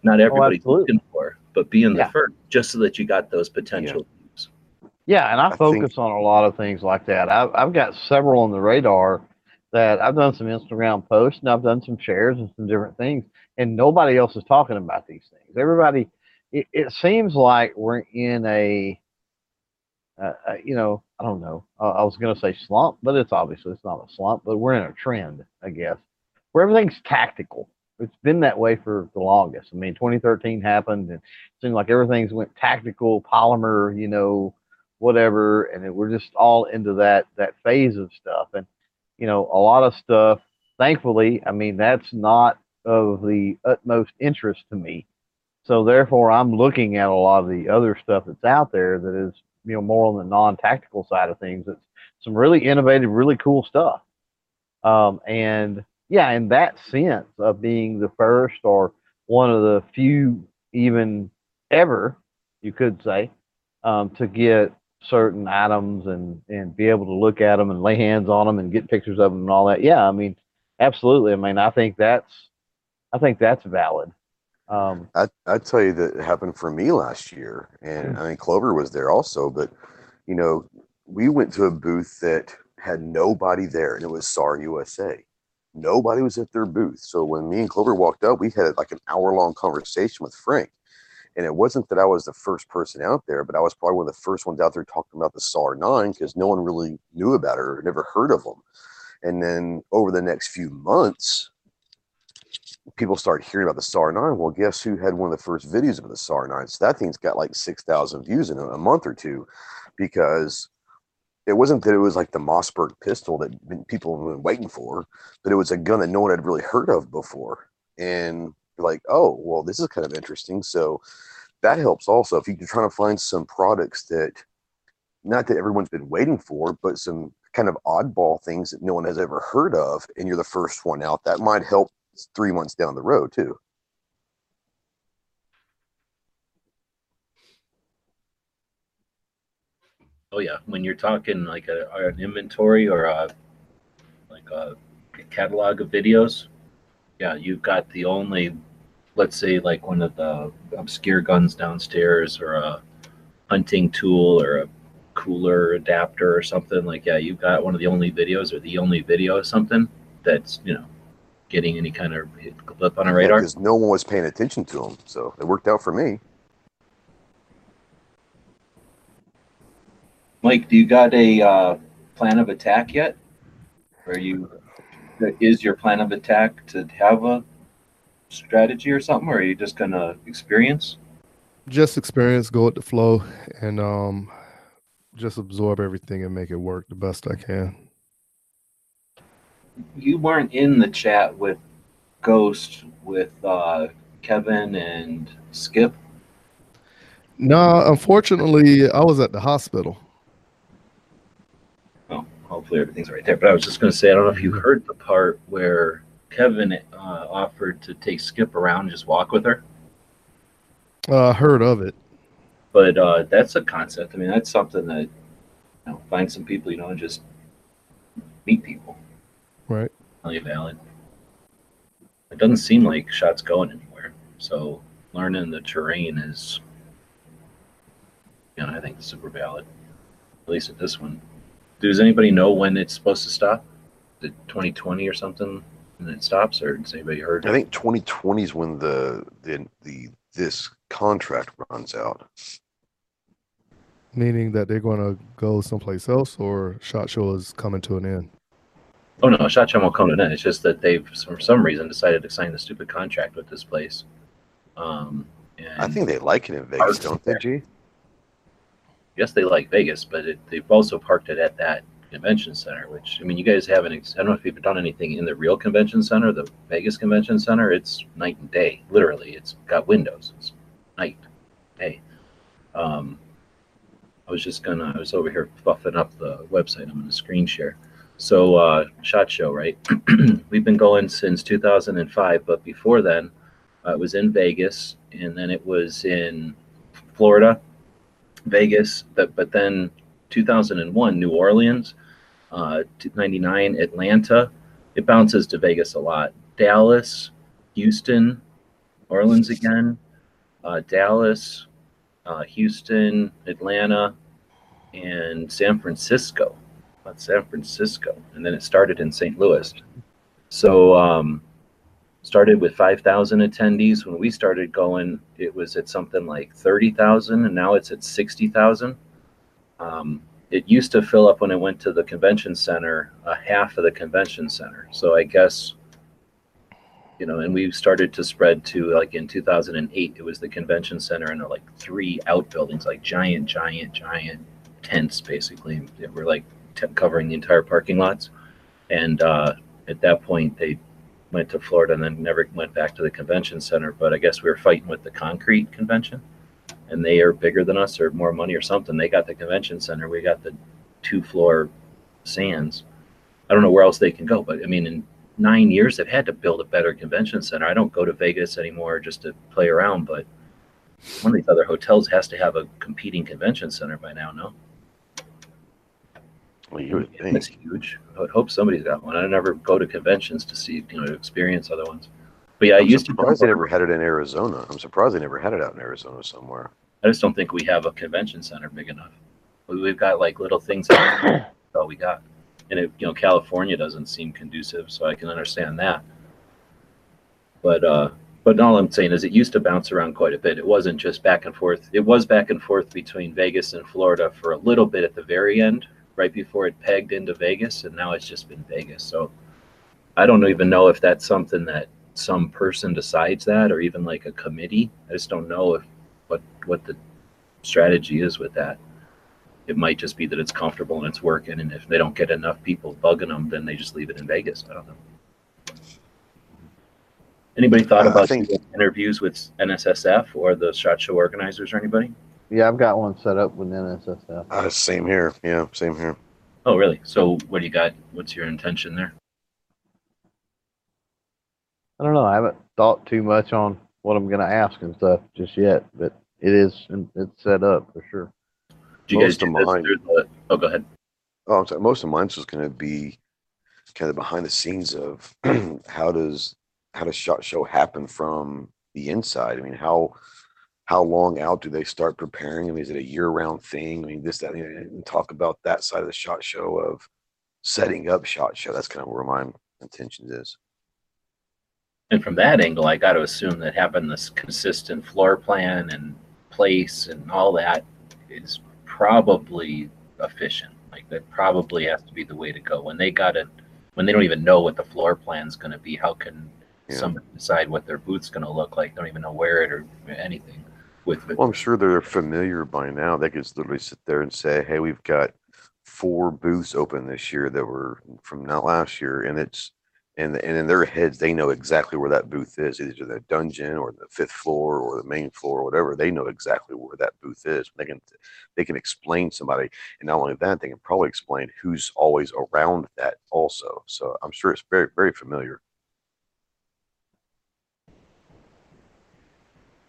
not everybody's absolutely. looking for, but being Yeah. the first, just so that you got those potential. views. Yeah, and I, I focus think- on a lot of things like that. I've, I've got several on the radar that I've done some Instagram posts and I've done some shares and some different things, and nobody else is talking about these things. Everybody, it, it seems like we're in a, uh, uh, you know, I don't know. Uh, I was going to say slump, but it's obviously it's not a slump, but we're in a trend, I guess, where everything's tactical. It's been that way for the longest. I mean, 2013 happened, and it seemed like everything's went tactical, polymer, you know, whatever, and it, we're just all into that that phase of stuff. And you know, a lot of stuff. Thankfully, I mean, that's not of the utmost interest to me. So therefore, I'm looking at a lot of the other stuff that's out there that is, you know, more on the non-tactical side of things. It's some really innovative, really cool stuff. Um, and yeah, in that sense of being the first or one of the few, even ever, you could say, um, to get certain items and and be able to look at them and lay hands on them and get pictures of them and all that. Yeah, I mean, absolutely. I mean, I think that's I think that's valid. Um, I I tell you that it happened for me last year, and I mean Clover was there also. But you know, we went to a booth that had nobody there, and it was SAR USA. Nobody was at their booth. So when me and Clover walked up, we had like an hour long conversation with Frank. And it wasn't that I was the first person out there, but I was probably one of the first ones out there talking about the SAR 9 because no one really knew about it or never heard of them. And then over the next few months, people started hearing about the SAR 9. Well, guess who had one of the first videos of the SAR 9? So that thing's got like 6,000 views in a, a month or two because it wasn't that it was like the Mossberg pistol that people have been waiting for, but it was a gun that no one had really heard of before. And like, oh, well, this is kind of interesting. So that helps also if you're trying to find some products that not that everyone's been waiting for, but some kind of oddball things that no one has ever heard of, and you're the first one out, that might help three months down the road too. Oh yeah, when you're talking like a, an inventory or a like a catalog of videos, yeah, you've got the only, let's say like one of the obscure guns downstairs or a hunting tool or a cooler adapter or something like yeah, you've got one of the only videos or the only video of something that's you know getting any kind of blip on a radar. because no one was paying attention to them, so it worked out for me. Mike, do you got a uh, plan of attack yet? Or you is your plan of attack to have a strategy or something, or are you just gonna experience? Just experience, go with the flow, and um, just absorb everything and make it work the best I can. You weren't in the chat with Ghost with uh, Kevin and Skip. No, unfortunately, I was at the hospital. Hopefully everything's right there. But I was just gonna say, I don't know if you heard the part where Kevin uh, offered to take Skip around and just walk with her. Uh, I heard of it. but uh, that's a concept. I mean, that's something that you know, find some people, you know, and just meet people. Right. Really valid. It doesn't seem like shots going anywhere. So learning the terrain is, you know, I think super valid. At least at this one. Does anybody know when it's supposed to stop? Is 2020 or something? And it stops, or has anybody heard? I think 2020 is when the the the this contract runs out. Meaning that they're going to go someplace else, or Shot Show is coming to an end. Oh no, Shot Show will come to an end. It's just that they've, for some reason, decided to sign the stupid contract with this place. Um, and I think they like it in Vegas, don't they, G? Yes, they like Vegas, but it, they've also parked it at that convention center. Which I mean, you guys haven't. ex- I don't know if you've done anything in the real convention center, the Vegas convention center. It's night and day. Literally, it's got windows. It's night, day. Um, I was just gonna, I was over here buffing up the website. I'm gonna screen share. So, uh, Shot Show, right? We've been going since 2005, but before then, uh, it was in Vegas, and then it was in Florida, Vegas, but, but then 2001, New Orleans, uh, 99, Atlanta. It bounces to Vegas a lot. Dallas, Houston, Orleans again, uh, Dallas, uh, Houston, Atlanta, and San Francisco. That's San Francisco, and then it started in St. Louis. So um, started with 5,000 attendees. When we started going, it was at something like 30,000, and now it's at 60,000. Um, it used to fill up when it went to the convention center, a half of the convention center. So I guess you know, and we started to spread to like in 2008, it was the convention center and like three outbuildings, like giant, giant, giant tents, basically. Were like t- covering the entire parking lots. And uh, at that point, they went to Florida and then never went back to the convention center. But I guess we were fighting with the concrete convention, and they are bigger than us or more money or something. They got the convention center, we got the two floor Sands. I don't know where else they can go, but I mean, in nine years, they've had to build a better convention center. I don't go to Vegas anymore just to play around, but one of these other hotels has to have a competing convention center by now, no? Well, you would It's huge. I would hope somebody's got one. I never go to conventions to see, you know, experience other ones. But yeah, I I'm used to. surprised they never had it in Arizona. I'm surprised they never had it out in Arizona somewhere. I just don't think we have a convention center big enough. We- We've got like little things. That's all we got. And it, you know, California doesn't seem conducive, so I can understand that. But uh, but all I'm saying is it used to bounce around quite a bit. It wasn't just back and forth. It was back and forth between Vegas and Florida for a little bit at the very end, right before it pegged into Vegas, and now it's just been Vegas. So I don't even know if that's something that some person decides that, or even like a committee. I just don't know if what what the strategy is with that. It might just be that it's comfortable and it's working, and if they don't get enough people bugging them, then they just leave it in Vegas. I don't know. Anybody thought Uh, about think- interviews with NSSF or the shot show organizers or anybody? Yeah, I've got one set up with NSSF. Uh, same here. Yeah, same here. Oh, really? So, what do you got? What's your intention there? I don't know. I haven't thought too much on what I'm gonna ask and stuff just yet, but it is it's set up for sure. Do you guys Most do of mine- the? Oh, go ahead. Oh, I'm sorry. Most of mine's just going to be kind of behind the scenes of how does how does shot show happen from the inside? I mean, how how long out do they start preparing? I mean, is it a year round thing? I mean, this that and talk about that side of the shot show of setting up shot show. That's kind of where my intention is. And from that angle, I got to assume that having this consistent floor plan and place and all that is probably efficient. Like that probably has to be the way to go. When they got it, when they don't even know what the floor plan is going to be, how can Yeah. somebody decide what their booth's going to look like? Don't even know where it or anything. With it. Well, I'm sure they're familiar by now. They could literally sit there and say, "Hey, we've got four booths open this year that were from not last year," and it's and and in their heads they know exactly where that booth is, either the dungeon or the fifth floor or the main floor or whatever. They know exactly where that booth is. They can they can explain somebody, and not only that, they can probably explain who's always around that also. So I'm sure it's very very familiar.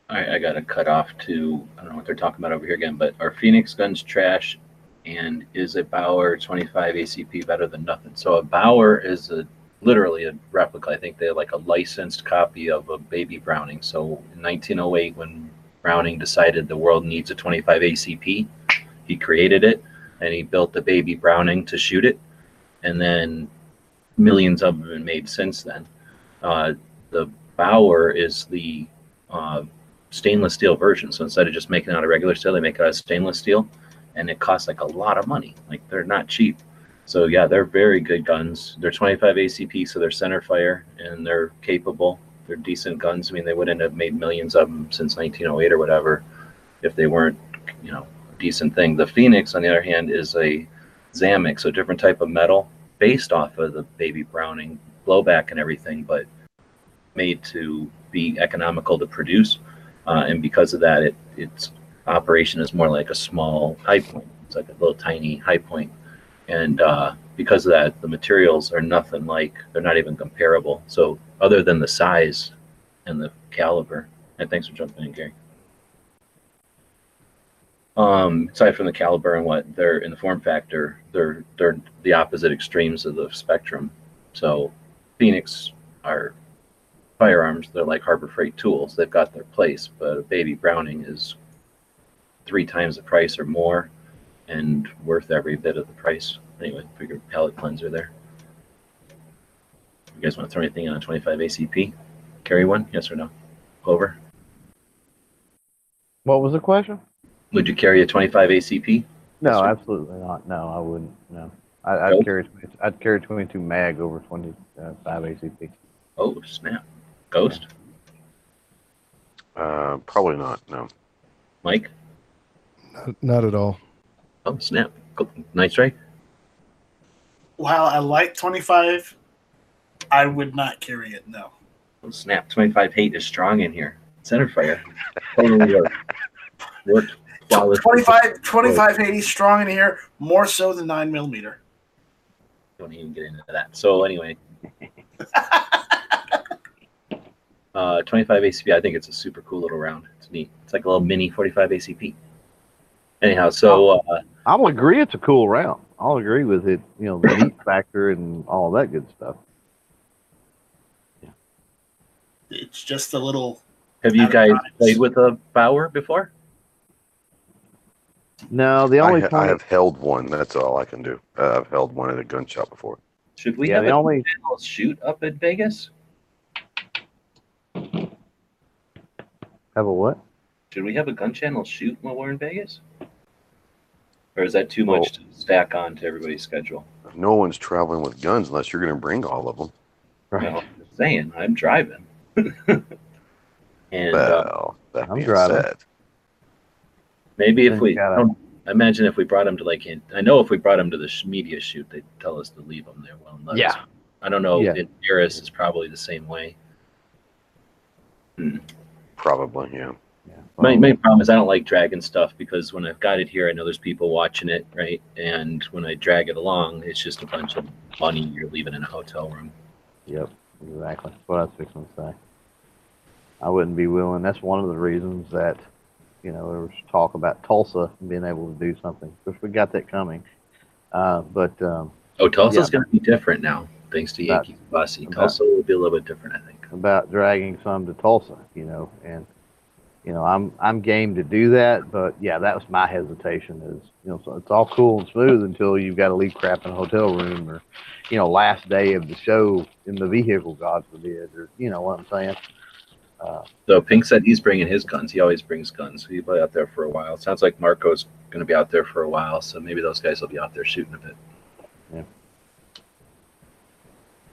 All right, I got to cut off to I don't know what they're talking about over here again, but are Phoenix guns trash? And is a Bauer 25 ACP better than nothing? So a Bauer is a literally a replica. I think they're like a licensed copy of a baby Browning. So in 1908, when Browning decided the world needs a 25 ACP, he created it and he built the baby Browning to shoot it, and then millions of them have been made since then. Uh, the Bauer is the uh, stainless steel version. So instead of just making out of regular steel, they make it out of stainless steel, and it costs like a lot of money. Like they're not cheap. So yeah, they're very good guns. They're 25 ACP, so they're center fire and they're capable. They're decent guns. I mean, they wouldn't have made millions of them since 1908 or whatever if they weren't, you know, a decent thing. The Phoenix, on the other hand, is a Zamak, so different type of metal based off of the baby Browning blowback and everything, but made to be economical to produce uh, and because of that, it it's operation is more like a small Hi-Point. It's like a little tiny Hi-Point. And uh, because of that, the materials are nothing like, they're not even comparable. So, other than the size and the caliber, and thanks for jumping in, Gary. Um, aside from the caliber and what they're in the form factor, they're they're the opposite extremes of the spectrum. So, Phoenix are firearms. They're like Harbor Freight tools. They've got their place, but a baby Browning is three times the price or more, and worth every bit of the price. Anyway, figure palette cleanser there. You guys want to throw anything in on 25 ACP? Carry one? Yes or no? Over. What was the question? Would you carry a 25 ACP? No, absolutely not. No, I wouldn't. No, I, I'd Nope. carry I'd carry 22 mag over 25 uh, ACP. Oh, snap. Ghost? Uh, probably not. No. Mike? Not, not at all. Oh, snap. Nice strike? While I like 25, I would not carry it. No. Oh, snap. 25 hate is strong in here. Center fire. Totally worked. Worked 25, 25 80 strong in here, more so than 9 millimeter. Don't even get into that. So, anyway. uh, 25 ACP, I think it's a super cool little round. It's neat. It's like a little mini 45 ACP. Anyhow, so uh, I'll agree it's a cool round. I'll agree with it. You know, the heat factor and all that good stuff. Yeah. It's just a little. have you guys played with a Bauer before? No, the I, only ha- I have held one. That's all I can do. Uh, I've held one at a gun shop before. Should we yeah, have the a only channel shoot up in Vegas? Have a what? Should we have a gun channel shoot while we're in Vegas? Or is that too much to stack on to everybody's schedule? No one's traveling with guns unless you're going to bring all of them. Right. Well, I'm just saying, I'm driving. and uh, Well, that I'm being driving. said, maybe if we, gotta- I don't- I imagine if we brought him to like, in- I know if we brought him to the sh- media shoot, they'd tell us to leave him there. Well, let us- Yeah. I don't know. Yeah. In Paris is probably the same way. Probably, yeah. Yeah. My Well, main problem is I don't like dragging stuff because when I've got it here, I know there's people watching it, right? And when I drag it along, it's just a bunch of money you're leaving in a hotel room. Yep, exactly. That's what I was fixing to say. I wouldn't be willing. That's one of the reasons that, you know, there was talk about Tulsa being able to do something. Of course, we got that coming. Uh, but um, Oh, Tulsa's Yeah. going to be different now, thanks to About- Yankee Bussy. Tulsa will be a little bit different, I think. About dragging some to Tulsa, you know, and you know, I'm I'm game to do that, but yeah, that was my hesitation. Is you know, so it's all cool and smooth until you've got to leave crap in a hotel room, or you know, last day of the show in the vehicle, God forbid, or you know what I'm saying. Uh, So Pink said he's bringing his guns. He always brings guns. He'll be out there for a while. Sounds like Marco's going to be out there for a while, so maybe those guys will be out there shooting a bit. Yeah.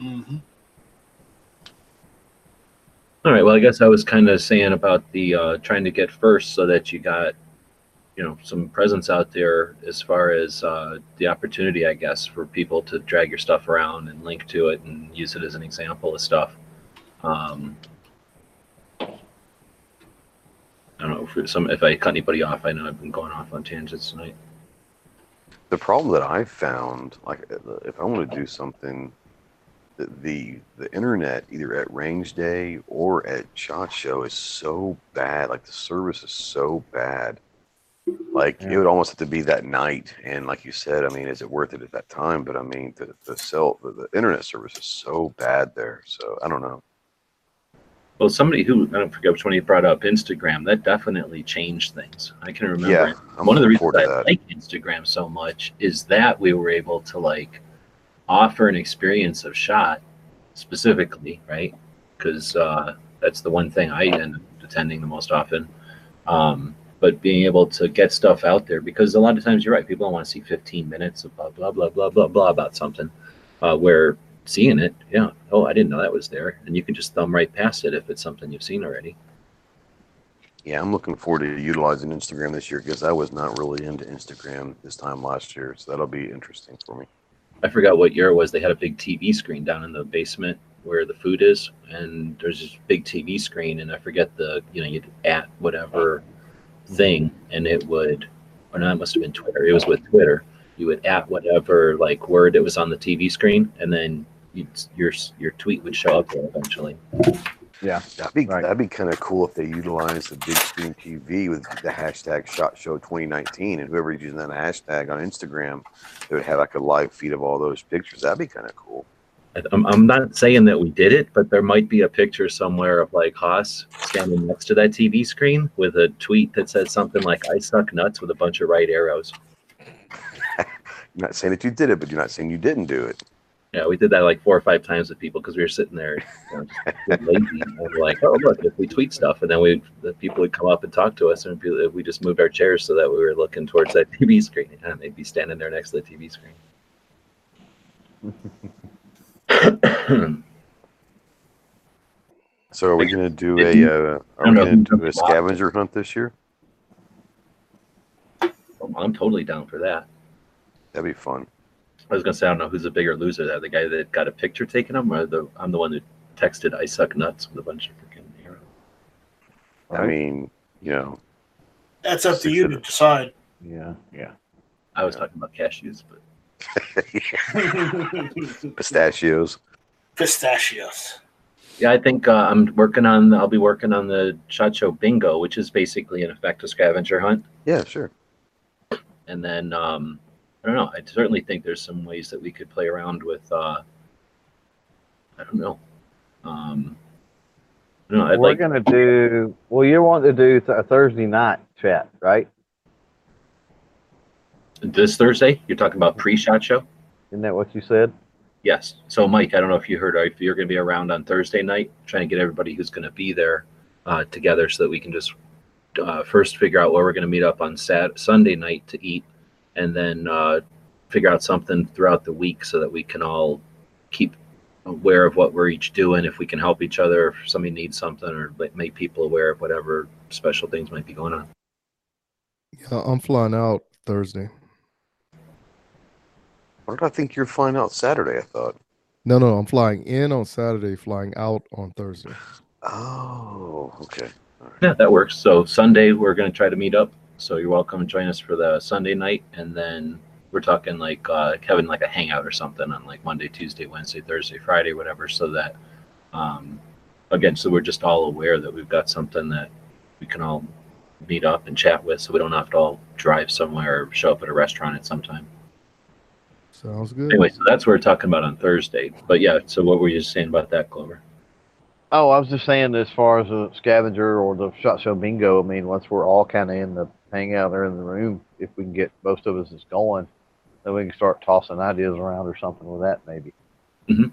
Mm-hmm. All right. Well, I guess I was kind of saying about the uh, trying to get first so that you got, you know, some presence out there as far as uh, the opportunity, I guess, for people to drag your stuff around and link to it and use it as an example of stuff. Um, I don't know if some if I cut anybody off. I know I've been going off on tangents tonight. The problem that I've found, like if I want to do something, the, the internet either at range day or at shot show is so bad. Like the service is so bad. Like it would almost have to be that night. And like you said, I mean, is it worth it at that time? But I mean, the the cell the, the internet service is so bad there. So I don't know. Well, somebody who I don't forget which one you brought up, Instagram, that definitely changed things. I can remember. Yeah, I'm one of the reasons I like Instagram so much is that we were able to like offer an experience of shot specifically, right? Because uh, that's the one thing I end up attending the most often. Um, but being able to get stuff out there because a lot of times you're right, people don't want to see 15 minutes of blah blah blah blah blah blah about something. Uh, where seeing it, yeah, oh, I didn't know that was there, and you can just thumb right past it if it's something you've seen already. Yeah, I'm looking forward to utilizing Instagram this year because I was not really into Instagram this time last year. So that'll be interesting for me. I forgot what year it was. They had a big TV screen down in the basement where the food is, and there's this big TV screen, and I forget the you know you'd at whatever thing, and it would, or no, that must have been Twitter. It was with Twitter. You would at whatever like word it was on the TV screen, and then your your tweet would show up there eventually. Yeah, that'd be Right. that'd be kind of cool if they utilized the big screen TV with the hashtag Shot Show 2019, and whoever's using that hashtag on Instagram, they would have like a live feed of all those pictures. That'd be kind of cool. I'm, I'm not saying that we did it, but there might be a picture somewhere of like Haas standing next to that TV screen with a tweet that says something like "I suck nuts" with a bunch of right arrows. I'm not saying that you did it, but you're not saying you didn't do it. Yeah, we did that like four or five times with people because we were sitting there, you know, just lazy. And we're like, oh look, if we tweet stuff, and then we the people would come up and talk to us, and be- we just moved our chairs so that we were looking towards that TV screen, and they'd be standing there next to the TV screen. So are we going to do a uh, are we going to do a scavenger hunt this year? I'm totally down for that. That'd be fun. I was gonna say I don't know who's a bigger loser there, the guy that got a picture taken of him, or the I'm the one who texted "I suck nuts" with a bunch of freaking arrows. I mean, you know, That's up to you to decide. Yeah, yeah. I was talking about cashews, but pistachios. Pistachios. yeah, I think uh, I'm working on. I'll be working on the Shot Show Bingo, which is basically in effect a scavenger hunt. Yeah, sure. And then um, I don't know. I certainly think there's some ways that we could play around with. Uh, I don't know. Um, I don't know. I'd We're like gonna do. Well, you want to do a Thursday night chat, right? this Thursday. You're talking about pre-Shot Show. Isn't that what you said? Yes. So, Mike, I don't know if you heard, or if you're going to be around on Thursday night, trying to get everybody who's going to be there uh, together so that we can just uh, first figure out where we're going to meet up on Sat- Sunday night to eat, and then uh, figure out something throughout the week so that we can all keep aware of what we're each doing. If we can help each other, if somebody needs something, or make people aware of whatever special things might be going on. Yeah, I'm flying out Thursday. What did I think you're flying out Saturday? I thought. No, no, I'm flying in on Saturday, flying out on Thursday. Oh, okay. Yeah, that works. So Sunday we're going to try to meet up. So you're welcome to join us for the Sunday night, and then we're talking like uh, having like a hangout or something on like Monday, Tuesday, Wednesday, Thursday, Friday, whatever. So that um, again, so we're just all aware that we've got something that we can all meet up and chat with, so we don't have to all drive somewhere or show up at a restaurant at some time. Sounds good. Anyway, so that's what we're talking about on Thursday. But yeah, so what were you saying about that, Clover? Oh, I was just saying, as far as the scavenger or the shot show bingo, I mean, once we're all kind of in the hangout there in the room, if we can get most of us is going, then we can start tossing ideas around or something with that, maybe. Mm-hmm.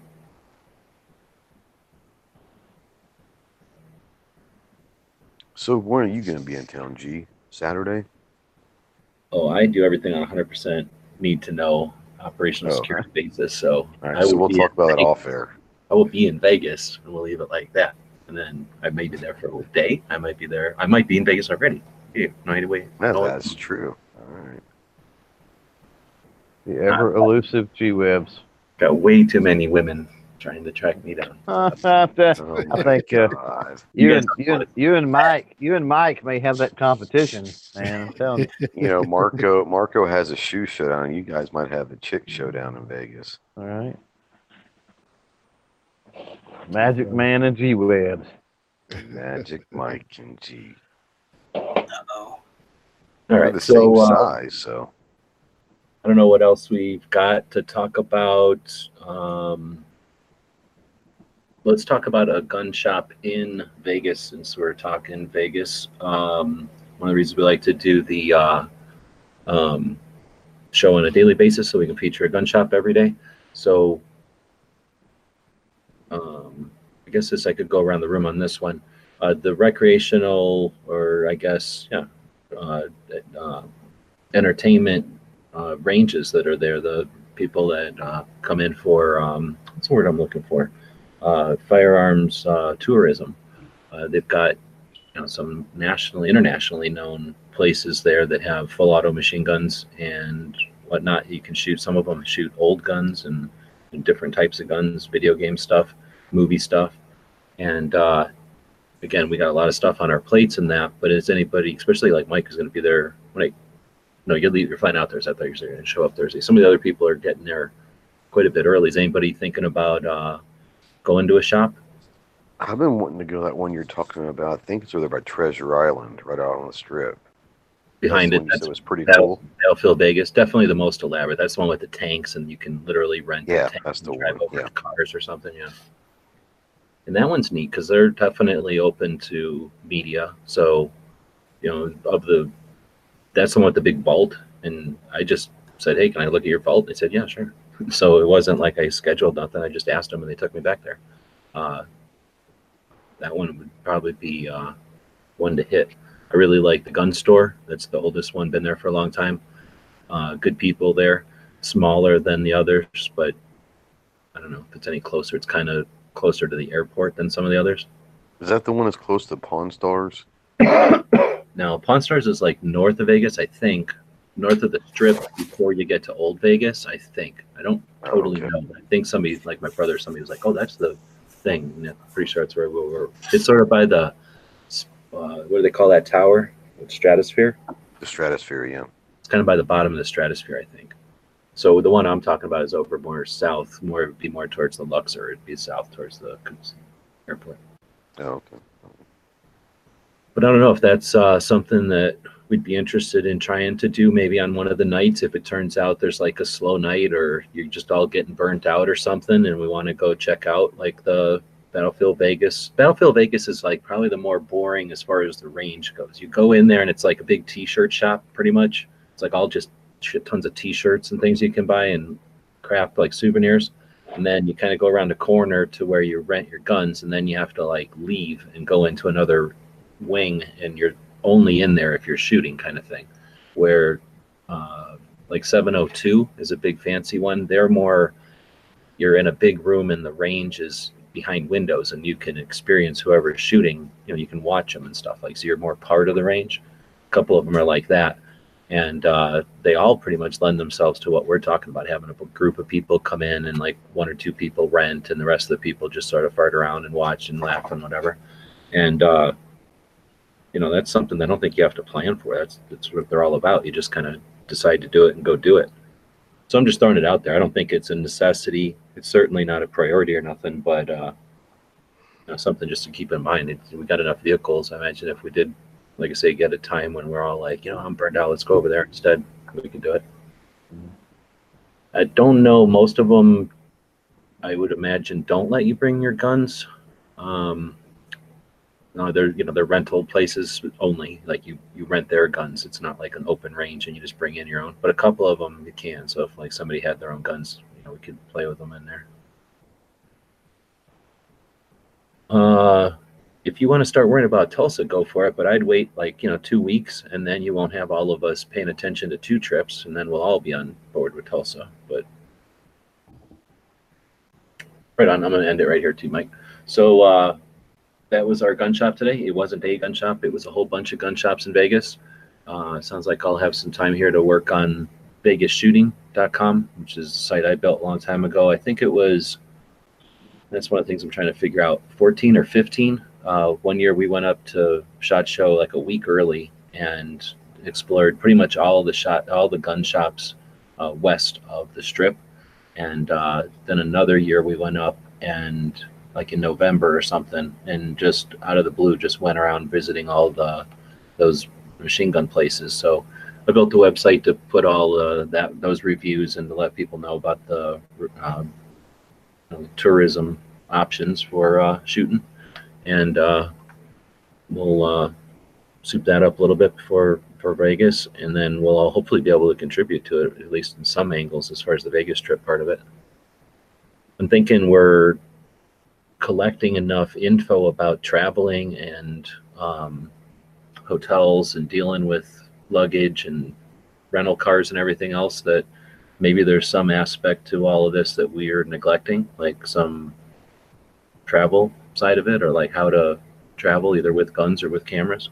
So when are you going to be in town, G? Saturday? Oh, I do everything on a 100% need to know operational Oh, security basis. So All I so will we'll talk in about that Vegas. off air. I will be in Vegas, and we'll leave it like that. And then I may be there for a day. I might be there. I might be in Vegas already. Yeah, no idea. Wait, Yeah, no, that's true. All right. The ever elusive G Webs. got way too many women trying to track me down. I Oh, think uh, you, You and you, and you and Mike, you and Mike may have that competition, man. I'm telling you. you know, Marco Marco has a shoe showdown. You guys might have a chick showdown in Vegas. All right. Magic Man and G Webs. Magic Mike and G. Uh-oh. All the so same uh, size, so I don't know what else we've got to talk about. Um, let's talk about a gun shop in Vegas since we're talking Vegas. Um, one of the reasons we like to do the uh, um, show on a daily basis so we can feature a gun shop every day. So um, I guess this I could go around the room on this one. Uh, the recreational, or I guess, yeah, uh, uh, entertainment uh, ranges that are there. The people that uh, come in for um, what's the word I'm looking for? Uh, firearms uh, tourism. They've got you know some nationally, internationally known places there that have full auto machine guns and whatnot. You can shoot. Some of them shoot old guns and, and different types of guns, video game stuff, movie stuff, and uh, again, we got a lot of stuff on our plates and that, but is anybody, especially like Mike is going to be there when I, no, you're, leave, you're flying out Thursday. I thought you were going to show up Thursday. Some of the other people are getting there quite a bit early. Is anybody thinking about uh, going to a shop? I've been wanting to go to that one you're talking about. I think it's over by Treasure Island, right out on the strip. Behind That's it, that's said was pretty that- cool. Battlefield Vegas. Definitely the most elaborate. That's the one with the tanks, and you can literally rent. Yeah, that's and the drive one, over yeah. cars or something. Yeah. And that one's neat because they're definitely open to media. So, you know, of the, that's the one with the big vault. And I just said, "Hey, can I look at your vault?" They said, "Yeah, sure." So it wasn't like I scheduled nothing. I just asked them, and they took me back there. Uh, that one would probably be uh, one to hit. I really like the gun store. That's the oldest one, been there for a long time. Uh, good people there, smaller than the others, but I don't know if it's any closer. It's kind of closer to the airport than some of the others. Is that the one that's close to Pawn Stars? Now, Pawn Stars is like north of Vegas, I think, north of the strip before you get to Old Vegas, I think. I don't Oh, totally okay. know. I think somebody, like my brother, somebody was like, oh, that's the thing. And I'm pretty sure that's where we were. It's sort of by the, uh, what do they call that tower? Stratosphere? The Stratosphere, yeah. It's kind of by the bottom of the stratosphere, I think. So the one I'm talking about is over more south, more it'd be more towards the Luxor. It'd be south towards the airport. Oh, okay. But I don't know if that's uh, something that we'd be interested in trying to do maybe on one of the nights if it turns out there's like a slow night or you're just all getting burnt out or something and we want to go check out like the Battlefield Vegas. Battlefield Vegas is like probably the more boring as far as the range goes. You go in there and it's like a big t-shirt shop pretty much. It's like all just shit tons of t-shirts and things you can buy and crap like souvenirs. And then you kind of go around a corner to where you rent your guns and then you have to like leave and go into another wing and you're only in there if you're shooting kind of thing. Where uh, like 702 is a big fancy one. They're more you're in a big room and the range is behind windows and you can experience whoever's shooting you know you can watch them and stuff like so you're more part of the range. A couple of them are like that and uh, they all pretty much lend themselves to what we're talking about having a group of people come in and like one or two people rent and the rest of the people just sort of fart around and watch and laugh and whatever and uh, you know that's something I don't think you have to plan for. That's that's what they're all about. You just kind of decide to do it and go do it. So I'm just throwing it out there. I don't think it's a necessity. It's certainly not a priority or nothing, but uh, you know, something just to keep in mind. It, we got enough vehicles. I imagine if we did, like I say, get a time when we're all like, you know, I'm burned out. Let's go over there instead. We can do it. I don't know. Most of them, I would imagine, don't let you bring your guns. Um, no, they're you know they're rental places only. Like you you rent their guns. It's not like an open range and you just bring in your own. But a couple of them you can. So if like somebody had their own guns, you know, we could play with them in there. Uh, if you want to start worrying about Tulsa, go for it. But I'd wait like you know two weeks, and then you won't have all of us paying attention to two trips, and then we'll all be on board with Tulsa. But right on, I'm gonna end it right here too, Mike. So. uh that was our gun shop today. It wasn't a gun shop. It was a whole bunch of gun shops in Vegas. Uh, sounds like I'll have some time here to work on vegasshooting.com, which is a site I built a long time ago. I think it was, that's one of the things I'm trying to figure out, 14 or 15. Uh, one year we went up to SHOT Show like a week early and explored pretty much all the shot, all the gun shops uh, west of the strip. And uh, then another year we went up and like in November or something, and just out of the blue, just went around visiting all the those machine gun places. So I built a website to put all uh, that those reviews and to let people know about the know, tourism options for uh, shooting, and uh, we'll uh, soup that up a little bit for for Vegas, and then we'll all hopefully be able to contribute to it at least in some angles as far as the Vegas trip part of it. I'm thinking we're collecting enough info about traveling and um, hotels and dealing with luggage and rental cars and everything else that maybe there's some aspect to all of this that we are neglecting, like some travel side of it, or like how to travel either with guns or with cameras.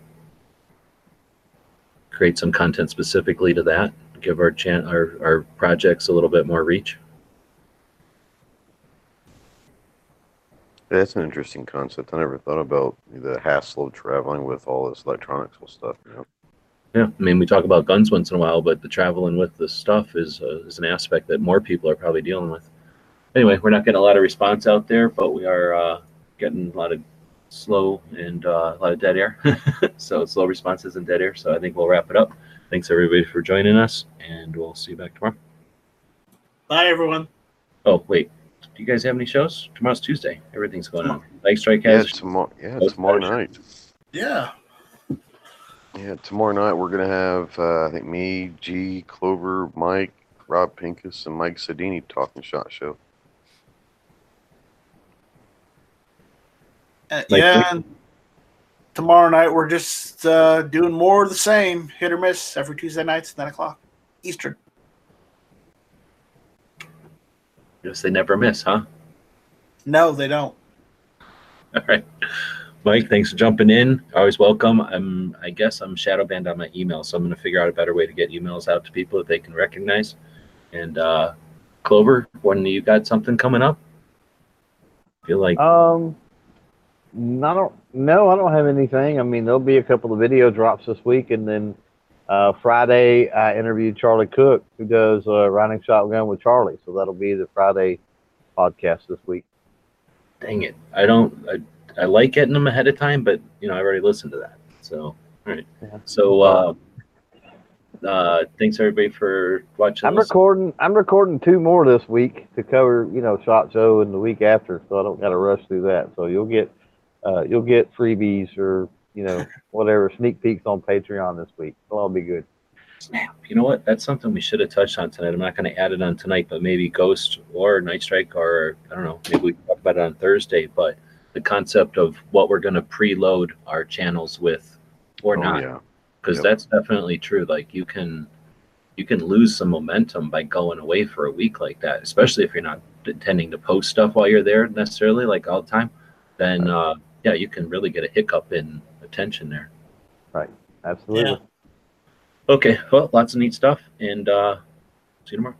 Create some content specifically to that, give our chan- our, our projects a little bit more reach. That's an interesting concept. I never thought about the hassle of traveling with all this electronics and stuff. You know? Yeah, I mean, we talk about guns once in a while, but the traveling with the stuff is uh, is an aspect that more people are probably dealing with. Anyway, we're not getting a lot of response out there, but we are uh, getting a lot of slow and uh, a lot of dead air. so slow responses and dead air. So I think we'll wrap it up. Thanks everybody for joining us, and we'll see you back tomorrow. Bye, everyone. Oh wait, do you guys have any shows? Tomorrow's Tuesday. Everything's going on. Like Strike Yeah, has. tomorrow. Yeah, tomorrow sorry. night. Yeah. Yeah, tomorrow night we're gonna have uh, I think me, G, Clover, Mike, Rob Pincus, and Mike Sedini talking shot show. Uh, Like- yeah. and tomorrow night we're just uh, doing more of the same, hit or miss, every Tuesday nights, nine o'clock Eastern. Guess they never miss, huh? No, they don't. All right. Mike, thanks for jumping in. Always welcome. I'm I guess I'm shadow banned on my email, so I'm gonna figure out a better way to get emails out to people that they can recognize. And uh Clover, when you got something coming up? feel like Um, I don't. No, I don't have anything. I mean, there'll be a couple of video drops this week, and then uh, Friday I interviewed Charlie Cook, who does uh, riding shotgun with Charlie. So that'll be the Friday podcast this week. dang it. I don't I, I like getting them ahead of time, but you know, I already listened to that. So all right. Yeah. So uh uh thanks everybody for watching. I'm this. recording. I'm recording two more this week to cover, you know, shot show and the week after, so I don't got to rush through that. So you'll get, uh, you'll get freebies or you know whatever sneak peeks on Patreon this week. It'll all be good. Snap. You know what? That's something we should have touched on tonight. I'm not going to add it on tonight, but maybe Ghost or Night Strike, or I don't know. Maybe we can talk about it on Thursday. But the concept of what we're going to preload our channels with, or Oh, not, yeah. because Yep. that's definitely true. Like you can, you can lose some momentum by going away for a week like that, especially if you're not intending to post stuff while you're there necessarily, like all the time. Then, uh, yeah, you can really get a hiccup in attention there. Right. Absolutely. Yeah. Okay, well, lots of neat stuff, and uh, see you tomorrow.